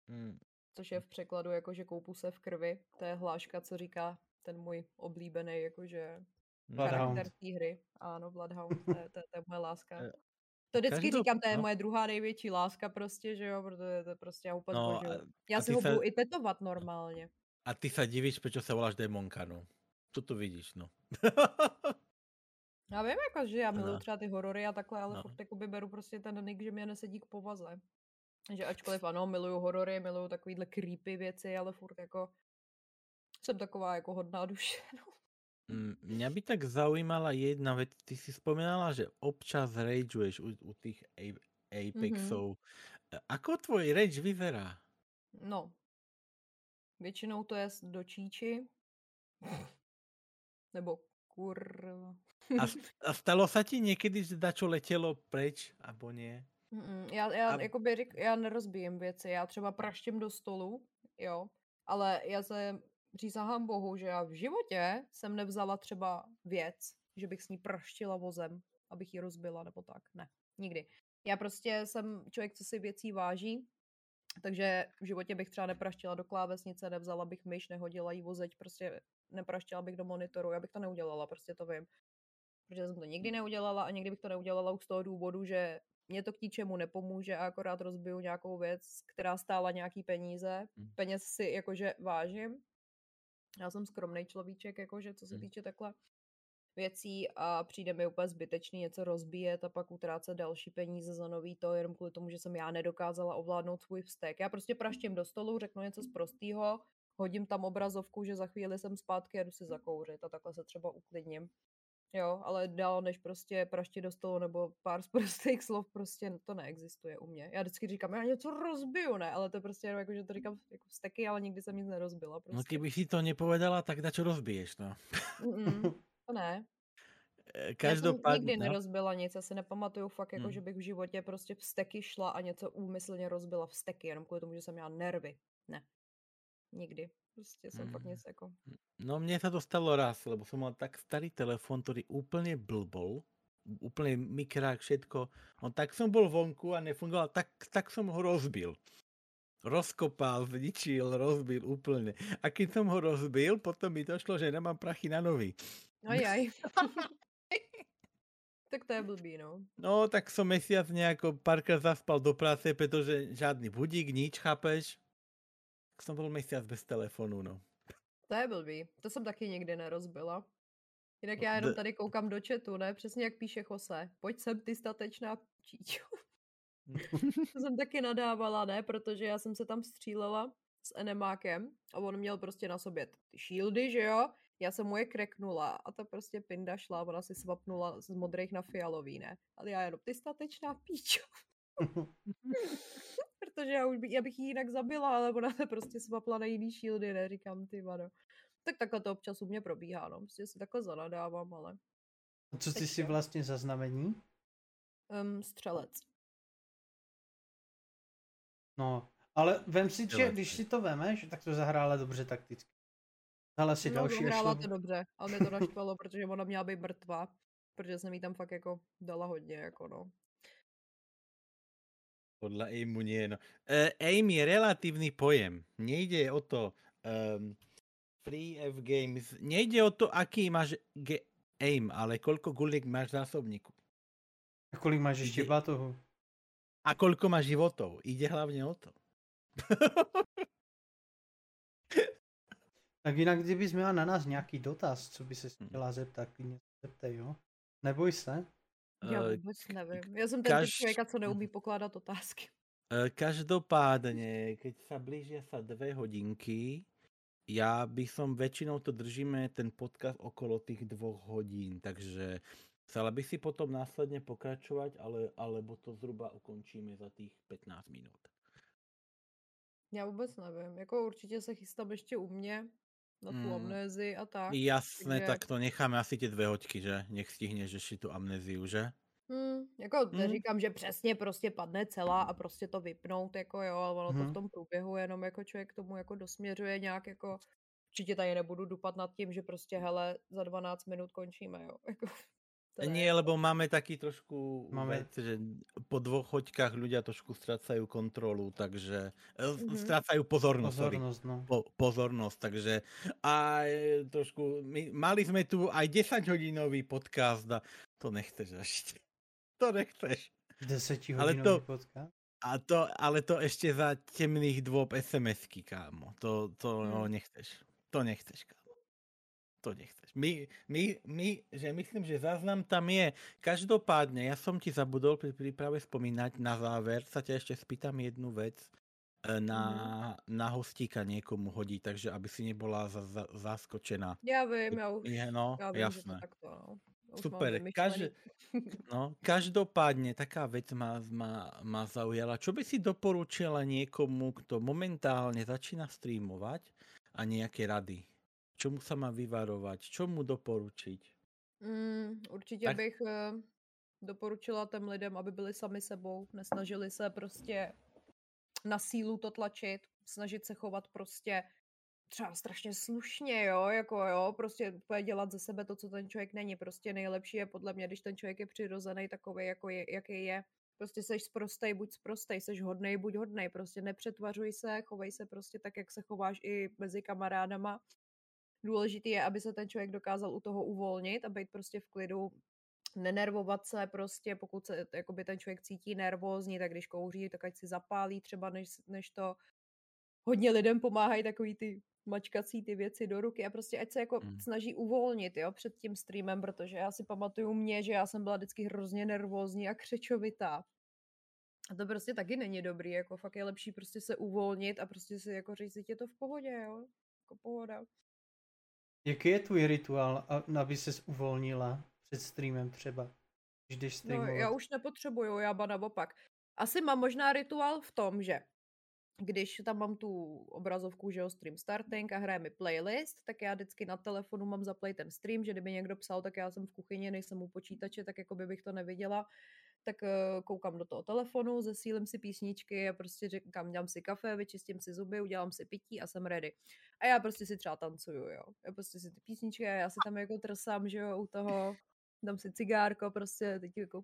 Mm. Což je v překladu jako, že koupu se v krvi. To je hláška, co říká ten můj oblíbený, jakože Bloodhound. charakter té hry. Ano, Bloodhound, to je, to, je, to je moje láska. Eh, To vždycky každop- říkám, to je no. moje druhá největší láska prostě, že jo, protože to je prostě já úplně No, a- Já si ho sa- budu i tetovat normálně. A ty sa divíš, prečo sa voláš démonka, no. Co to vidíš, no. Já vím, jako, že já miluju No. třeba ty horory a takhle, ale No. furt jakoby beru prostě ten nick, že mě nesedí k povaze. Že ačkoliv ano, miluju horory, miluju takovýhle creepy věci, ale furt jako jsem taková jako hodná duše. [LAUGHS] No. Mm, Mňa by tak zaujímala jedna vec. Ty si spomínala, že občas rageuješ u, u tých A- Apexov. E, Ako tvoj rage vyzerá? no. Většinou to je do číči. Nebo kurva. A, [LAUGHS] a stalo sa ti niekedy, že dačo letelo preč, alebo nie? Mm, já, já, A- jakoby, já nerozbíjím věci, já třeba praštím do stolu, jo, ale já se přísahám bohu, že já v životě jsem nevzala třeba věc, že bych s ní praštila vozem, abych ji rozbila nebo tak, ne, nikdy. Já prostě jsem člověk, co si věcí váží, takže v životě bych třeba nepraštila do klávesnice, nevzala bych myš, nehodila jí vozeď, prostě nepraštila bych do monitoru, já bych to neudělala, prostě to vím. Protože jsem to nikdy neudělala a nikdy bych to neudělala už z toho důvodu, že mě to k ničemu nepomůže a akorát rozbiju nějakou věc, která stála nějaký peníze. Mm. Peněz si jakože vážím. Já jsem skromný človíček, jakože co se Mm. týče takhle věcí a přijde mi úplně zbytečný něco rozbíjet a pak utrácet další peníze za nový to, jenom kvůli tomu, že jsem já nedokázala ovládnout svůj vztek. Já prostě praštím do stolu, řeknu něco z prostýho, hodím tam obrazovku, že za chvíli jsem zpátky a jdu si zakouřit a takhle se třeba uklidním. Jo, ale dál než prostě praštit do stolu nebo pár [LAUGHS] z prostých slov prostě to neexistuje u mě. Já vždycky říkám, já něco rozbiju, ne, ale to prostě jenom jako, že to říkám jako vzteky, ale nikdy jsem nic nerozbila. Prostě. No keby si to nepovedala, tak dačo rozbiješ, no. Mm-mm, [LAUGHS] to ne. E, Já jsem Každopádně, nikdy no. nerozbila nic, já si nepamatuju fakt, jako, Mm. že bych v životě prostě vzteky šla a něco úmyslně rozbila vzteky, jenom kvůli tomu, že jsem měla nervy. Ne. Nikdy. Prostě jsem fakt Mm. nic jako... No mne sa to stalo raz, lebo som mal tak starý telefon, ktorý úplne blbol. Úplne mikrák, všetko. No tak som bol vonku a nefungoval, tak, tak som ho rozbil. Rozkopal, zničil, rozbil úplne. A keď som ho rozbil, potom mi došlo, že nemám prachy na nový. Ajaj. [LAUGHS] tak to je blbý, no. No, tak som mesiac nejako párkrát zaspal do práce, pretože žiadny budík, nič, chápeš? Tak som bol mesiac bez telefonu, no. To je blbý. To jsem taky nikdy nerozbila. Jinak No, já jenom d- tady koukám do chatu, ne? Přesně jak píše Jose. Pojď sem, ty statečná číčo. [LAUGHS] to jsem taky nadávala, ne? Protože já jsem se tam střílela s enemákem a on měl prostě na sobě ty shieldy, že jo? Já jsem mu je kreknula a ta prostě pinda šla, ona si swapnula z modrých na fialový, ne? Ale já jenom, ty statečná píčo. [LAUGHS] [LAUGHS] Protože já, už by, já bych ji jinak zabila, ale ona se [LAUGHS] prostě svapla na jiný shieldy, ne? Říkám, ty vado. Tak takhle to občas u mě probíhá, no. Prostě si takhle zanadávám, ale... A co ty si vlastně za znamení? Um, střelec. No, Ale vem si, že když si to vemeš, tak to zahrála dobře takticky. Ale si No, další hrála ešlo... to dobře, ale mě to naštvalo, protože ona měla být mrtvá. Protože jsem jí tam fakt jako dala hodně, jako no. Podľa aimu nie, no. Uh, aim je relatívny pojem. Nejde o to um, free F games. Nejde o to, aký máš ge- aim, ale koľko guliek máš v zásobníku. A kolik máš ještě Ide- batohu? A koľko máš životov. Ide hlavne o to. [LAUGHS] Tak jinak, kdybys měla na nás nějaký dotaz, co by se Hmm. chtěla zeptat, klidně se zeptej, jo? Neboj se. Já Eh, vůbec nevím. Já jsem ten kaž- člověka, co neumí pokládat otázky. Eh, Každopádne, [LAUGHS] keď sa blížia sa dve hodinky, ja by som väčšinou to držíme ten podcast okolo tých dvoch hodín, takže chcela by si potom následne pokračovať, ale, alebo to zhruba ukončíme za tých 15 minút. Já vůbec nevím. Jako určitě se chystám ještě u mě na tu Mm. amnézi a tak. Jasné, takže- tak to necháme asi tie dve hoďky, že? Nech stihneš ešte tú amnéziu, že? Hmm, jako Hmm. neříkám, že přesně prostě padne celá a prostě to vypnout, jako jo, ale ono to Mhm. v tom průběhu jenom jako člověk k tomu jako dosměřuje nějak jako určitě tady nebudu dupat nad tím, že prostě hele, za 12 minut končíme, jo. [LAUGHS] Jako, to ne, Nie, lebo máme taký trošku Máme- vec, že po dvoch hoďkách ľudia trošku strácajú kontrolu, takže mm Mhm. strácajú pozornosť, sorry. Pozornost, no. po, pozornosť, takže a e, trošku, my, mali sme tu aj 10 hodinový podcast a to nechceš ešte. [LAUGHS] To nechceš. Ale Desetihodinový to- podcast. A to, ale to ešte za temných dôb SMS-ky, kámo. To, to no, nechceš. To nechceš, kámo. To nechceš. My, my, my, že myslím, že záznam tam je. Každopádne, ja som ti zabudol pri príprave spomínať, na záver sa ťa ešte spýtam jednu vec e, na, na hostíka niekomu hodí, takže aby si nebola za, za, zaskočená. Já vím, já už, Je, no, já vím, že jasné. to takto, no. Už Super, každý, [LAUGHS] no, každopádne taká vec ma, ma, ma zaujala. Čo by si doporučila niekomu, kto momentálne začína streamovať a nejaké rady? Čomu sa má vyvarovať? Čo mu doporučiť? Mm, určitě Tak- bych eh, doporučila těm lidem, aby byli sami sebou, nesnažili se prostě na sílu to tlačit, snažit se chovat prostě třeba strašně slušně, jo, jako jo, prostě dělat ze sebe to, co ten člověk není. Prostě nejlepší je podle mě, když ten člověk je přirozený takový, jako je, jaký je. Prostě seš sprostej, buď sprostej, seš hodnej, buď hodnej, prostě nepřetvařuj se, chovej se prostě tak, jak se chováš i mezi kamarádama. Důležitý je, aby se ten člověk dokázal u toho uvolnit a být prostě v klidu, nenervovat se prostě, pokud se jakoby ten člověk cítí nervózní, tak když kouří, tak ať si zapálí třeba, než, než to hodně lidem pomáhají takový ty mačkací ty věci do ruky a prostě ať se jako Mm. snaží uvolnit, jo, před tím streamem, protože já si pamatuju mě, že já jsem byla vždycky hrozně nervózní a křečovitá. A to prostě taky není dobrý, jako fakt je lepší prostě se uvolnit a prostě si jako říct, že je to v pohodě, jo, jako pohoda. Jaký je tvůj rituál, aby ses uvolnila před streamem třeba? Když jdeš No, já už nepotřebuju, já ba naopak. Asi mám možná rituál v tom, že když tam mám tu obrazovku, že jo, stream starting a hraje mi playlist, tak já vždycky na telefonu mám zaplay ten stream, že kdyby někdo psal, tak já jsem v kuchyni, nejsem u počítače, tak jako by bych to neviděla. Tak eh, koukám do toho telefonu, zesílím si písničky a prostě říkám, dám si kafe, vyčistím si zuby, udělám si pití a jsem ready. A já prostě si třeba tancuju, jo. Já prostě si ty písničky a já si tam jako trsám, že jo, u toho, dám si cigárko, prostě teď jako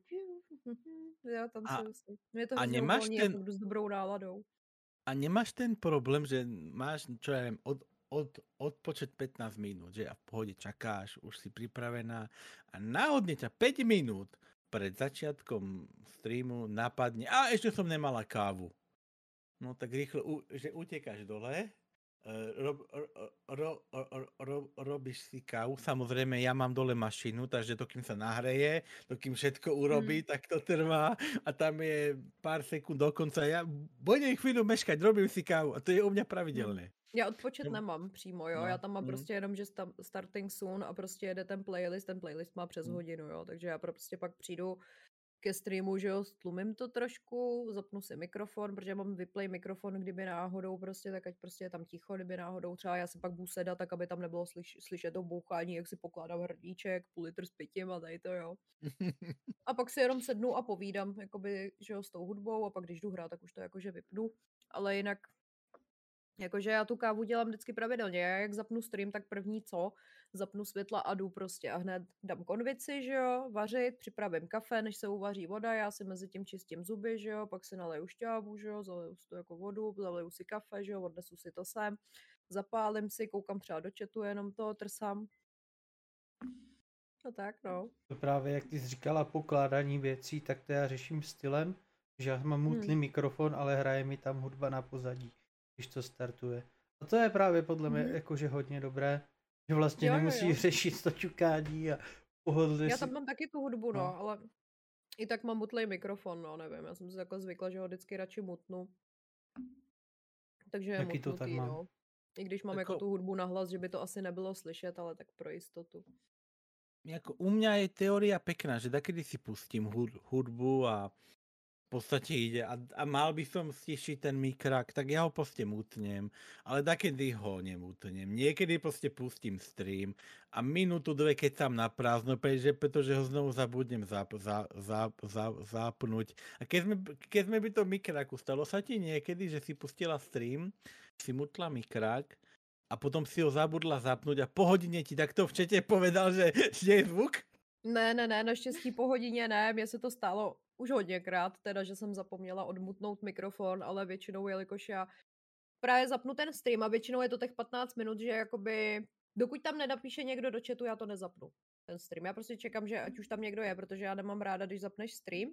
[LAUGHS] já tancuju si. Mě to a nemáš uvolní, ten- já jdu s dobrou náladou. A nemáš ten problém, že máš, čo ja viem, od, od, odpočet 15 minút, že a v pohode čakáš, už si pripravená a náhodne ťa 5 minút pred začiatkom streamu napadne, a ešte som nemala kávu. No tak rýchlo, že utekáš dole, eh, rob, ro, ro, ro, ro, robíš si kávu, samozrejme ja mám dole mašinu, takže to kým sa nahreje, to kým všetko urobí, tak to trvá a tam je pár sekúnd dokonca. Ja budem chvíľu meškať, robím si kávu a to je u mňa pravidelné. Já odpočet Nebo- nemám přímo, jo, No, já tam mám mm. prostě jenom, že sta- starting soon a prostě jede ten playlist, ten playlist má přes Mm. hodinu, jo, takže já prostě pak přijdu ke streamu, že jo, stlumím to trošku, zapnu si mikrofon, protože mám vyplay mikrofon, kdyby náhodou prostě, tak ať prostě je tam ticho, kdyby náhodou třeba já si pak budu sedat, tak aby tam nebylo slyš, slyšet to bouchání, jak si pokládám hrdíček, půl litr s pitím a tady to, jo. [LAUGHS] A pak si jenom sednu a povídám, jakoby, že jo, s tou hudbou a pak když jdu hrát, tak už to jakože vypnu. Ale jinak Jakože já tu kávu dělám vždycky pravidelně. Já jak zapnu stream, tak první co, zapnu světla a jdu prostě a hned dám konvici, že jo, vařit, připravím kafe, než se uvaří voda, já si mezi tím čistím zuby, že jo, pak si naleju šťávu, že jo, zaleju si to jako vodu, zaleju si kafe, že jo, odnesu si to sem, zapálím si, koukám třeba do chatu, jenom to trsám. No tak, no. To právě, jak ty jsi říkala, pokládání věcí, tak to já řeším stylem, že já mám mutlý Hmm. mikrofon, ale hraje mi tam hudba na pozadí, když to startuje. A to je právě podle mě Mhm. jakože hodně dobré, že vlastně Jo, jo, nemusíš jo. [LAUGHS] řešit to čukání a pohodlně Já si... tam mám taky tu hudbu, no, No. ale i tak mám mutlej mikrofon, no, nevím, já jsem si takhle zvykla, že ho vždycky radši mutnu. Takže je Taky to tak mám. no. I když mám jako Jako- tu hudbu nahlas, že by to asi nebylo slyšet, ale tak pro jistotu. Jako u mňa je teória pekná, že takedy si pustím hud, hudbu a podstate ide a, a mal by som stišiť ten mikrak, tak ja ho proste mutnem, ale takedy ho nemutnem. Niekedy proste pustím stream a minútu, dve keď tam na prázdno, pretože, pretože ho znovu zabudnem zap, za, za, za, zapnúť. A keď sme, keď sme by to mikraku, stalo sa ti niekedy, že si pustila stream, si mutla mikrak a potom si ho zabudla zapnúť a po hodine ti takto v čete povedal, že, že je zvuk? Ne, ne, ne, naštěstí po hodině ne, mně se to stalo už hodněkrát, teda, že jsem zapomněla odmutnout mikrofon, ale většinou, jelikož já právě zapnu ten stream a většinou je to těch 15 minut, že jakoby, dokud tam nenapíše někdo do chatu, já to nezapnu, ten stream. Já prostě čekám, že ať už tam někdo je, protože já nemám ráda, když zapneš stream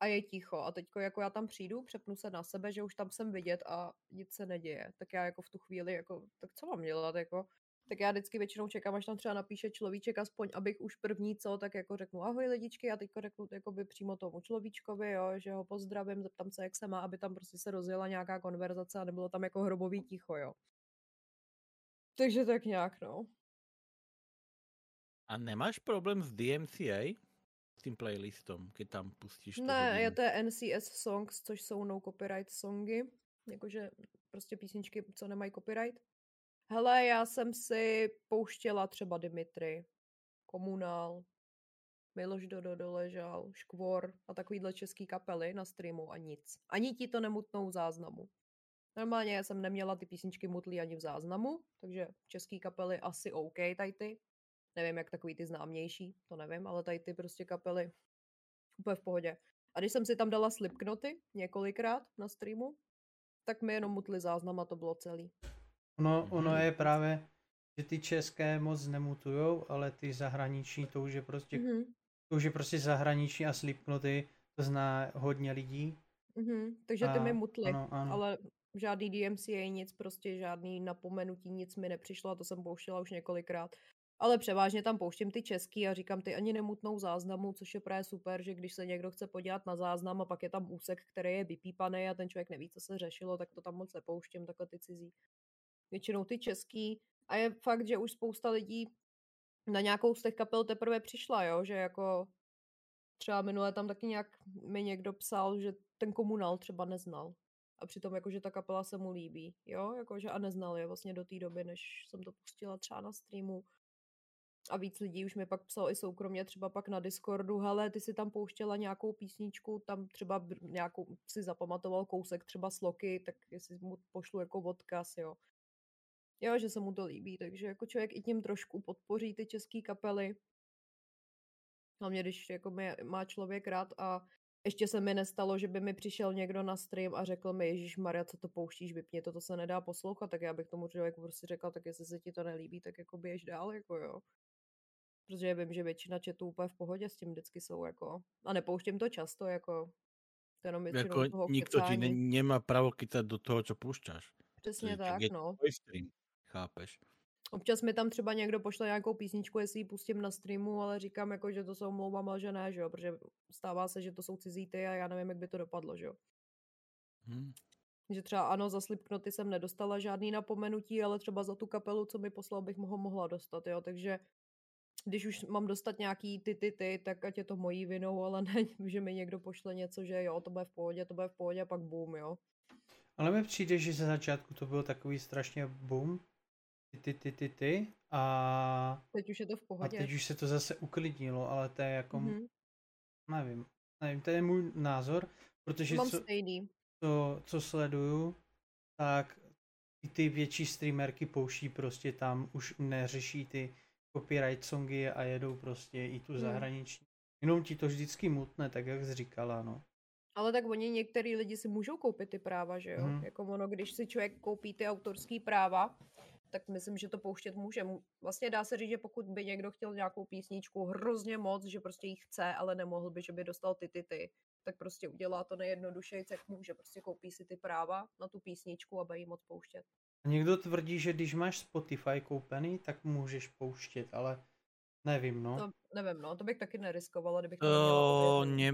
a je ticho. A teďko jako já tam přijdu, přepnu se na sebe, že už tam jsem vidět a nic se neděje, tak já jako v tu chvíli jako, tak co mám dělat, jako, tak já vždycky většinou čekám, až tam třeba napíše človíček, aspoň abych už první co, tak jako řeknu ahoj lidičky a teďko řeknu jakoby přímo tomu človíčkovi, jo, že ho pozdravím, zeptám se, jak se má, aby tam prostě se rozjela nějaká konverzace a nebylo tam jako hrobový ticho, jo. Takže tak nějak, no. A nemáš problém s DMCA? S tím playlistom, keď tam pustíš Ne, je to je NCS songs, což jsou no copyright songy, jakože prostě písničky, co nemají copyright. Hele, já jsem si pouštěla třeba Dimitry, Komunál, Miloš Dodo doležal, Škvor a takovýhle český kapely na streamu a nic. Ani ti to nemutnou v záznamu. Normálně jsem neměla ty písničky mutlý ani v záznamu, takže český kapely asi OK, tady ty. Nevím, jak takový ty známější, to nevím, ale tady ty prostě kapely úplně v pohodě. A když jsem si tam dala slipknoty několikrát na streamu, tak mi jenom mutli záznam a to bylo celý. Ono, ono Mhm. je právě, že ty české moc nemutujou, ale ty zahraniční, to už je prostě, Mhm. to už je prostě zahraniční a slipknoty, to zná hodně lidí. Mhm. Takže ty mi A mutli, ano, ano. ale žádný DMCA, nic, prostě žádný napomenutí, nic mi nepřišlo a to jsem pouštěla už několikrát. Ale převážně tam pouštím ty český a říkám, ty ani nemutnou záznamu, což je právě super, že když se někdo chce podívat na záznam a pak je tam úsek, který je vypípaný a ten člověk neví, co se řešilo, tak to tam moc nepouštím, takhle ty cizí. Většinou ty český. A je fakt, že už spousta lidí na nějakou z těch kapel teprve přišla, jo, že jako třeba minule tam taky nějak mi někdo psal, že ten komunál třeba neznal. A přitom jakože ta kapela se mu líbí, jo, jakože a neznal je vlastně do té doby, než jsem to pustila třeba na streamu. A víc lidí už mi pak psalo i soukromně, třeba pak na Discordu, hele, ty si tam pouštěla nějakou písničku, tam třeba nějakou si zapamatoval kousek třeba sloky, tak jestli mu pošlu jako odkaz, jo. Jo, že se mu to líbí, takže jako člověk i tím trošku podpoří ty české kapely. Hlavně, když jako mě má člověk rád a ještě se mi nestalo, že by mi přišel někdo na stream a řekl mi, Ježíš Maria, co to pouštíš, vypni to, to se nedá poslouchat, tak já bych tomu člověku prostě řekla, tak jestli se ti to nelíbí, tak jako běž dál, jako jo. Protože vím, že většina chatů úplně v pohodě s tím vždycky jsou, jako, a nepouštím to často, jako, to jenom Jako toho nikto ti ne, nemá právo kycať do toho, čo púšťaš. Přesně tak, je to no. tvoj stream, chápeš? Občas mi tam třeba někdo pošle nějakou písničku, jestli ji pustím na streamu, ale říkám jako, že to se omlouvám, ale že ne, že jo, protože stává se, že to jsou cizí ty a já nevím, jak by to dopadlo, že jo. Hm. Že třeba ano, za Slipknoty jsem nedostala žádný napomenutí, ale třeba za tu kapelu, co mi poslal, bych ho mohla dostat, jo, takže když už mám dostat nějaký ty, ty, ty, tak ať je to mojí vinou, ale ne, [LAUGHS] že mi někdo pošle něco, že jo, to bude v pohodě, to bude v pohodě a pak boom, jo. Ale mi přijde, že ze začátku to bylo takový strašně boom, ty, ty, ty, ty, ty a, Teď už je to v a pohodě. teď už se to zase uklidnilo, ale to je jako, Mhm. nevím, nevím, to je můj názor, protože Mám co, stejný. co, co sleduju, tak i ty větší streamerky pouští prostě tam, už neřeší ty copyright songy a jedou prostě i tu Hmm. zahraniční. Jenom ti to vždycky mutne, tak jak jsi říkala, no. Ale tak oni, některý lidi si můžou koupit ty práva, že jo? Mhm. Jako ono, když si člověk koupí ty autorský práva, tak myslím, že to pouštět může. Vlastně dá se říct, že pokud by někdo chtěl nějakou písničku hrozně moc, že prostě ji chce, ale nemohl by, že by dostal ty, ty, ty, tak prostě udělá to nejjednodušeji, jak může. Prostě koupí si ty práva na tu písničku a bude ji moc pouštět. Někdo tvrdí, že když máš Spotify koupený, tak můžeš pouštět, ale nevím, no. To nevím, no, to bych taky neriskovala, kdybych to neměla To ne,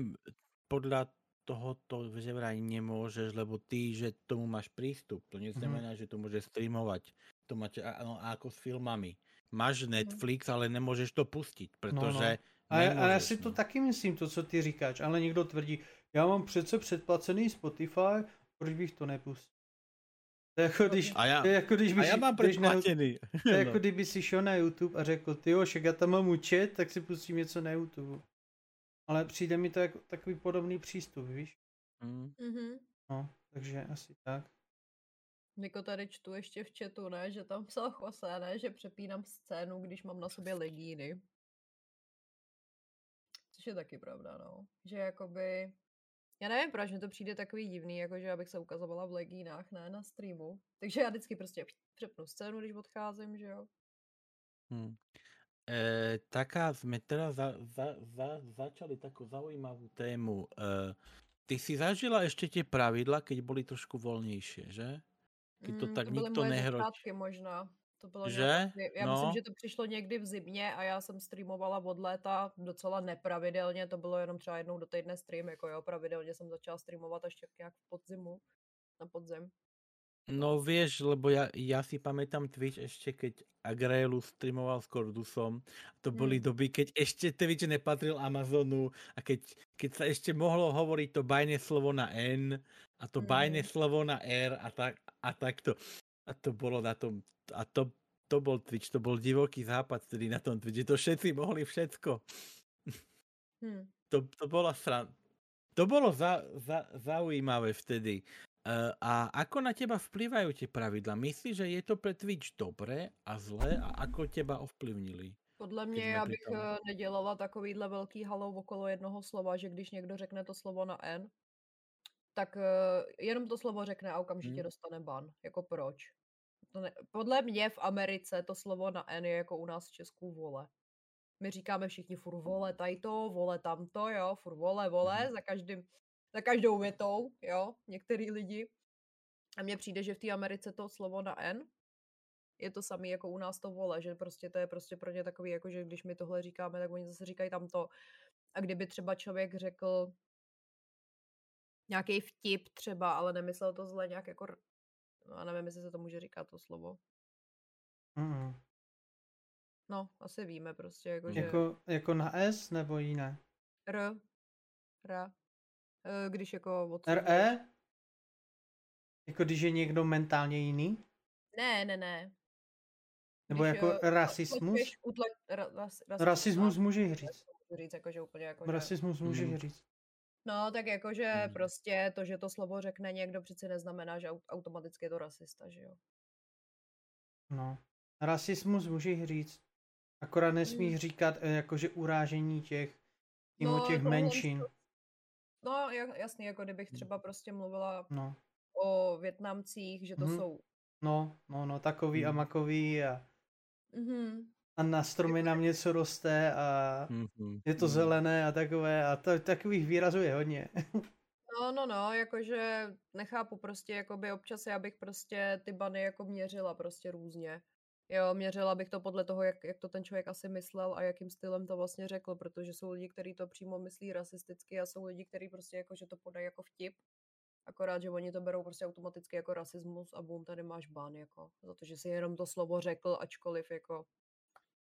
podľa tohoto že vraj nemôžeš, lebo ty, že tomu máš prístup. To neznamená, že to môžeš streamovať. To máte a- ano, ako s filmami. Máš Netflix, ale nemôžeš to pustiť, pretože A, já- a já si to no. taky myslím, to, co ty říkáš, ale někdo tvrdí, já mám přece předplacený Spotify, proč bych to nepustil? To je jako když, A já, to je jako když a bys, já mám na, predplatený. to je [LAUGHS] jako No. kdyby si šel na YouTube a řekl, ty jo, však já tam mám účet, tak si pustím něco na YouTube. Ale přijde mi to jako takový podobný přístup, víš? Mm. Mhm. No, takže asi tak. Niko tady čtu ještě v chatu, ne, že tam psal Jose, ne, že přepínám scénu, když mám na sobě legíny. Což je taky pravda, no. Že jakoby, já nevím, proč mi to přijde takový divný, jakože abych se ukazovala v legínách, ne na streamu. Takže já vždycky prostě přepnu scénu, když odcházím, že jo. Hm. E, taká, sme teraz za, za, za, začali takú zaujímavú tému. E, ty si zažila ešte tie pravidla, keď boli trošku voľnejšie, že? Keď to Mm, tak to nikto možná. To bylo Že? nějak, já- já myslím, No. že to přišlo někdy v zimě a já jsem streamovala od léta docela nepravidelně, to bylo jenom třeba jednou do týdne stream, jako jo, pravidelně jsem začala streamovat až tak nějak v podzimu, na podzim. No vieš, lebo ja, ja si pamätám Twitch ešte keď Agrelu streamoval s Cordusom. To boli Hmm. doby, keď ešte Twitch nepatril Amazonu a keď, keď sa ešte mohlo hovoriť to bajné slovo na N a to bajné Mhm. slovo na R a, tak, a takto. A to bolo na tom, a to, to bol Twitch, to bol divoký západ vtedy na tom Twitchi, to všetci mohli všetko. Hm. To, to bola sran... To bolo za, za, zaujímavé vtedy. Uh, a ako na teba vplyvajú tie pravidla? Myslíš, že je to pre Twitch dobré a zlé a ako teba ovplyvnili? Podle mě já bych eh, nedělala takovýhle velký halou okolo jednoho slova, že když někdo řekne to slovo na N, tak eh, jenom to slovo řekne a okamžitě Hmm. dostane ban. Jako proč? To ne, podle mě v Americe to slovo na N je jako u nás v Česku vole. My říkáme všichni furt vole tajto, vole tamto, jo, furt vole, vole, Mhm. za, každým, za každou větou, jo, některý lidi. A mně přijde, že v té Americe to slovo na N je to samé jako u nás to vole, že prostě to je prostě pro ně takový, jako že když my tohle říkáme, tak oni zase říkají tamto. A kdyby třeba člověk řekl nějaký vtip třeba, ale nemyslel to zle nějak jako, no, nevím, jestli se to může říkat to slovo. Mm. No, asi víme prostě, jako že Jako, jako na S nebo jiné? r, r, když jako odsuzuješ- RE? Jako když je někdo mentálně jiný? Ne, ne, ne. Nebo Když, jako eh, rasismus? Utle, ra, ras, rasismus ano, můžeš říct. můžu říct, jako, že úplně jako, že, Rasismus můžeš Mm. říct. No, tak jakože Mhm. prostě to, že to slovo řekne někdo, přeci neznamená, že au- automaticky je to rasista, že jo? No. Rasismus můžeš říct. Akorát nesmíš Mm. říkat eh, jakože urážení těch, mimo No, těch tohle menšin. to- No, ja- jasný, jako kdybych Hmm. třeba prostě mluvila No, o Větnamcích, že to Mhm. jsou... no, no, no, takový a Mm. makový a, Mhm. a na stromy nám něco roste a Mhm. je to Mhm. zelené a takové a to, takových výrazů je hodně. No, no, no, jakože nechápu prostě, jakoby občas já bych prostě ty bany jako měřila prostě různě. Jo, měřila bych to podle toho, jak, jak to ten člověk asi myslel a jakým stylem to vlastně řekl, protože jsou lidi, kteří to přímo myslí rasisticky a jsou lidi, kteří prostě jako, že to podají jako vtip. Akorát, že oni to berou prostě automaticky jako rasismus a boom, tady máš ban, jako, za to, že si jenom to slovo řekl, ačkoliv jako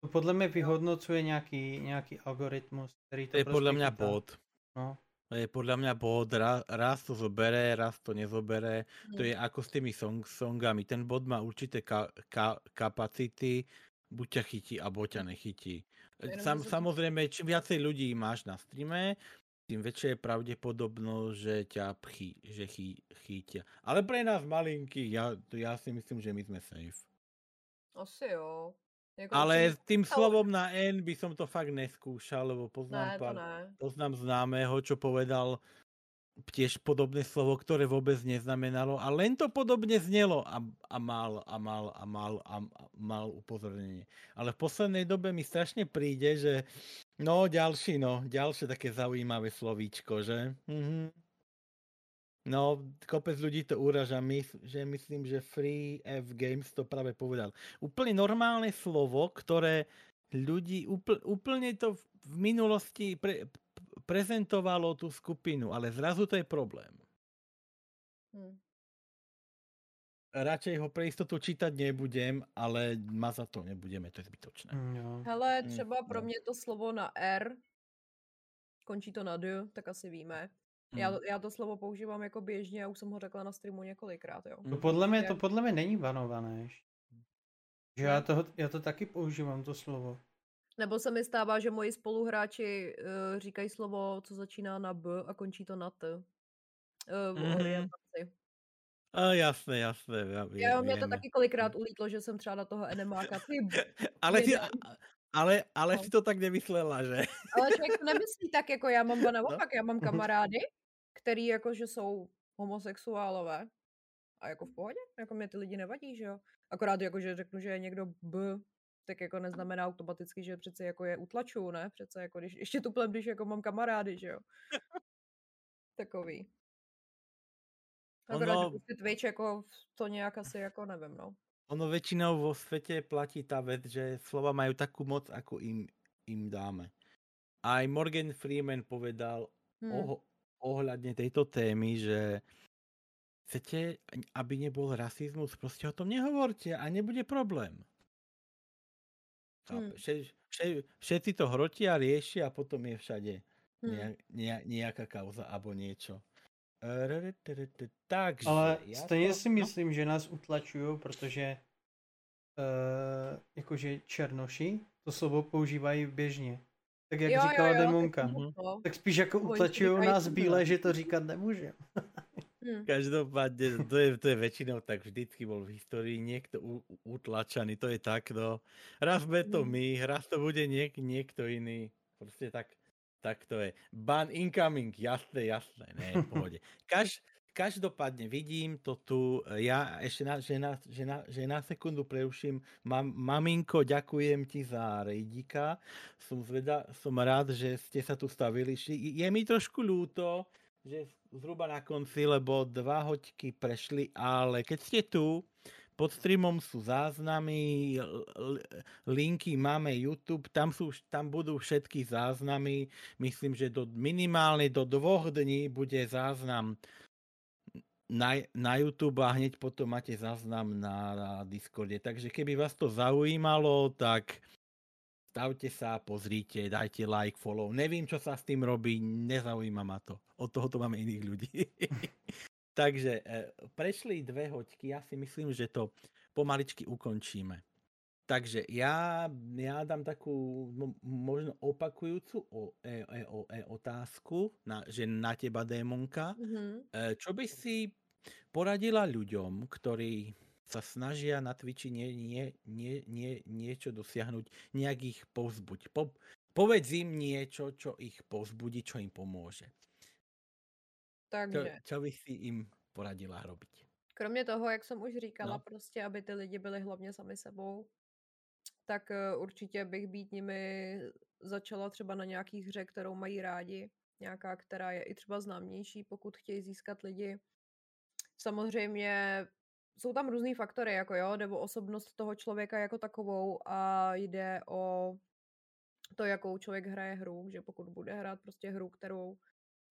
To podle mě vyhodnocuje nějaký, nějaký algoritmus, který to, To je prostě mňa chytá. bod. No. Je podľa mňa bod, raz, raz to zobere, raz to nezobere. To Hm. je ako s tými song, songami. Ten bod má určité ka, ka, kapacity, buď ťa chytí, alebo ťa nechytí. Jenom, Sam, samozrejme, čím viacej ľudí máš na streame, tým väčšia je pravdepodobnosť, že ťa chy, že chy, chytia. Ale pre nás malinkých, ja, ja si myslím, že my sme safe. Asi jo. Jako Ale určitě- tým slovom na N by som to fakt neskúšal, lebo Ne, poznám to pár, ne. poznám známeho, čo povedal tiež podobné slovo, ktoré vôbec neznamenalo a len to podobne znelo a, a mal a mal a mal a, a mal upozornenie. Ale v poslednej dobe mi strašne príde, že no ďalší, no, ďalšie také zaujímavé slovíčko, že? Mhm. No, kopec ľudí to uraža, my, že myslím, že Free F Games to práve povedal. Úplne normálne slovo, ktoré ľudí, úpl, úplne to v- minulosti pre, prezentovalo tú skupinu, ale zrazu to je problém. Hm. Radšej ho pre istotu čítať nebudem, ale mazať to nebudeme, to je zbytočné. Mm, jo. Hele, Mm, třeba pro no. mě to slovo na R, končí to na D, tak asi víme. Já, Mm. to- já to slovo používám jako běžně, já už jsem ho řekla na streamu několikrát, jo. To podle mě, to podle mě není banované ještě. Že já, toho, já to taky používám, to slovo. Nebo se mi stává, že moji spoluhráči uh, říkají slovo, co začíná na B a končí to na T. Uh, v Mhm. orientaci. A jasné, jasné. Ja, vie, Jo, mě to taky kolikrát ulítlo, že jsem třeba na toho enemáka. Ty, [LAUGHS] Ale, ty, ale, ale No. si to tak nemyslela, že? ale člověk to nemyslí tak, jako já mám No. naopak, já mám [LAUGHS] kamarády, který jako, že jsou homosexuálové a jako v pohodě, jako mě ty lidi nevadí, že jo. Akorát jako, že řeknu, že je někdo B, tak jako neznamená automaticky, že přece jako je utlačuju, ne? Přece jako když, ještě tuplem, když jako mám kamarády, že jo. Takový. Akorát, Ono- že prostě Twitch jako to nějak asi jako nevím, no. Ono väčšinou vo svete platí tá vec, že slova majú takú moc, ako im, im dáme. Aj Morgan Freeman povedal Hm. oho, ohľadne tejto témy, že chcete, aby nebol rasizmus, proste o tom nehovorte a nebude problém. Hmm. Vše, vše, všetci to hrotia, riešia a potom je všade Hm. nejak, nejak, nejaká kauza alebo niečo. Rrrrrrrr, Takže, Ale ja stejně to- si no. myslím, že nás utlačují, protože uh, jakože černoši to slovo používají běžně. Tak jak Jo, jo, říkala jo, tak Demonka. Mhm. No. Tak spíš jako utlačují nás bílé, že to říkat nemůže. [LAUGHS] Hm. Každopádne, to je, to je väčšinou tak vždycky bol v histórii niekto u, u- utlačaný, to je tak, no. Raz bude to Mm. my, raz to bude niek, niekto iný. Proste tak, tak to je. Ban incoming, jasné, jasné, ne, v pohode. Kaž, každopádne vidím to tu, ja ešte na, že, na, že, na, že na sekundu preruším. Mam, maminko, ďakujem ti za rejdika. Som, zveda, som rád, že ste sa tu stavili. Je mi trošku ľúto, že zhruba na konci, lebo dva hoďky prešli, ale keď ste tu, pod streamom sú záznamy, linky máme YouTube, tam, sú, tam budú všetky záznamy. Myslím, že do, minimálne do dvoch dní bude záznam na, na YouTube a hneď potom máte záznam na, na Discorde. Takže keby vás to zaujímalo, tak stavte sa, pozrite, dajte like, follow. Nevím, čo sa s tým robí, nezaujíma ma to. Od toho tu máme iných ľudí. [LAUGHS] Takže e, prešli dve hoďky, ja si myslím, že to pomaličky ukončíme. Takže ja, ja dám takú mo- možno opakujúcu o, e, e, o, e, otázku, na, že na teba, démonka. Mhm. E, Čo by si poradila ľuďom, ktorí sa snažia na Twitchi nie, nie, nie, nie, niečo dosiahnuť, nejak ich povzbuď. Po, povedz im niečo, čo ich povzbudí, čo im pomôže. Čo, Takže, čo by si im poradila robiť? kromě toho, jak jsem už říkala, No. prostě, aby ty lidi byli hlavně sami sebou, tak eh, určitě bych být nimi začala třeba na nějaký hře, kterou mají rádi. Nějaká, která je i třeba známější, pokud chtějí získat lidi. Samozřejmě jsou tam různý faktory, jako jo, nebo osobnost toho člověka jako takovou a jde o to, jakou člověk hraje hru, že pokud bude hrát prostě hru, kterou,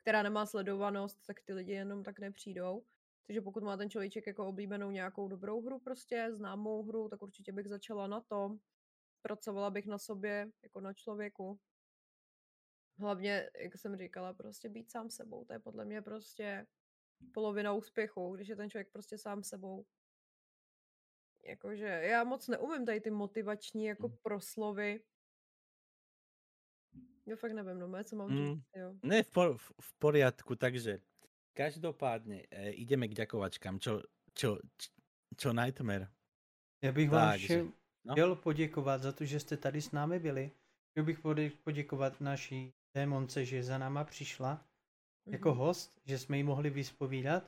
která nemá sledovanost, tak ty lidi jenom tak nepřijdou. Takže pokud má ten člověček jako oblíbenou nějakou dobrou hru prostě, známou hru, tak určitě bych začala na tom. Pracovala bych na sobě, jako na člověku. Hlavně, jak jsem říkala, prostě být sám sebou. To je podle mě prostě polovina úspěchu, když je ten člověk prostě sám sebou. Jakože já moc neumím tady ty motivační jako Mm. proslovy. Já fakt nevím, no, co mám Mm. říct, jo. Ne, v, por, v- v poriadku, takže každopádne e, ideme k ďakovačkám. Čo, čo, č- čo Nightmare? Já bych vám všem no. chtěl poděkovat za to, že jste tady s námi byli. Chtěl bych poděkovat naší démonce, že za náma přišla jako Mhm. host, že jsme jí mohli vyspovídat.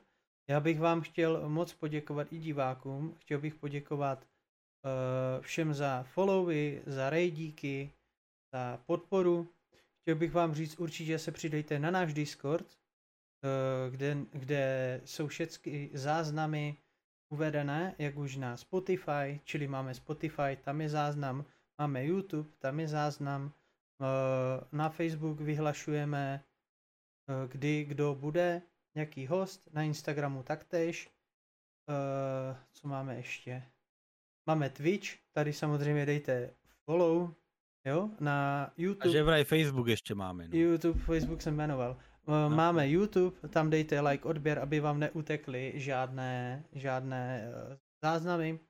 Já bych vám chtěl moc poděkovat i divákům. Chtěl bych poděkovat uh, všem za followy, za rejdíky, za podporu. Chtěl bych vám říct, určitě se přidejte na náš Discord, uh, kde, kde jsou všechny záznamy uvedené, jak už na Spotify, čili máme Spotify, tam je záznam, máme YouTube, tam je záznam, uh, na Facebook vyhlašujeme eh, kdy kdo bude, nějaký host, na Instagramu taktéž. Eh, co máme ještě? Máme Twitch, tady samozřejmě dejte follow, jo, na A YouTube. že vraj Facebook ešte máme. No. YouTube, Facebook jsem jmenoval. Eh, Máme YouTube, tam dejte like, odběr, aby vám neutekly žádné, žádné eh, záznamy.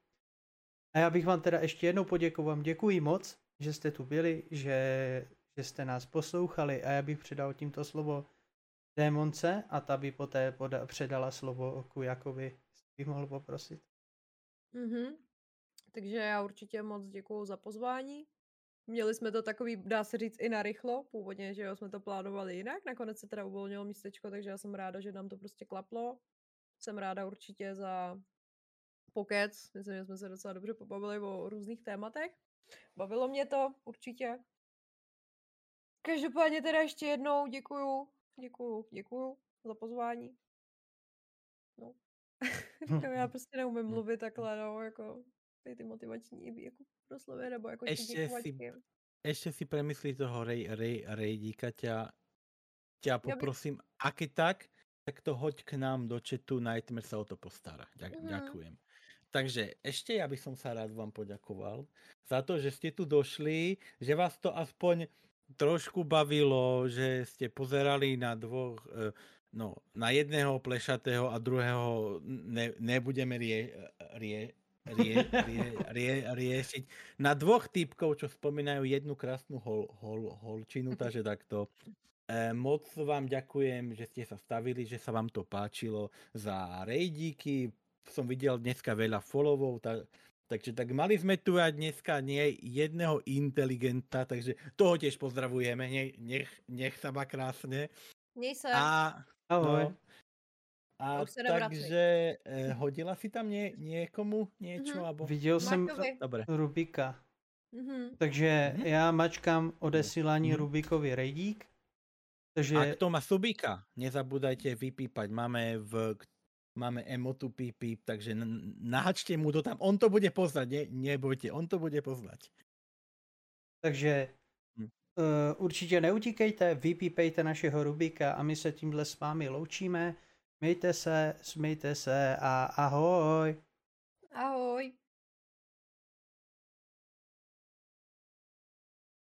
A já bych vám teda ještě jednou poděkoval. Děkuji moc, že jste tu byli, že, že jste nás poslouchali a já bych předal tímto slovo démonce a ta by poté poda- předala slovo Kujakovi. Jestli bych mohl poprosit. Mhm. Takže já určitě moc děkuju za pozvání. Měli jsme to takový, dá se říct, i na rychlo. Původně, že jo, jsme to plánovali jinak. Nakonec se teda uvolnilo místečko, takže já jsem ráda, že nám to prostě klaplo. Jsem ráda určitě za pokec. Myslím, že jsme se docela dobře pobavili o různých tématech. Bavilo mě to určitě. Každopádně teda ještě jednou děkuju, děkuju, děkuju za pozvání. No. [LAUGHS] Já [LAUGHS] prostě neumím mluvit takhle, no, jako ty, ty motivační jako proslovy, nebo jako ty Ešte si, ešte si premyslí toho rej, rej, rejdíka, ťa, ťa bych- poprosím, aké tak, tak to hoď k nám do chatu, Nightmare sa o to postará. Ďak, Mhm. Ďakujem. Takže ešte ja by som sa rád vám poďakoval za to, že ste tu došli, že vás to aspoň trošku bavilo, že ste pozerali na dvoch, eh, no, na jedného plešatého a druhého ne, nebudeme rie, rie, rie, rie, rie, riešiť. Na dvoch typkov, čo spomínajú jednu krásnu hol, hol, holčinu, takže takto. E, moc vám ďakujem, že ste sa stavili, že sa vám to páčilo za rejdíky. Som videl dneska veľa followov, tak, takže tak mali sme tu aj dneska nie jedného inteligenta, takže toho tiež pozdravujeme, nech, nech, nech sa má krásne. Měj se. A, Ahoj. no, a takže e, hodila si tam nie, niekomu niečo? Mhm. Abo... Viděl jsem. Dobre. Rubika. Mhm. Takže Mhm. já mačkám odesílání Mhm. Rubikovi rejdík. Takže A kto má subíka, nezabúdajte vypípať. Máme v máme emotu píp, píp, takže nahačte mu to tam. On to bude poznať, ne, nebojte, on to bude poznať. Takže Hm. uh, určitě neutíkejte, vypípejte našeho Rubika a my se tímhle s vámi loučíme. Mějte se, smějte se a ahoj. Ahoj.